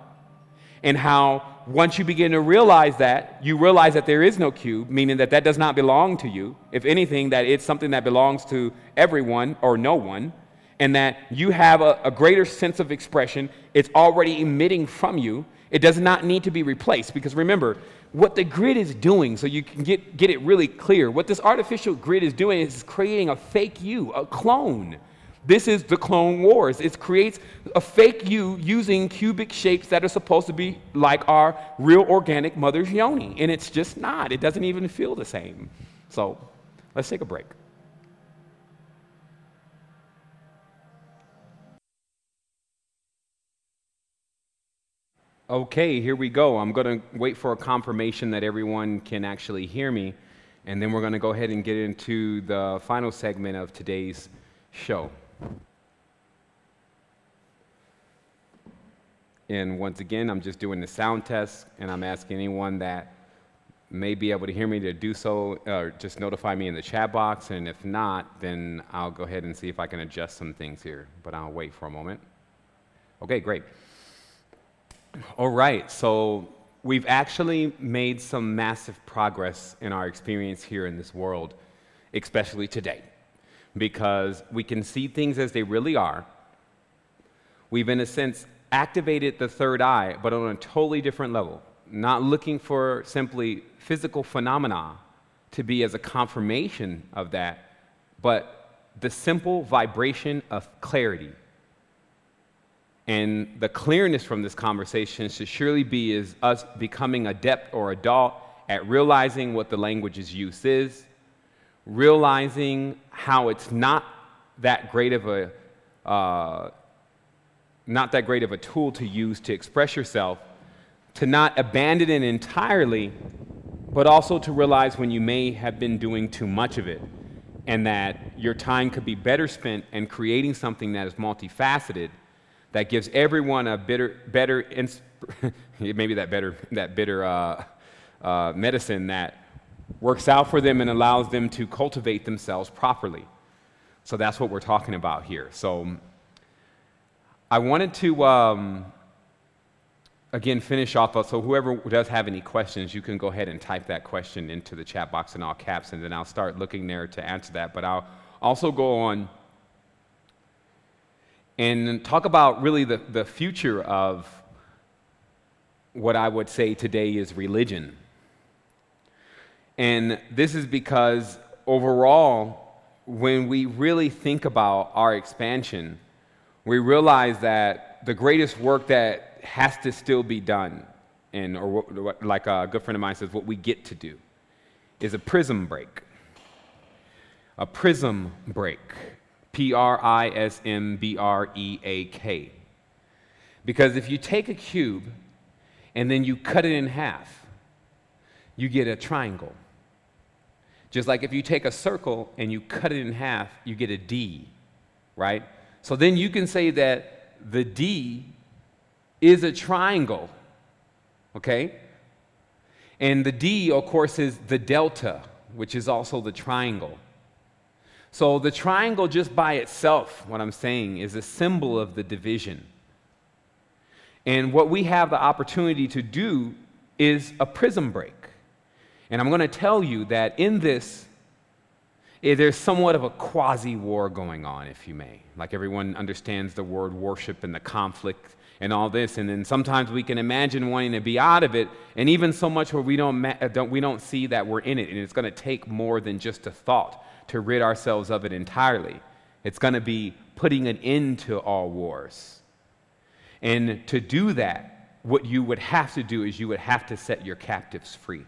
and how once you begin to realize that, you realize that there is no cube, meaning that that does not belong to you. If anything, that it's something that belongs to everyone or no one and that you have a, a, greater sense of expression. It's already emitting from you. It does not need to be replaced because remember, what the grid is doing, so you can get, get it really clear, what this artificial grid is doing is creating a fake you, a clone. This is the Clone Wars. It creates a fake you using cubic shapes that are supposed to be like our real organic mother's yoni. And it's just not. It doesn't even feel the same. So let's take a break. Okay, here we go. I'm going to wait for a confirmation that everyone can actually hear me, and then we're going to go ahead and get into the final segment of today's show. And once again, I'm just doing the sound test, and I'm asking anyone that may be able to hear me to do so, or just notify me in the chat box. And if not, then I'll go ahead and see if I can adjust some things here. But I'll wait for a moment. Okay, great. All right, so we've actually made some massive progress in our experience here in this world, especially today, because we can see things as they really are. We've, in a sense, activated the third eye, but on a totally different level, not looking for simply physical phenomena to be as a confirmation of that, but the simple vibration of clarity and the clearness from this conversation should surely be is us becoming adept or adult at realizing what the language's use is, realizing how it's not that great of a uh, not that great of a tool to use to express yourself, to not abandon it entirely, but also to realize when you may have been doing too much of it and that your time could be better spent in creating something that is multifaceted that gives everyone a bitter, better maybe that better that bitter uh, uh, medicine that works out for them and allows them to cultivate themselves properly. So that's what we're talking about here. So i wanted to um, again finish off so whoever does have any questions you can go ahead and type that question into the chat box in all caps and then i'll start looking there to answer that. But i'll also go on and talk about really the, the future of what i would say today is religion and this is because overall when we really think about our expansion we realize that the greatest work that has to still be done, and or what, like a good friend of mine says, what we get to do is a prism break. A prism break. P R I S M B R E A K. Because if you take a cube and then you cut it in half, you get a triangle. Just like if you take a circle and you cut it in half, you get a D, right? So then you can say that the D is a triangle, okay? And the D, of course, is the delta, which is also the triangle. So the triangle, just by itself, what I'm saying, is a symbol of the division. And what we have the opportunity to do is a prism break. And I'm going to tell you that in this, eh, there's somewhat of a quasi war going on, if you may. Like everyone understands the word worship and the conflict and all this. And then sometimes we can imagine wanting to be out of it, and even so much where we don't, ma- uh, don't, we don't see that we're in it. And it's going to take more than just a thought to rid ourselves of it entirely. It's going to be putting an end to all wars. And to do that, what you would have to do is you would have to set your captives free.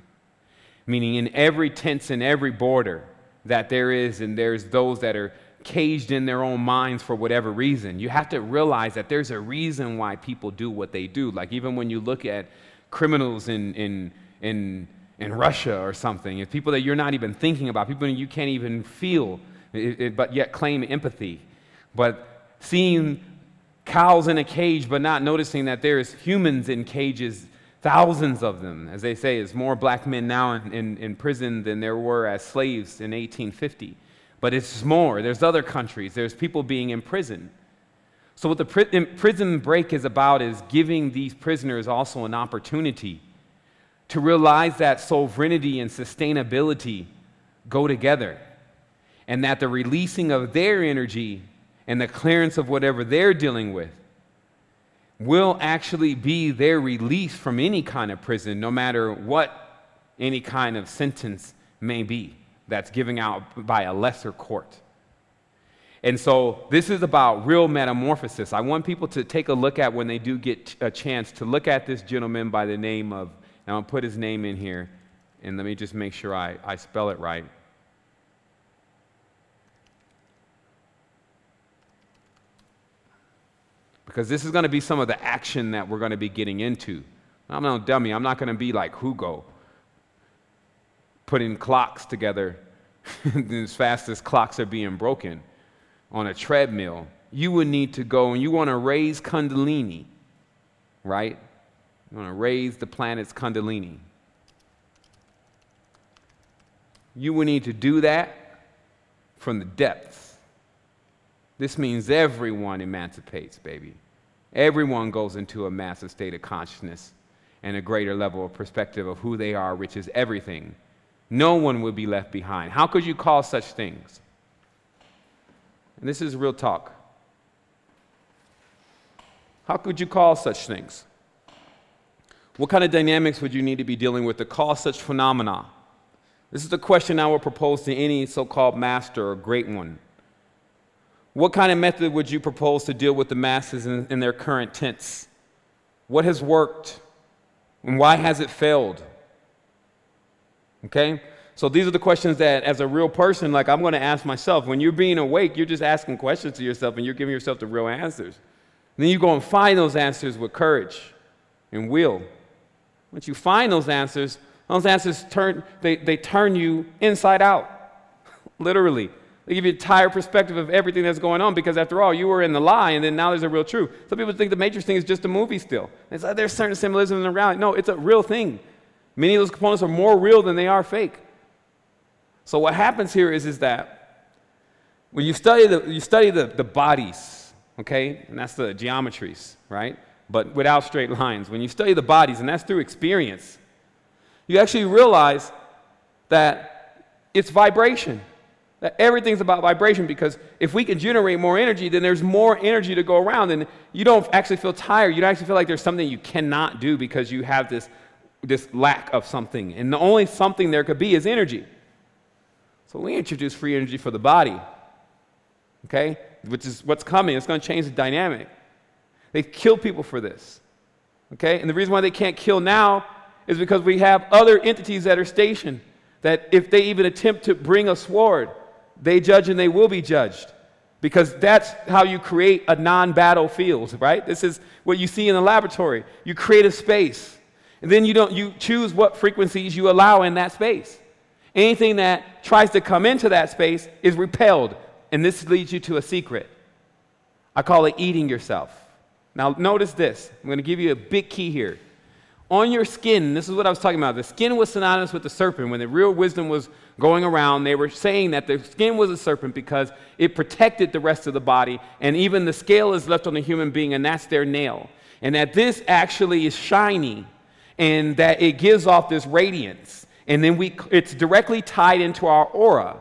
Meaning, in every tense and every border that there is, and there's those that are caged in their own minds for whatever reason. You have to realize that there's a reason why people do what they do. Like even when you look at criminals in, in, in, in Russia or something, it's people that you're not even thinking about, people you can't even feel, it, it, but yet claim empathy. But seeing cows in a cage, but not noticing that there's humans in cages, thousands of them. As they say, is more black men now in, in, in prison than there were as slaves in 1850 but it's more. There's other countries, there's people being imprisoned. So, what the prison break is about is giving these prisoners also an opportunity to realize that sovereignty and sustainability go together, and that the releasing of their energy and the clearance of whatever they're dealing with will actually be their release from any kind of prison, no matter what any kind of sentence may be that's given out by a lesser court. And so this is about real metamorphosis. I want people to take a look at when they do get a chance to look at this gentleman by the name of, and I'll put his name in here, and let me just make sure I, I spell it right. Because this is going to be some of the action that we're going to be getting into. I'm no dummy. I'm not going to be like Hugo putting clocks together as fast as clocks are being broken on a treadmill. You would need to go and you want to raise Kundalini, right? You want to raise the planet's Kundalini. You will need to do that from the depths. This means everyone emancipates, baby. Everyone goes into a massive state of consciousness and a greater level of perspective of who they are, which is everything no one will be left behind. How could you call such things? And this is real talk. How could you call such things? What kind of dynamics would you need to be dealing with to cause such phenomena? This is the question I would propose to any so called master or great one. What kind of method would you propose to deal with the masses in, in their current tense? What has worked? And why has it failed? Okay? So these are the questions that, as a real person, like I'm going to ask myself. When you're being awake, you're just asking questions to yourself and you're giving yourself the real answers. And then you go and find those answers with courage and will. Once you find those answers, those answers turn, they, they turn you inside out, literally. They give you a entire perspective of everything that's going on because, after all, you were in the lie and then now there's a real truth. Some people think the Matrix thing is just a movie still. It's like there's certain symbolism in the reality. No, it's a real thing. Many of those components are more real than they are fake. So, what happens here is, is that when you study, the, you study the, the bodies, okay, and that's the geometries, right? But without straight lines. When you study the bodies, and that's through experience, you actually realize that it's vibration. That everything's about vibration because if we can generate more energy, then there's more energy to go around, and you don't actually feel tired. You don't actually feel like there's something you cannot do because you have this, this lack of something. And the only something there could be is energy. So we introduce free energy for the body, okay? Which is what's coming. It's going to change the dynamic. They've killed people for this, okay? And the reason why they can't kill now is because we have other entities that are stationed that if they even attempt to bring a sword, they judge and they will be judged. Because that's how you create a non battlefield, right? This is what you see in the laboratory. You create a space, and then you, don't, you choose what frequencies you allow in that space. Anything that tries to come into that space is repelled, and this leads you to a secret. I call it eating yourself. Now, notice this. I'm going to give you a big key here on your skin, this is what I was talking about. The skin was synonymous with the serpent. When the real wisdom was going around, they were saying that the skin was a serpent because it protected the rest of the body, and even the scale is left on the human being, and that's their nail. And that this actually is shiny, and that it gives off this radiance. And then we, it's directly tied into our aura,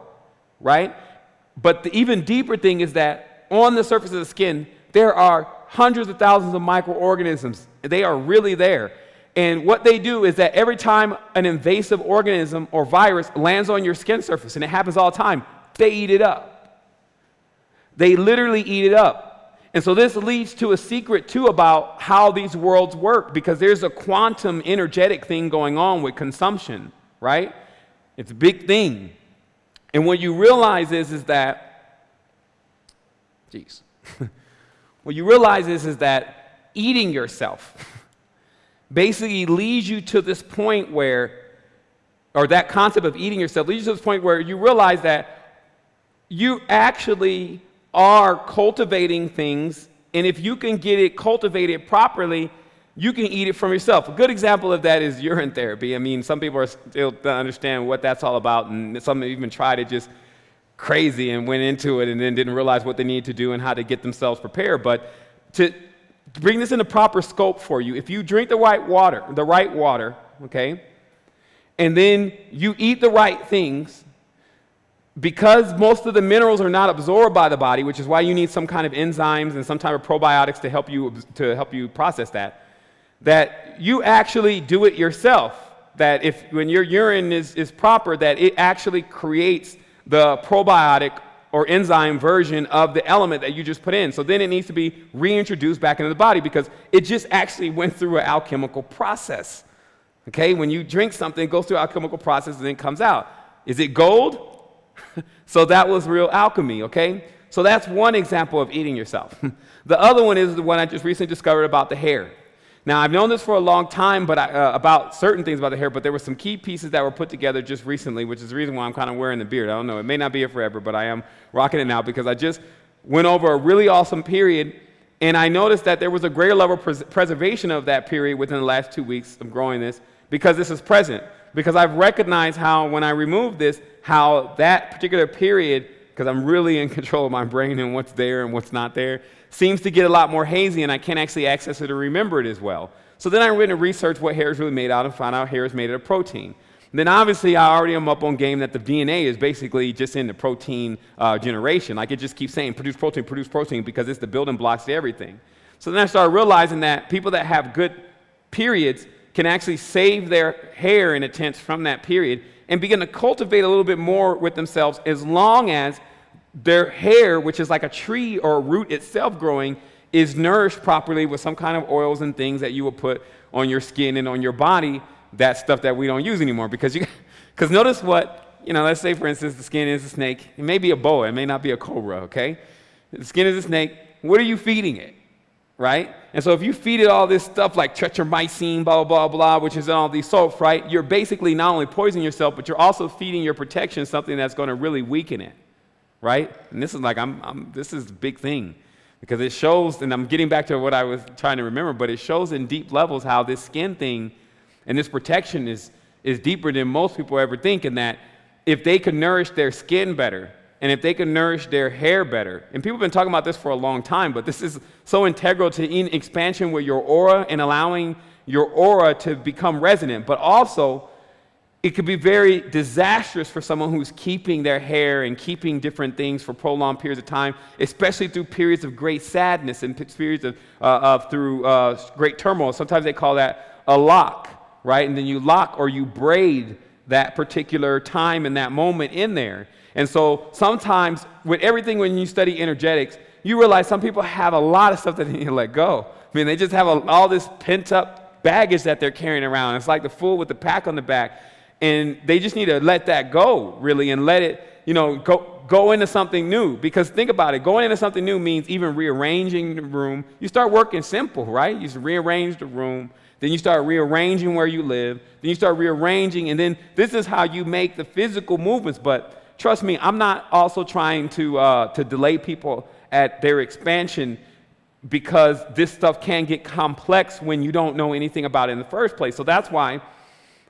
right? But the even deeper thing is that on the surface of the skin, there are hundreds of thousands of microorganisms. They are really there. And what they do is that every time an invasive organism or virus lands on your skin surface, and it happens all the time, they eat it up. They literally eat it up. And so this leads to a secret too about how these worlds work because there's a quantum energetic thing going on with consumption, right? It's a big thing. And what you realize is, is that, jeez, what you realize is, is that eating yourself basically leads you to this point where, or that concept of eating yourself leads you to this point where you realize that you actually are cultivating things, and if you can get it cultivated properly, you can eat it from yourself. A good example of that is urine therapy. I mean, some people are still don't understand what that's all about, and some even try to just crazy and went into it and then didn't realize what they needed to do and how to get themselves prepared. But to, bring this into proper scope for you, if you drink the right water, the right water, okay, and then you eat the right things, because most of the minerals are not absorbed by the body, which is why you need some kind of enzymes and some type of probiotics to help you to help you process that, that you actually do it yourself. That if when your urine is, is proper, that it actually creates the probiotic or enzyme version of the element that you just put in. So then it needs to be reintroduced back into the body because it just actually went through an alchemical process. Okay, when you drink something, it goes through an alchemical process and then comes out. Is it gold? so that was real alchemy, okay? So that's one example of eating yourself. the other one is the one I just recently discovered about the hair. Now, I've known this for a long time but I, uh, about certain things about the hair, but there were some key pieces that were put together just recently, which is the reason why I'm kind of wearing the beard. I don't know. It may not be here forever, but I am rocking it now because I just went over a really awesome period, and I noticed that there was a greater level of pres- preservation of that period within the last two weeks of growing this because this is present. Because I've recognized how, when I remove this, how that particular period, because I'm really in control of my brain and what's there and what's not there, seems to get a lot more hazy and I can't actually access it or remember it as well. So then I went and researched what hair is really made out of and found out hair is made out of protein. Then obviously I already am up on game that the DNA is basically just in the protein uh, generation. Like it just keeps saying produce protein, produce protein because it's the building blocks to everything. So then I started realizing that people that have good periods can actually save their hair in a tense from that period and begin to cultivate a little bit more with themselves as long as their hair, which is like a tree or a root itself growing, is nourished properly with some kind of oils and things that you would put on your skin and on your body. That stuff that we don't use anymore because you, Because notice what, you know, let's say for instance the skin is a snake. It may be a boa, it may not be a cobra, okay? The skin is a snake. What are you feeding it? Right? And so if you feed it all this stuff like tetramycin, blah, blah, blah, which is in all these soaps, right? You're basically not only poisoning yourself, but you're also feeding your protection something that's going to really weaken it. Right? And this is like, I'm, I'm, this is a big thing because it shows, and I'm getting back to what I was trying to remember, but it shows in deep levels how this skin thing and this protection is, is deeper than most people ever think, in that if they could nourish their skin better, and if they can nourish their hair better, and people have been talking about this for a long time, but this is so integral to in expansion with your aura and allowing your aura to become resonant, but also it could be very disastrous for someone who's keeping their hair and keeping different things for prolonged periods of time, especially through periods of great sadness and periods of, uh, of through uh, great turmoil. Sometimes they call that a lock, right? And then you lock or you braid that particular time and that moment in there. And so sometimes with everything when you study energetics, you realize some people have a lot of stuff that they need to let go. I mean, they just have a, all this pent up baggage that they're carrying around. It's like the fool with the pack on the back. And they just need to let that go, really, and let it, you know, go, go into something new. Because think about it, going into something new means even rearranging the room. You start working simple, right? You rearrange the room. Then you start rearranging where you live. Then you start rearranging. And then this is how you make the physical movements. But trust me, I'm not also trying to, uh, to delay people at their expansion because this stuff can get complex when you don't know anything about it in the first place. So that's why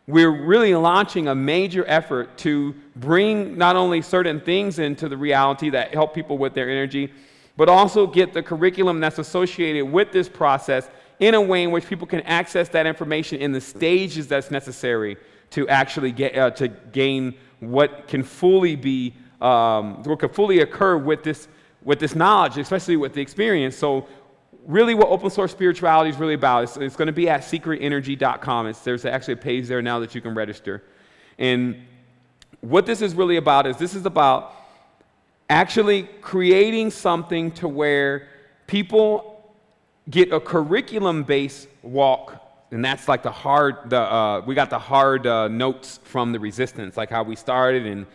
we're really launching a major effort to bring not only certain things into the reality that help people with their energy, but also get the curriculum that's associated with this process in a way in which people can access that information in the stages that's necessary to actually get uh, to gain what can fully be, um, what can fully occur with this, with this knowledge, especially with the experience. So, really, what open source spirituality is really about, it's, it's going to be at secretenergy.com. It's, there's actually a page there now that you can register. And what this is really about is this is about actually creating something to where people get a curriculum based walk and that's like the hard the uh, we got the hard uh, notes from the resistance like how we started and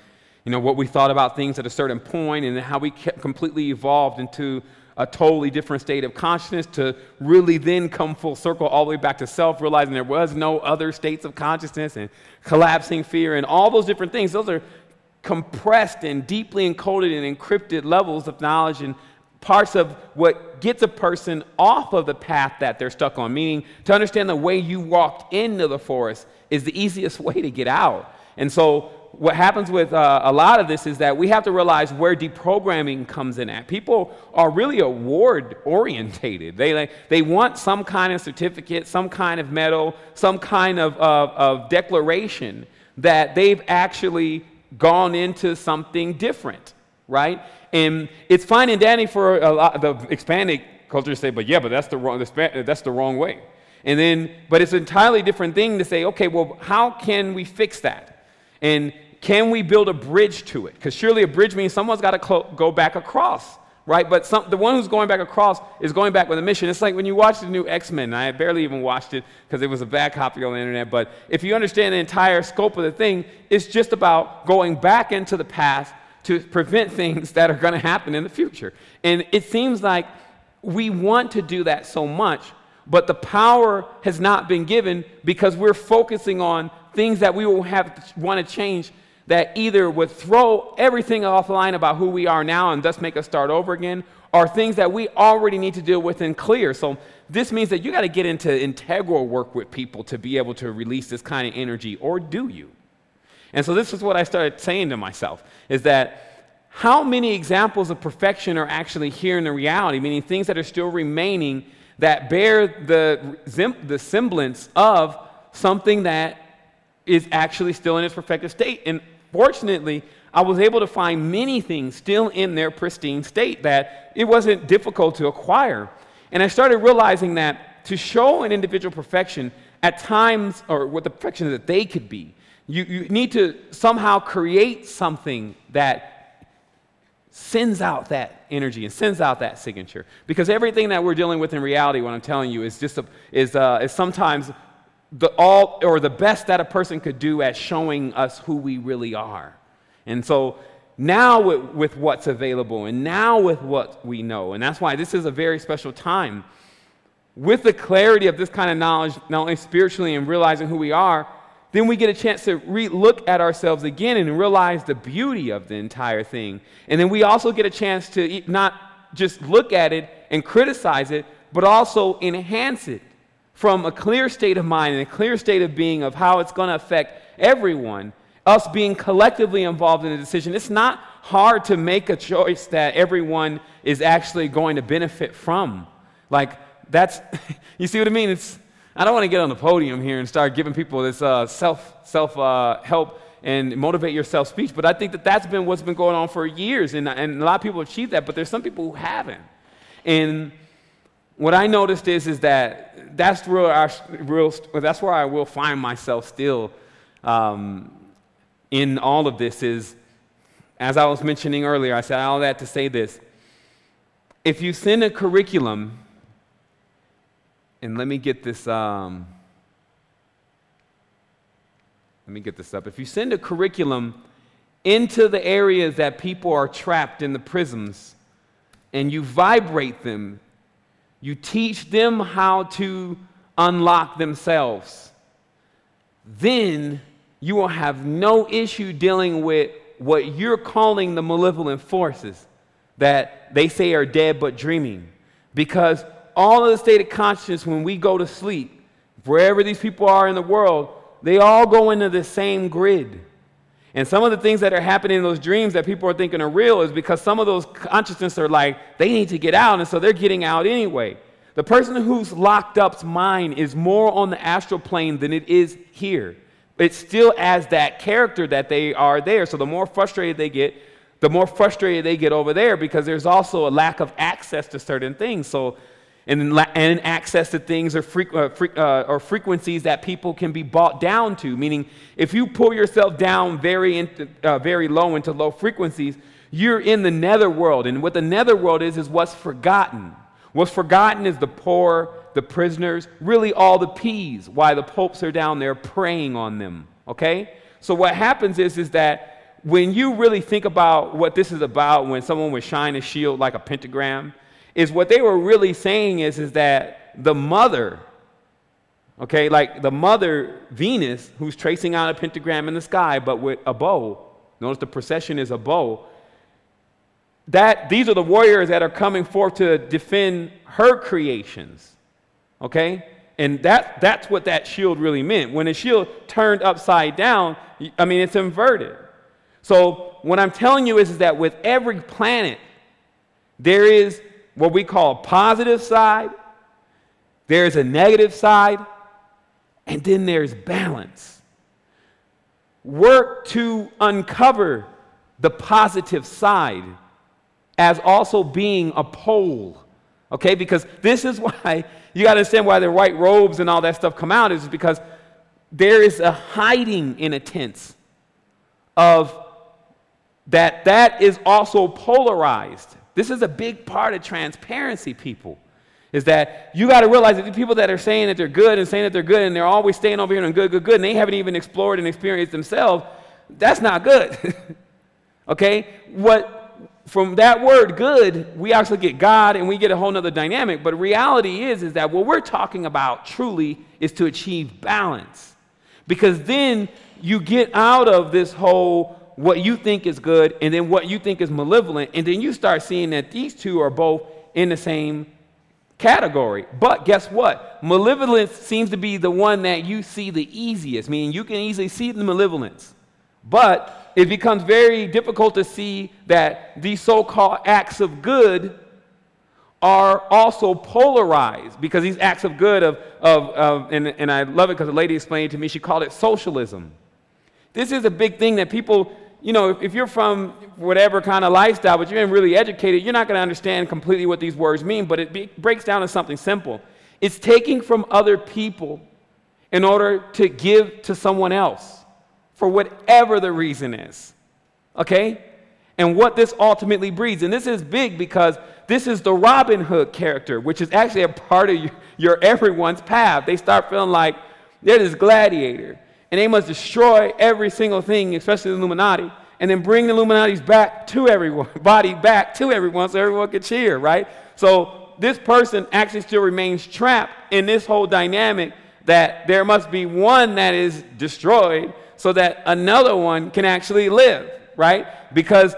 you know what we thought about things at a certain point and how we completely evolved into a totally different state of consciousness to really then come full circle all the way back to self realizing there was no other states of consciousness and collapsing fear and all those different things those are compressed and deeply encoded and encrypted levels of knowledge and parts of what gets a person off of the path that they're stuck on. Meaning, to understand the way you walked into the forest is the easiest way to get out. And so, what happens with uh, a lot of this is that we have to realize where deprogramming comes in at. People are really award orientated. They, like, they want some kind of certificate, some kind of medal, some kind of, of, of declaration that they've actually gone into something different, right? And it's fine and dandy for a lot, the expanded culture to say, but yeah, but that's the wrong, that's the wrong way. And then, but it's an entirely different thing to say, okay, well, how can we fix that? And can we build a bridge to it? Because surely a bridge means someone's got to cl- go back across, right? But some, the one who's going back across is going back with a mission. It's like when you watch the new X Men. I barely even watched it because it was a bad copy on the internet. But if you understand the entire scope of the thing, it's just about going back into the past to prevent things that are going to happen in the future. And it seems like we want to do that so much, but the power has not been given because we're focusing on things that we will have want to change that either would throw everything offline about who we are now and thus make us start over again, or things that we already need to deal with and clear. So this means that you got to get into integral work with people to be able to release this kind of energy, or do you? And so this is what I started saying to myself is that how many examples of perfection are actually here in the reality, meaning things that are still remaining that bear the, the semblance of something that is actually still in its perfected state. And fortunately, I was able to find many things still in their pristine state that it wasn't difficult to acquire. And I started realizing that to show an individual perfection at times, or what the perfection that they could be, you, you need to somehow create something that sends out that energy and sends out that signature. Because everything that we're dealing with in reality, what I'm telling you, is just a, is, uh, is sometimes the all or the best that a person could do at showing us who we really are. And so now with, with, what's available and now with what we know, and that's why this is a very special time. With the clarity of this kind of knowledge, not only spiritually and realizing who we are, then we get a chance to re- look at ourselves again and realize the beauty of the entire thing. And then we also get a chance to not just look at it and criticize it, but also enhance it from a clear state of mind and a clear state of being of how it's going to affect everyone, us being collectively involved in a decision. It's not hard to make a choice that everyone is actually going to benefit from. Like, that's, you see what I mean? It's, I don't want to get on the podium here and start giving people this uh, self, self uh, help and motivate yourself speech, but I think that that's been what's been going on for years, and, and a lot of people achieve that, but there's some people who haven't. And what I noticed is, is that that's where, I, real, that's where I will find myself still um, in all of this is, as I was mentioning earlier, I said all that to say this. If you send a curriculum, and let me get this, um, let me get this up. If you send a curriculum into the areas that people are trapped in the prisms, and you vibrate them you teach them how to unlock themselves. Then you will have no issue dealing with what you're calling the malevolent forces that they say are dead but dreaming. Because all of the state of consciousness, when we go to sleep, wherever these people are in the world, they all go into the same grid. And some of the things that are happening in those dreams that people are thinking are real is because some of those consciousness are like, they need to get out, and so they're getting out anyway. The person who's locked up's mind is more on the astral plane than it is here. It's still as that character that they are there. So the more frustrated they get, the more frustrated they get over there because there's also a lack of access to certain things. So and, and access to things or, fre- uh, fre- uh, or frequencies that people can be brought down to. Meaning, if you pull yourself down very, into, uh, very low into low frequencies, you're in the netherworld. And what the netherworld is, is what's forgotten. What's forgotten is the poor, the prisoners, really all the peas, why the popes are down there preying on them. Okay? So, what happens is, is that when you really think about what this is about, when someone would shine a shield like a pentagram, is what they were really saying is, is that the mother, okay, like the mother Venus, who's tracing out a pentagram in the sky, but with a bow. Notice the procession is a bow. That these are the warriors that are coming forth to defend her creations. Okay? And that, that's what that shield really meant. When the shield turned upside down, I mean, it's inverted. So, what I'm telling you is, is that with every planet, there is what we call a positive side, there's a negative side, and then there's balance. Work to uncover the positive side as also being a pole. Okay, because this is why you got to understand why the white robes and all that stuff come out is because there is a hiding in a tense of that that is also polarized. This is a big part of transparency, people. Is that you got to realize that the people that are saying that they're good and saying that they're good and they're always staying over here and good, good, good, and they haven't even explored and experienced themselves, that's not good. okay? What from that word good, we actually get God and we get a whole nother dynamic. But reality is, is that what we're talking about truly is to achieve balance. Because then you get out of this whole what you think is good and then what you think is malevolent, and then you start seeing that these two are both in the same category. But guess what? Malevolence seems to be the one that you see the easiest, meaning you can easily see the malevolence. But it becomes very difficult to see that these so called acts of good are also polarized because these acts of good of, of, of and, and I love it because the lady explained to me, she called it socialism. This is a big thing that people you know, if, you're from whatever kind of lifestyle, but you're really educated, you're not going to understand completely what these words mean, but it be, breaks down to something simple. It's taking from other people in order to give to someone else for whatever the reason is. Okay? And what this ultimately breeds. And this is big because this is the Robin Hood character, which is actually a part of your, your everyone's path. They start feeling like, They're this gladiator, and they must destroy every single thing, especially the Illuminati, and then bring the Illuminati's back to everyone, body back to everyone, so everyone can cheer, right? So this person actually still remains trapped in this whole dynamic that there must be one that is destroyed so that another one can actually live, right? Because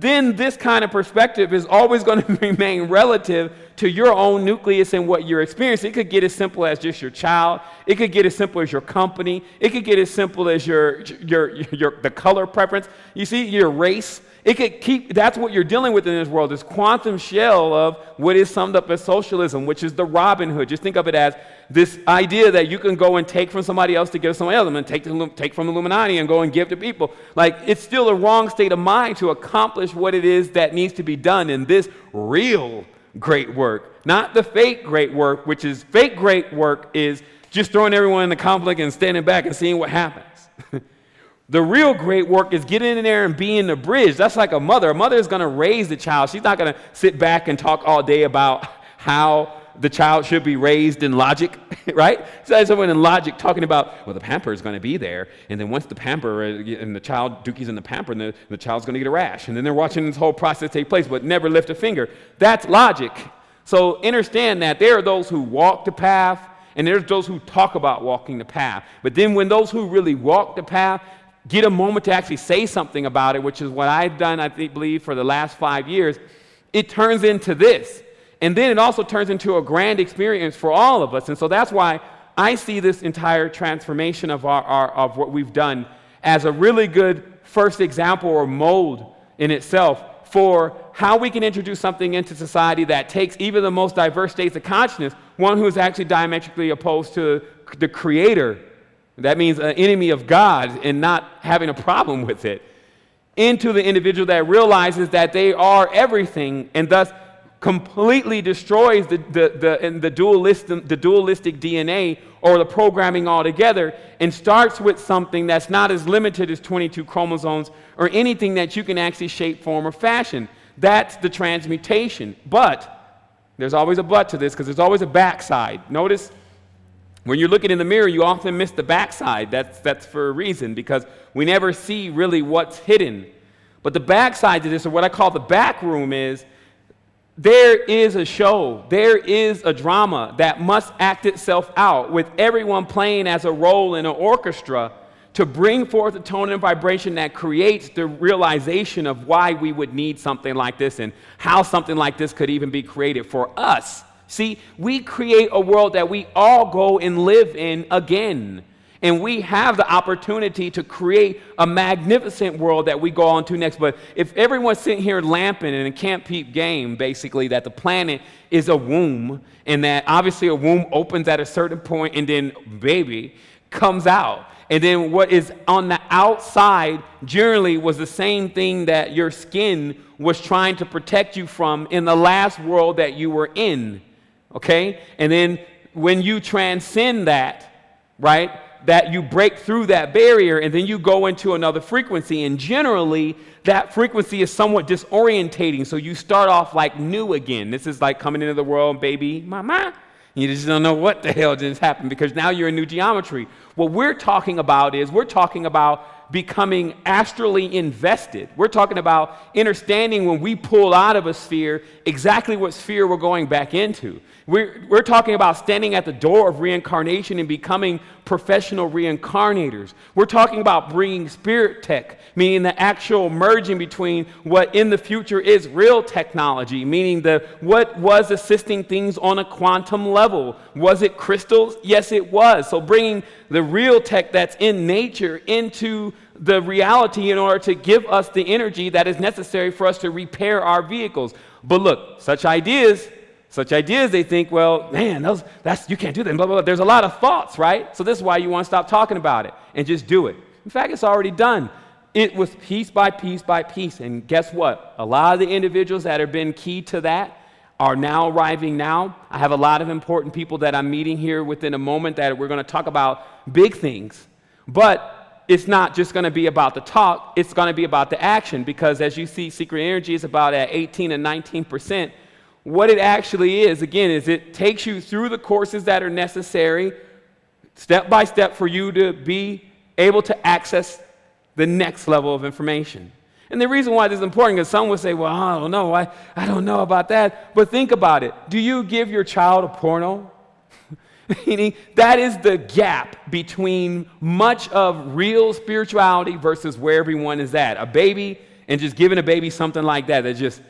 then this kind of perspective is always going to remain relative to your own nucleus and what you're experiencing. It could get as simple as just your child. It could get as simple as your company. It could get as simple as your, your, your, the color preference. You see, your race. It could keep, that's what you're dealing with in this world, this quantum shell of what is summed up as socialism, which is the Robin Hood. Just think of it as this idea that you can go and take from somebody else to give to somebody else, and take, the, take from Illuminati and go and give to people. Like, it's still a wrong state of mind to accomplish what it is that needs to be done in this real great work, not the fake great work, which is fake great work is just throwing everyone in the conflict and standing back and seeing what happens. The real great work is getting in there and being the bridge. That's like a mother. A mother is going to raise the child. She's not going to sit back and talk all day about how the child should be raised in logic, right? So someone in logic talking about, well, the pamper is going to be there, and then once the pamper uh, and the child, Dookie's in the pamper, and the, the child's going to get a rash, and then they're watching this whole process take place, but never lift a finger. That's logic. So understand that there are those who walk the path, and there's those who talk about walking the path. But then when those who really walk the path get a moment to actually say something about it, which is what I've done, I think, believe, for the last five years, it turns into this. And then it also turns into a grand experience for all of us. And so that's why I see this entire transformation of, our, our, of what we've done as a really good first example or mold in itself for how we can introduce something into society that takes even the most diverse states of consciousness, one who is actually diametrically opposed to the creator that means an enemy of God and not having a problem with it. Into the individual that realizes that they are everything and thus completely destroys the, the, the, the, dualistic, the dualistic DNA or the programming altogether and starts with something that's not as limited as 22 chromosomes or anything that you can actually shape, form, or fashion. That's the transmutation. But there's always a but to this because there's always a backside. Notice when you're looking in the mirror, you often miss the backside. That's, that's for a reason because we never see really what's hidden. But the backside to this, or what I call the back room, is there is a show, there is a drama that must act itself out with everyone playing as a role in an orchestra to bring forth a tone and vibration that creates the realization of why we would need something like this and how something like this could even be created for us See, we create a world that we all go and live in again. And we have the opportunity to create a magnificent world that we go on to next. But if everyone's sitting here lamping in a camp peep game, basically, that the planet is a womb, and that obviously a womb opens at a certain point, and then baby comes out. And then what is on the outside generally was the same thing that your skin was trying to protect you from in the last world that you were in okay? And then when you transcend that, right, that you break through that barrier and then you go into another frequency. And generally, that frequency is somewhat disorientating. So you start off like new again. This is like coming into the world, baby, mama. You just don't know what the hell just happened because now you're in new geometry. What we're talking about is we're talking about becoming astrally invested. We're talking about understanding when we pull out of a sphere exactly what sphere we're going back into. We're, we're talking about standing at the door of reincarnation and becoming professional reincarnators. We're talking about bringing spirit tech, meaning the actual merging between what in the future is real technology, meaning the what was assisting things on a quantum level. Was it crystals? Yes, it was. So bringing the real tech that's in nature into the reality in order to give us the energy that is necessary for us to repair our vehicles. But look, such ideas such ideas, they think, well, man, those, that's, you can't do that. Blah, blah, blah. There's a lot of thoughts, right? So this is why you want to stop talking about it and just do it. In fact, it's already done. It was piece by piece by piece. And guess what? A lot of the individuals that have been key to that are now arriving now. I have a lot of important people that I'm meeting here within a moment that we're going to talk about big things. But it's not just going to be about the talk, it's going to be about the action because as you see, secret energy is about at 18 and 19 percent what it actually is, again, is it takes you through the courses that are necessary step by step for you to be able to access the next level of information. And the reason why this is important is some would say, well, I don't know. I, I don't know about that. But think about it. Do you give your child a porno? Meaning, that is the gap between much of real spirituality versus where everyone is at. A baby and just giving a baby something like that that just,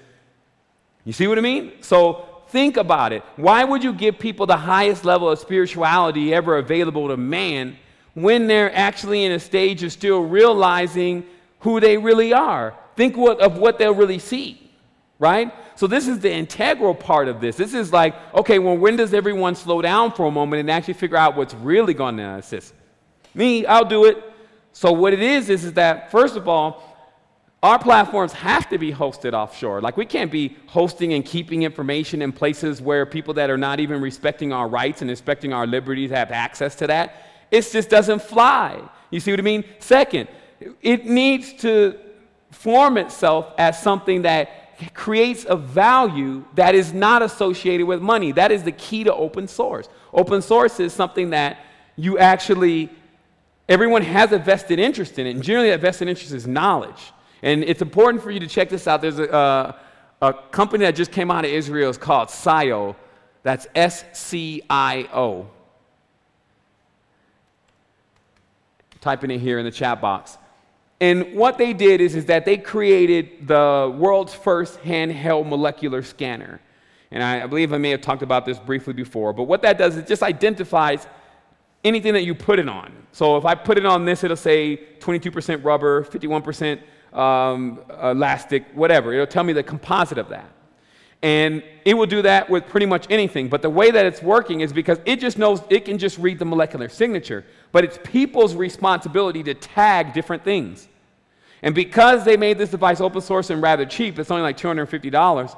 you see what I mean? So think about it. Why would you give people the highest level of spirituality ever available to man when they're actually in a stage of still realizing who they really are? Think what, of what they'll really see, right? So this is the integral part of this. This is like, okay, well, when does everyone slow down for a moment and actually figure out what's really going to assist? Me, I'll do it. So what it is is, is that first of all, our platforms have to be hosted offshore. Like we can't be hosting and keeping information in places where people that are not even respecting our rights and respecting our liberties have access to that. It just doesn't fly. You see what I mean? Second, it needs to form itself as something that creates a value that is not associated with money. That is the key to open source. Open source is something that you actually, everyone has a vested interest in it. And generally, that vested interest is knowledge. And it's important for you to check this out. There's a, uh, a company that just came out of Israel. It's called SCIO. That's S C I O. Typing it here in the chat box. And what they did is, is that they created the world's first handheld molecular scanner. And I, I believe I may have talked about this briefly before, but what that does is it just identifies anything that you put it on. So if I put it on this, it'll say 22% rubber, 51% um, elastic, whatever. It'll tell me the composite of that. And it will do that with pretty much anything. But the way that it's working is because it just knows it can just read the molecular signature. But it's people's responsibility to tag different things. And because they made this device open source and rather cheap, it's only like $250,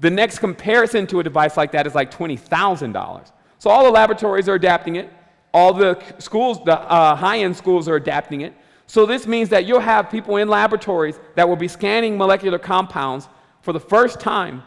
the next comparison to a device like that is like $20,000. So all the laboratories are adapting it. All the schools, the uh, high end schools are adapting it. So this means that you'll have people in laboratories that will be scanning molecular compounds for the first time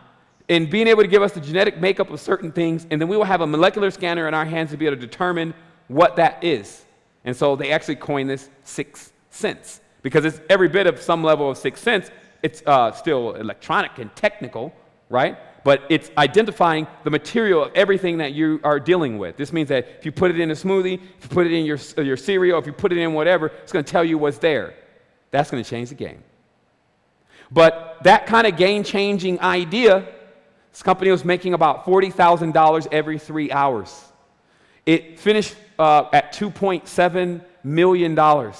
and being able to give us the genetic makeup of certain things, and then we will have a molecular scanner in our hands to be able to determine what that is. And so they actually coined this sixth sense because it's every bit of some level of sixth sense. It's uh, still electronic and technical, right? But it's identifying the material of everything that you are dealing with. This means that if you put it in a smoothie, if you put it in your, your cereal, if you put it in whatever, it's going to tell you what's there. That's going to change the game. But that kind of game changing idea, this company was making about $40,000 every three hours. It finished uh, at $2.7 million.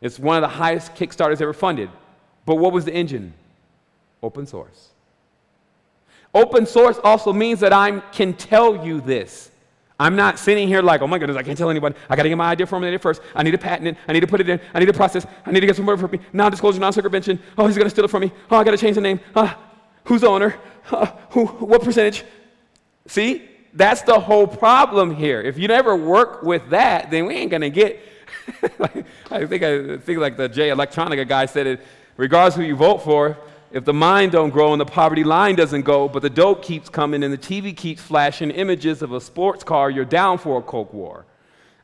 It's one of the highest Kickstarters ever funded. But what was the engine? Open source. Open source also means that I can tell you this. I'm not sitting here like, oh my goodness, I can't tell anybody. I got to get my idea formulated first. I need to patent it. I need to put it in. I need to process. I need to get some more for me. Non-disclosure, non-circumvention. Oh, he's going to steal it from me. Oh, I got to change the name. Uh, who's the owner? Uh, who, what percentage? See, that's the whole problem here. If you never work with that, then we ain't going to get like, I think I think like the Jay Electronica guy said it, regardless who you vote for, if the mind don't grow and the poverty line doesn't go, but the dope keeps coming and the TV keeps flashing images of a sports car, you're down for a Coke war.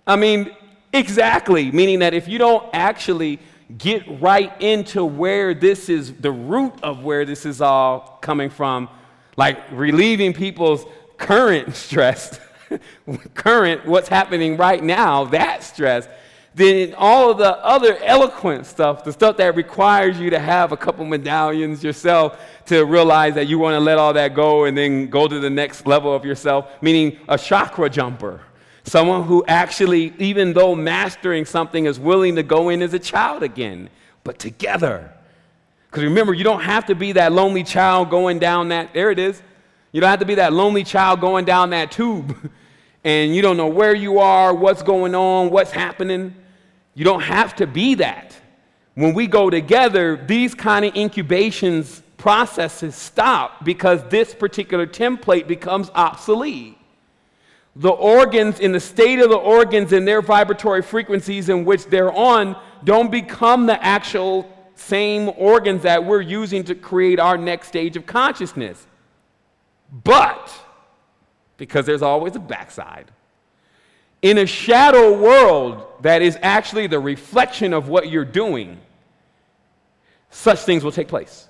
I mean, exactly, meaning that if you don't actually get right into where this is, the root of where this is all coming from, like relieving people's current stress, current, what's happening right now, that stress, then all of the other eloquent stuff, the stuff that requires you to have a couple medallions yourself to realize that you want to let all that go and then go to the next level of yourself, meaning a chakra jumper. Someone who actually, even though mastering something, is willing to go in as a child again, but together. Because remember, you don't have to be that lonely child going down that, there it is. You don't have to be that lonely child going down that tube and you don't know where you are, what's going on, what's happening. You don't have to be that. When we go together, these kind of incubations processes stop because this particular template becomes obsolete. The organs, in the state of the organs and their vibratory frequencies in which they're on, don't become the actual same organs that we're using to create our next stage of consciousness. But, because there's always a backside, In a shadow world that is actually the reflection of what you're doing, such things will take place.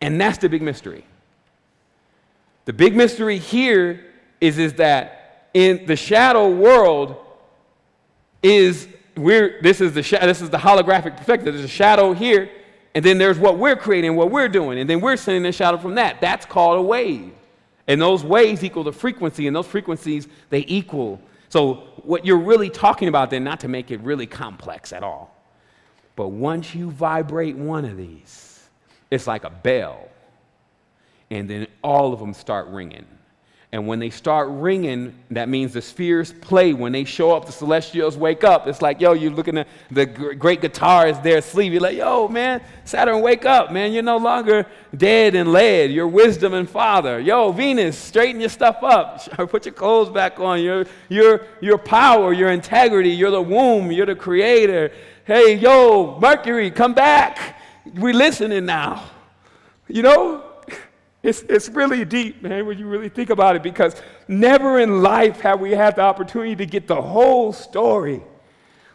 And that's the big mystery. The big mystery here is, is that in the shadow world is we're this is the sh- this is the holographic perspective. There's a shadow here, and then there's what we're creating, what we're doing, and then we're sending a shadow from that. That's called a wave. And those waves equal the frequency, and those frequencies they equal. So what you're really talking about then, not to make it really complex at all, but once you vibrate one of these, it's like a bell and then all of them start ringing. And when they start ringing, that means the spheres play. When they show up, the celestials wake up. It's like, yo, you're looking at the great guitar is there asleep. You're like, yo, man, Saturn, wake up, man. You're no longer dead and lead. You're wisdom and father. Yo, Venus, straighten your stuff up. Put your clothes back on. Your, your, your power, your integrity. You're the womb. You're the creator. Hey, yo, Mercury, come back. We're listening now. You know? It's, it's really deep, man, when you really think about it, because never in life have we had the opportunity to get the whole story.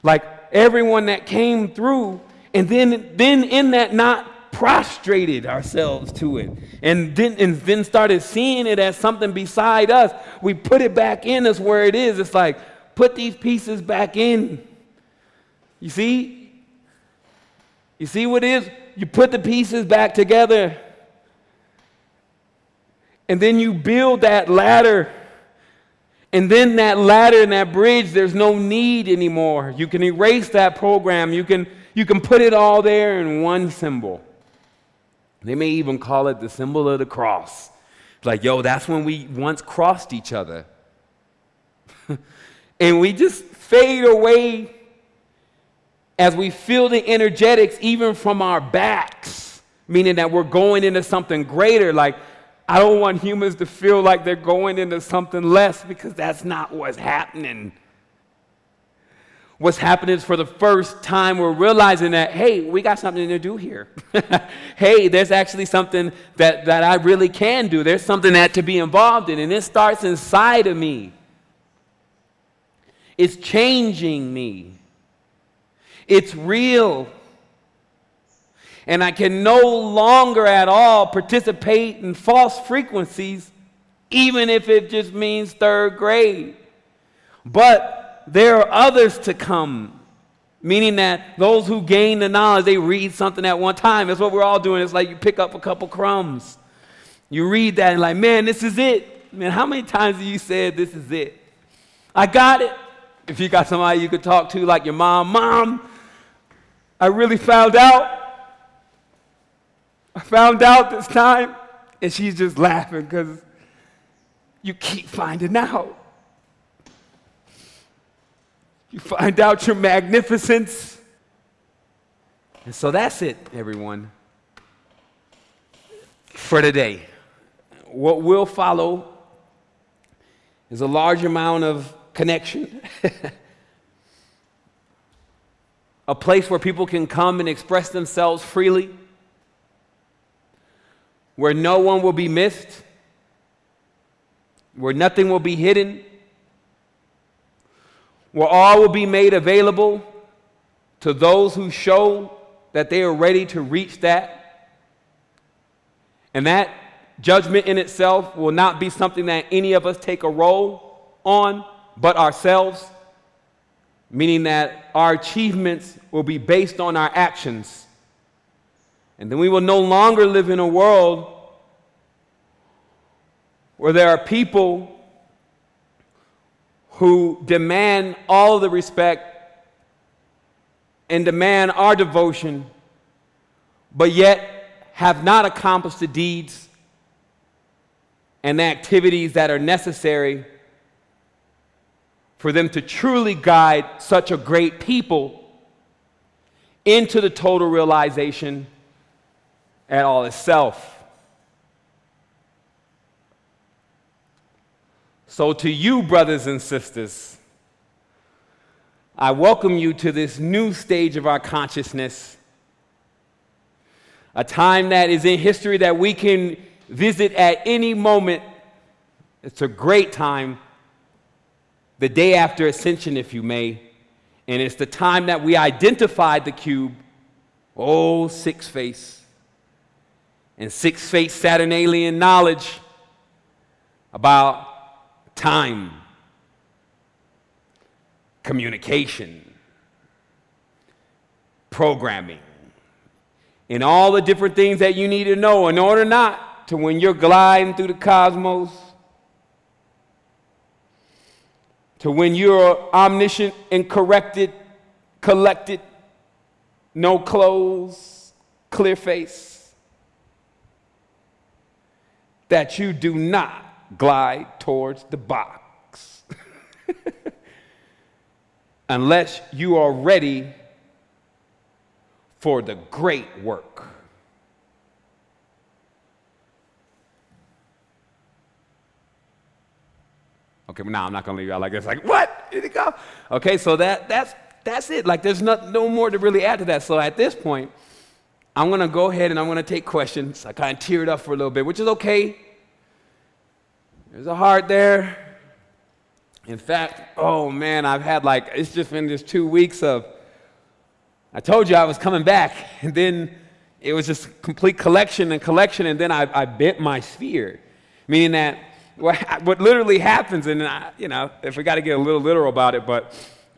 Like everyone that came through, and then, then in that, not prostrated ourselves to it, and then, and then started seeing it as something beside us. We put it back in us where it is. It's like, put these pieces back in. You see? You see what it is? You put the pieces back together and then you build that ladder. And then that ladder and that bridge, there's no need anymore. You can erase that program. You can, you can put it all there in one symbol. They may even call it the symbol of the cross. Like, yo, that's when we once crossed each other. and we just fade away as we feel the energetics even from our backs, meaning that we're going into something greater. Like, I don't want humans to feel like they're going into something less because that's not what's happening. What's happening is for the first time we're realizing that, hey, we got something to do here. hey, there's actually something that, that I really can do. There's something that to be involved in, and it starts inside of me. It's changing me. It's real and I can no longer at all participate in false frequencies, even if it just means third grade. But there are others to come, meaning that those who gain the knowledge, they read something at one time. That's what we're all doing. It's like you pick up a couple crumbs. You read that and like, man, this is it. Man, how many times have you said this is it? I got it. If you got somebody you could talk to, like your mom, mom, I really found out I found out this time, and she's just laughing because you keep finding out. You find out your magnificence. And so that's it, everyone, for today. What will follow is a large amount of connection, a place where people can come and express themselves freely where no one will be missed, where nothing will be hidden, where all will be made available to those who show that they are ready to reach that. And that judgment in itself will not be something that any of us take a role on, but ourselves, meaning that our achievements will be based on our actions and then we will no longer live in a world where there are people who demand all the respect and demand our devotion, but yet have not accomplished the deeds and activities that are necessary for them to truly guide such a great people into the total realization and all itself. So, to you, brothers and sisters, I welcome you to this new stage of our consciousness, a time that is in history that we can visit at any moment. It's a great time the day after ascension, if you may, and it's the time that we identified the cube. Oh, six face. And six face Saturnalian knowledge about time, communication, programming, and all the different things that you need to know in order not to, when you're gliding through the cosmos, to when you're omniscient and corrected, collected, no clothes, clear face, that you do not glide towards the box unless you are ready for the great work. Okay, now I'm not gonna leave you out like this. Like, what? Did it go? Okay, so that that's that's it. Like, there's not, no more to really add to that. So at this point, I'm gonna go ahead and I'm gonna take questions. I kind of teared up for a little bit, which is okay. There's a heart there. In fact, oh man, I've had like it's just been just two weeks of. I told you I was coming back, and then it was just complete collection and collection, and then I, I bent my sphere, meaning that what, what literally happens, and I, you know, if we got to get a little literal about it, but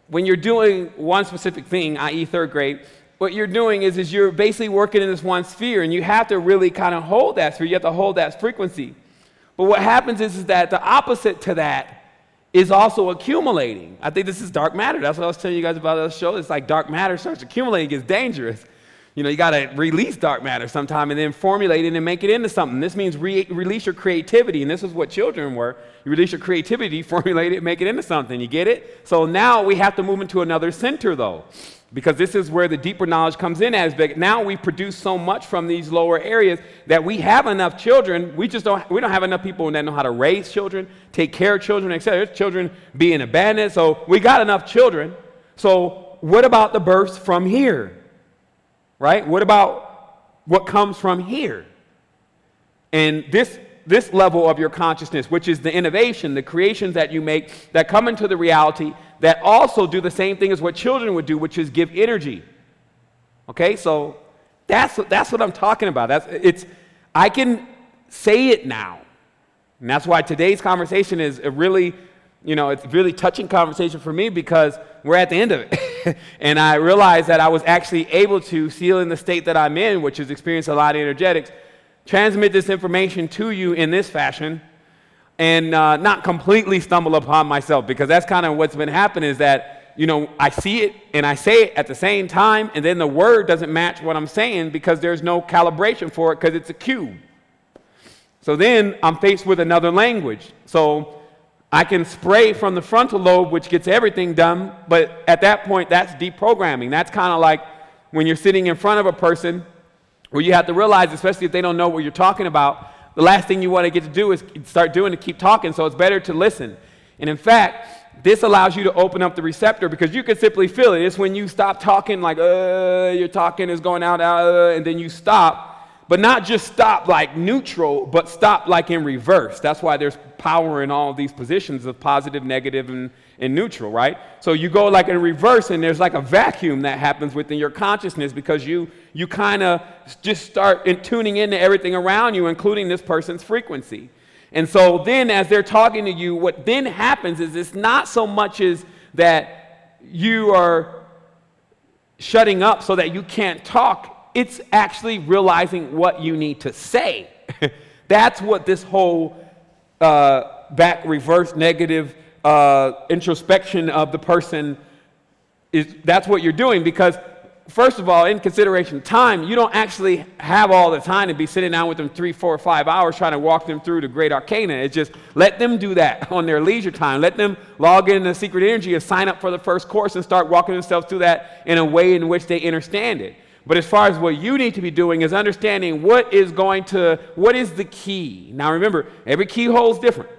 when you're doing one specific thing, i.e., third grade, what you're doing is, is you're basically working in this one sphere, and you have to really kind of hold that sphere. You have to hold that frequency. But what happens is, is that the opposite to that is also accumulating. I think this is dark matter. That's what I was telling you guys about the show. It's like dark matter starts accumulating, it's dangerous. You know, you got to release dark matter sometime and then formulate it and make it into something. This means re- release your creativity, and this is what children were. You release your creativity, formulate it, make it into something. You get it? So now we have to move into another center, though, because this is where the deeper knowledge comes in as big. Now we produce so much from these lower areas that we have enough children. We just don't. We don't have enough people that know how to raise children, take care of children, etc. Children being abandoned. So we got enough children. So what about the births from here? Right? What about what comes from here? And this, this level of your consciousness, which is the innovation, the creations that you make that come into the reality that also do the same thing as what children would do, which is give energy. Okay, so that's, that's what I'm talking about. That's, it's, I can say it now. And that's why today's conversation is a really, you know, it's a really touching conversation for me because we're at the end of it. and I realized that I was actually able to seal in the state that I'm in, which is experience a lot of energetics, transmit this information to you in this fashion and uh, not completely stumble upon myself because that's kind of what's been happening is that, you know, I see it and I say it at the same time and then the word doesn't match what I'm saying because there's no calibration for it because it's a cube. So then I'm faced with another language. So I can spray from the frontal lobe, which gets everything done, but at that point, that's deprogramming. That's kind of like when you're sitting in front of a person where you have to realize, especially if they don't know what you're talking about, the last thing you want to get to do is start doing to keep talking, so it's better to listen. And in fact, this allows you to open up the receptor because you can simply feel it. It's when you stop talking, like, uh, you're talking is going out, uh, and then you stop but not just stop like neutral, but stop like in reverse. That's why there's power in all these positions of positive, negative, and, and neutral, right? So you go like in reverse, and there's like a vacuum that happens within your consciousness because you, you kind of just start in tuning into everything around you, including this person's frequency. And so then, as they're talking to you, what then happens is it's not so much as that you are shutting up so that you can't talk it's actually realizing what you need to say. That's what this whole uh, back reverse negative uh, introspection of the person is. That's what you're doing because, first of all, in consideration time, you don't actually have all the time to be sitting down with them three, four, five hours trying to walk them through the great arcana. It's just let them do that on their leisure time. Let them log in the secret energy and sign up for the first course and start walking themselves through that in a way in which they understand it. But as far as what you need to be doing is understanding what is going to, what is the key. Now remember, every keyhole is different.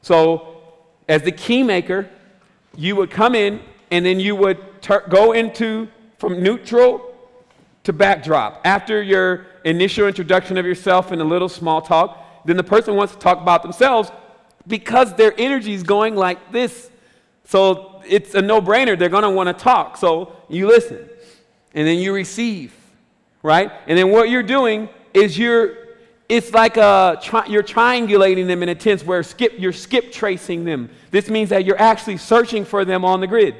So as the key maker, you would come in and then you would ter- go into from neutral to backdrop. After your initial introduction of yourself and a little small talk, then the person wants to talk about themselves because their energy is going like this. So it's a no brainer. They're going to want to talk. So you listen and then you receive, right? And then what you're doing is you're, it's like a, tri- you're triangulating them in a tense where skip, you're skip tracing them. This means that you're actually searching for them on the grid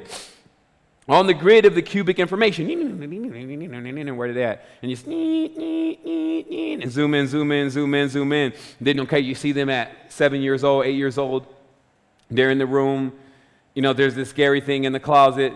on the grid of the cubic information. Where are they at? And you zoom in, zoom in, zoom in, zoom in. Then, okay, you see them at seven years old, eight years old. They're in the room. You know, there's this scary thing in the closet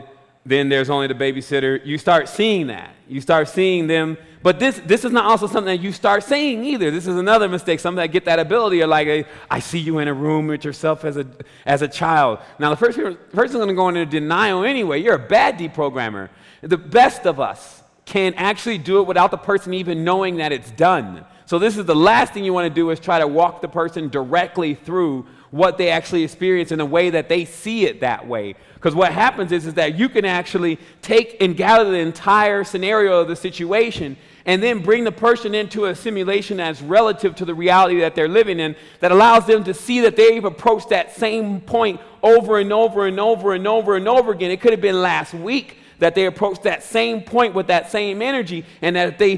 then there's only the babysitter. You start seeing that. You start seeing them. But this, this is not also something that you start saying either. This is another mistake. Some that get that ability are like, I see you in a room with yourself as a, as a child. Now, the first person's going to go into denial anyway. You're a bad deprogrammer. The best of us can actually do it without the person even knowing that it's done. So, this is the last thing you want to do is try to walk the person directly through what they actually experience in a way that they see it that way. Because what happens is, is that you can actually take and gather the entire scenario of the situation and then bring the person into a simulation that's relative to the reality that they're living in that allows them to see that they've approached that same point over and over and over and over and over again. It could have been last week that they approached that same point with that same energy and that they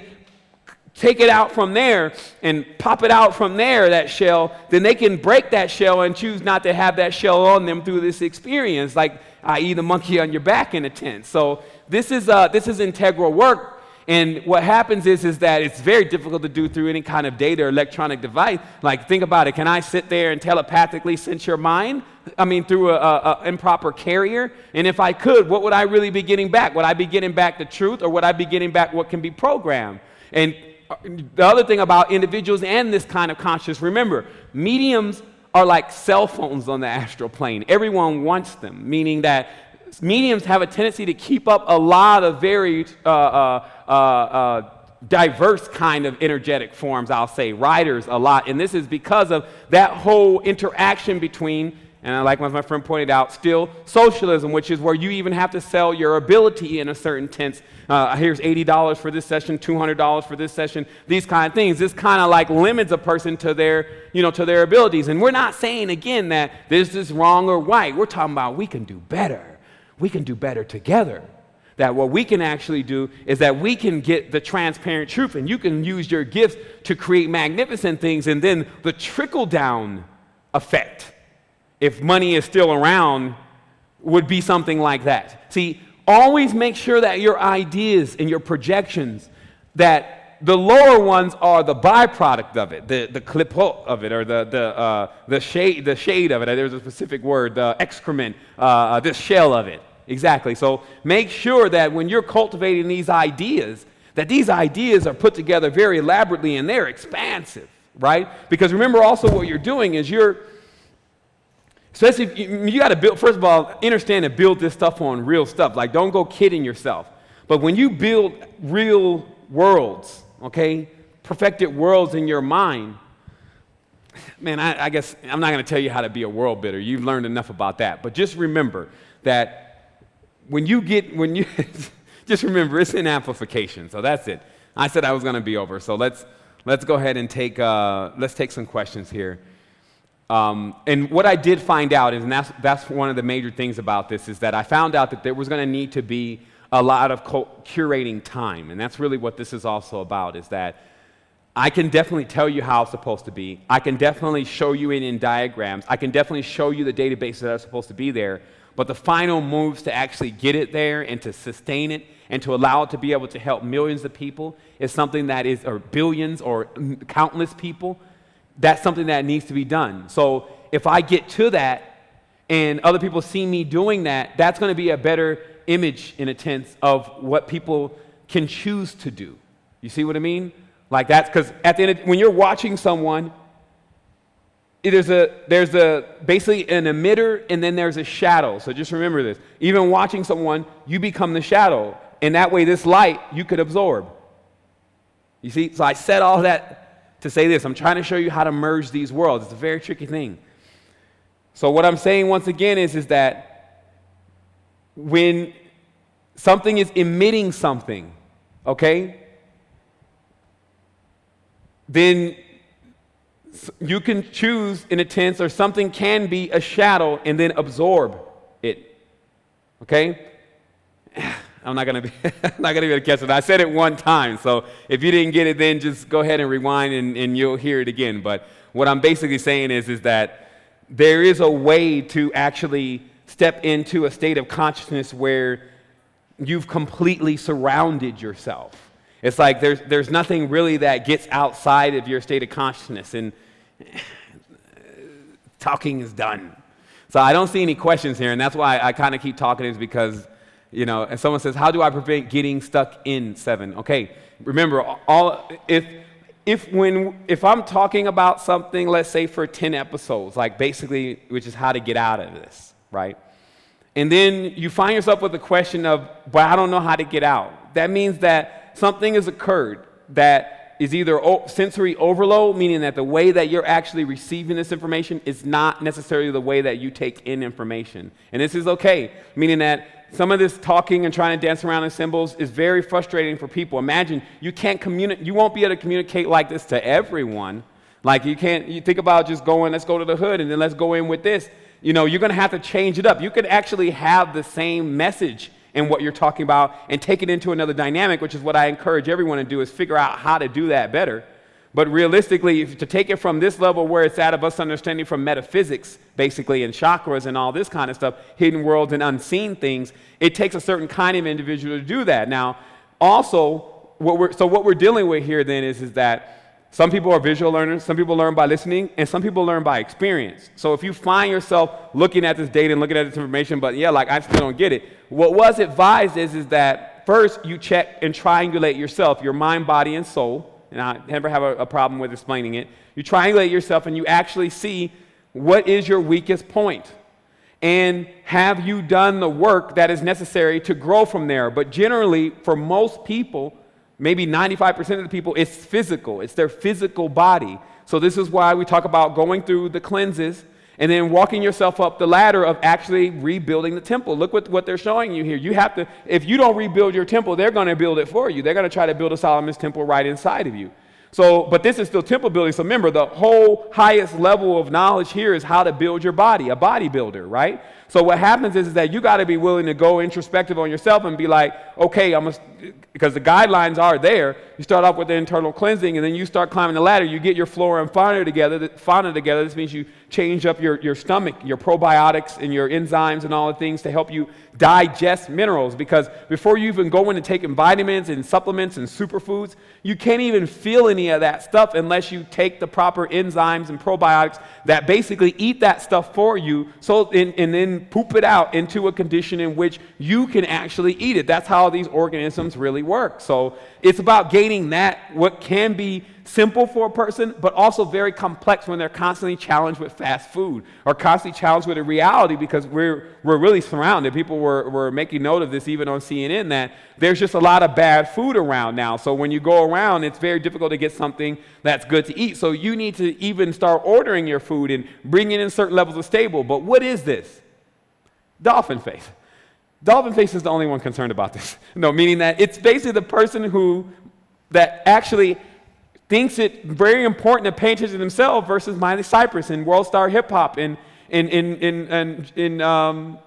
take it out from there and pop it out from there, that shell, then they can break that shell and choose not to have that shell on them through this experience, like i.e. the monkey on your back in a tent. So this is, uh, this is integral work. And what happens is, is that it's very difficult to do through any kind of data or electronic device. Like, think about it. Can I sit there and telepathically sense your mind? I mean, through an improper carrier? And if I could, what would I really be getting back? Would I be getting back the truth or would I be getting back what can be programmed? And the other thing about individuals and this kind of conscious, remember, mediums are like cell phones on the astral plane. Everyone wants them, meaning that mediums have a tendency to keep up a lot of very uh, uh, uh, uh diverse kind of energetic forms, I'll say, riders a lot. And this is because of that whole interaction between and like my friend pointed out, still socialism, which is where you even have to sell your ability in a certain tense. Uh, here's $80 for this session, $200 for this session, these kind of things. This kind of like limits a person to their, you know, to their abilities. And we're not saying again that this is wrong or right. We're talking about we can do better. We can do better together. That what we can actually do is that we can get the transparent truth, and you can use your gifts to create magnificent things, and then the trickle down effect if money is still around, would be something like that. See, always make sure that your ideas and your projections, that the lower ones are the byproduct of it, the, the clip of it, or the, the, uh, the, shade, the shade of it. There's a specific word, the excrement, uh, uh, the shell of it. Exactly. So make sure that when you're cultivating these ideas, that these ideas are put together very elaborately and they're expansive, right? Because remember also what you're doing is you're Especially if you, you got to build, first of all, understand and build this stuff on real stuff. Like, don't go kidding yourself. But when you build real worlds, okay, perfected worlds in your mind, man, I, I guess I'm not going to tell you how to be a world builder. You've learned enough about that. But just remember that when you get, when you, just remember it's an amplification. So that's it. I said I was going to be over. So let's, let's go ahead and take, uh, let's take some questions here. Um, and what I did find out, is, and that's, that's one of the major things about this, is that I found out that there was going to need to be a lot of curating time. And that's really what this is also about, is that I can definitely tell you how it's supposed to be. I can definitely show you it in diagrams. I can definitely show you the databases that are supposed to be there. But the final moves to actually get it there and to sustain it and to allow it to be able to help millions of people is something that is, or billions or countless people, that's something that needs to be done. So if I get to that and other people see me doing that, that's going to be a better image, in a sense, of what people can choose to do. You see what I mean? Like that's because at the end, of, when you're watching someone, there's a there's a basically an emitter and then there's a shadow. So just remember this. Even watching someone, you become the shadow, and that way, this light you could absorb. You see? So I said all that to say this. I'm trying to show you how to merge these worlds. It's a very tricky thing. So, what I'm saying once again is, is that when something is emitting something, okay, then you can choose in a tense, or something can be a shadow and then absorb it. Okay? I'm not gonna be I'm not gonna be able to catch it. I said it one time, so if you didn't get it, then just go ahead and rewind and, and you'll hear it again. But what I'm basically saying is, is that there is a way to actually step into a state of consciousness where you've completely surrounded yourself. It's like there's, there's nothing really that gets outside of your state of consciousness, and talking is done. So I don't see any questions here, and that's why I kind of keep talking, is because, you know, and someone says, How do I prevent getting stuck in seven? Okay, remember, all, if, if, when, if I'm talking about something, let's say for 10 episodes, like basically, which is how to get out of this, right? And then you find yourself with the question of, but I don't know how to get out. That means that something has occurred that is either sensory overload, meaning that the way that you're actually receiving this information is not necessarily the way that you take in information. And this is okay, meaning that some of this talking and trying to dance around in symbols is very frustrating for people. Imagine you can't communicate, you won't be able to communicate like this to everyone. Like you can't, you think about just going, let's go to the hood and then let's go in with this. You know, you're going to have to change it up. You could actually have the same message in what you're talking about and take it into another dynamic, which is what I encourage everyone to do is figure out how to do that better. But realistically, to take it from this level where it's at of us understanding from metaphysics, basically, and chakras and all this kind of stuff, hidden worlds and unseen things, it takes a certain kind of individual to do that. Now, also, what we're, so what we're dealing with here then is, is that some people are visual learners, some people learn by listening, and some people learn by experience. So if you find yourself looking at this data and looking at this information, but yeah, like I still don't get it, what was advised is, is that first you check and triangulate yourself, your mind, body, and soul. And I never have a, a problem with explaining it. You triangulate yourself and you actually see what is your weakest point. And have you done the work that is necessary to grow from there? But generally, for most people, maybe 95% of the people, it's physical, it's their physical body. So, this is why we talk about going through the cleanses and then walking yourself up the ladder of actually rebuilding the temple. Look what, what they're showing you here. You have to, if you don't rebuild your temple, they're going to build it for you. They're going to try to build a Solomon's temple right inside of you. So, but this is still temple building. So remember, the whole highest level of knowledge here is how to build your body, a bodybuilder, right? So what happens is, is that you got to be willing to go introspective on yourself and be like, okay, I'm because the guidelines are there. You start off with the internal cleansing, and then you start climbing the ladder. You get your flora and fauna together. Fauna together. This means you change up your, your stomach, your probiotics, and your enzymes, and all the things to help you digest minerals. Because before you even go into taking vitamins and supplements and superfoods, you can't even feel any of that stuff unless you take the proper enzymes and probiotics that basically eat that stuff for you. So and, and then poop it out into a condition in which you can actually eat it. That's how these organisms really work. So it's about gaining that, what can be simple for a person, but also very complex when they're constantly challenged with fast food or constantly challenged with a reality because we're, we're really surrounded. People were, were making note of this even on CNN that there's just a lot of bad food around now. So when you go around, it's very difficult to get something that's good to eat. So you need to even start ordering your food and bringing in certain levels of stable. But what is this? Dolphin face. Dolphin face is the only one concerned about this. No, meaning that it's basically the person who that actually thinks it very important to pay attention to themselves versus Miley Cyrus and World Star Hip Hop and in in in in, in um,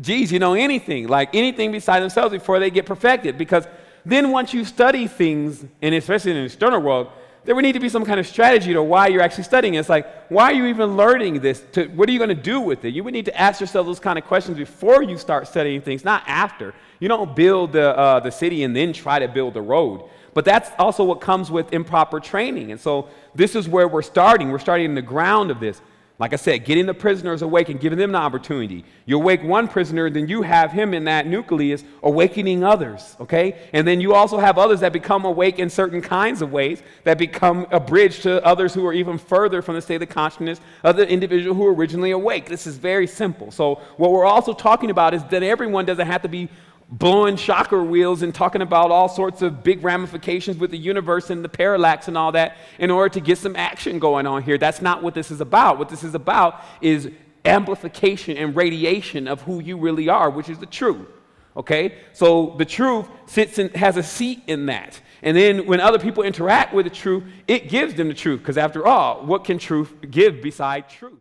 geez, you know anything like anything besides themselves before they get perfected. Because then once you study things, and especially in the external world, there would need to be some kind of strategy to why you're actually studying. It. It's like, why are you even learning this? To, what are you going to do with it? You would need to ask yourself those kind of questions before you start studying things, not after. You don't build the, uh, the city and then try to build the road. But that's also what comes with improper training. And so this is where we're starting. We're starting in the ground of this. Like I said, getting the prisoners awake and giving them the opportunity. You awake one prisoner, then you have him in that nucleus awakening others, okay? And then you also have others that become awake in certain kinds of ways that become a bridge to others who are even further from the state of consciousness of the individual who originally awake. This is very simple. So, what we're also talking about is that everyone doesn't have to be blowing chakra wheels and talking about all sorts of big ramifications with the universe and the parallax and all that in order to get some action going on here. That's not what this is about. What this is about is amplification and radiation of who you really are, which is the truth. Okay? So the truth sits and has a seat in that. And then when other people interact with the truth, it gives them the truth. Because after all, what can truth give beside truth?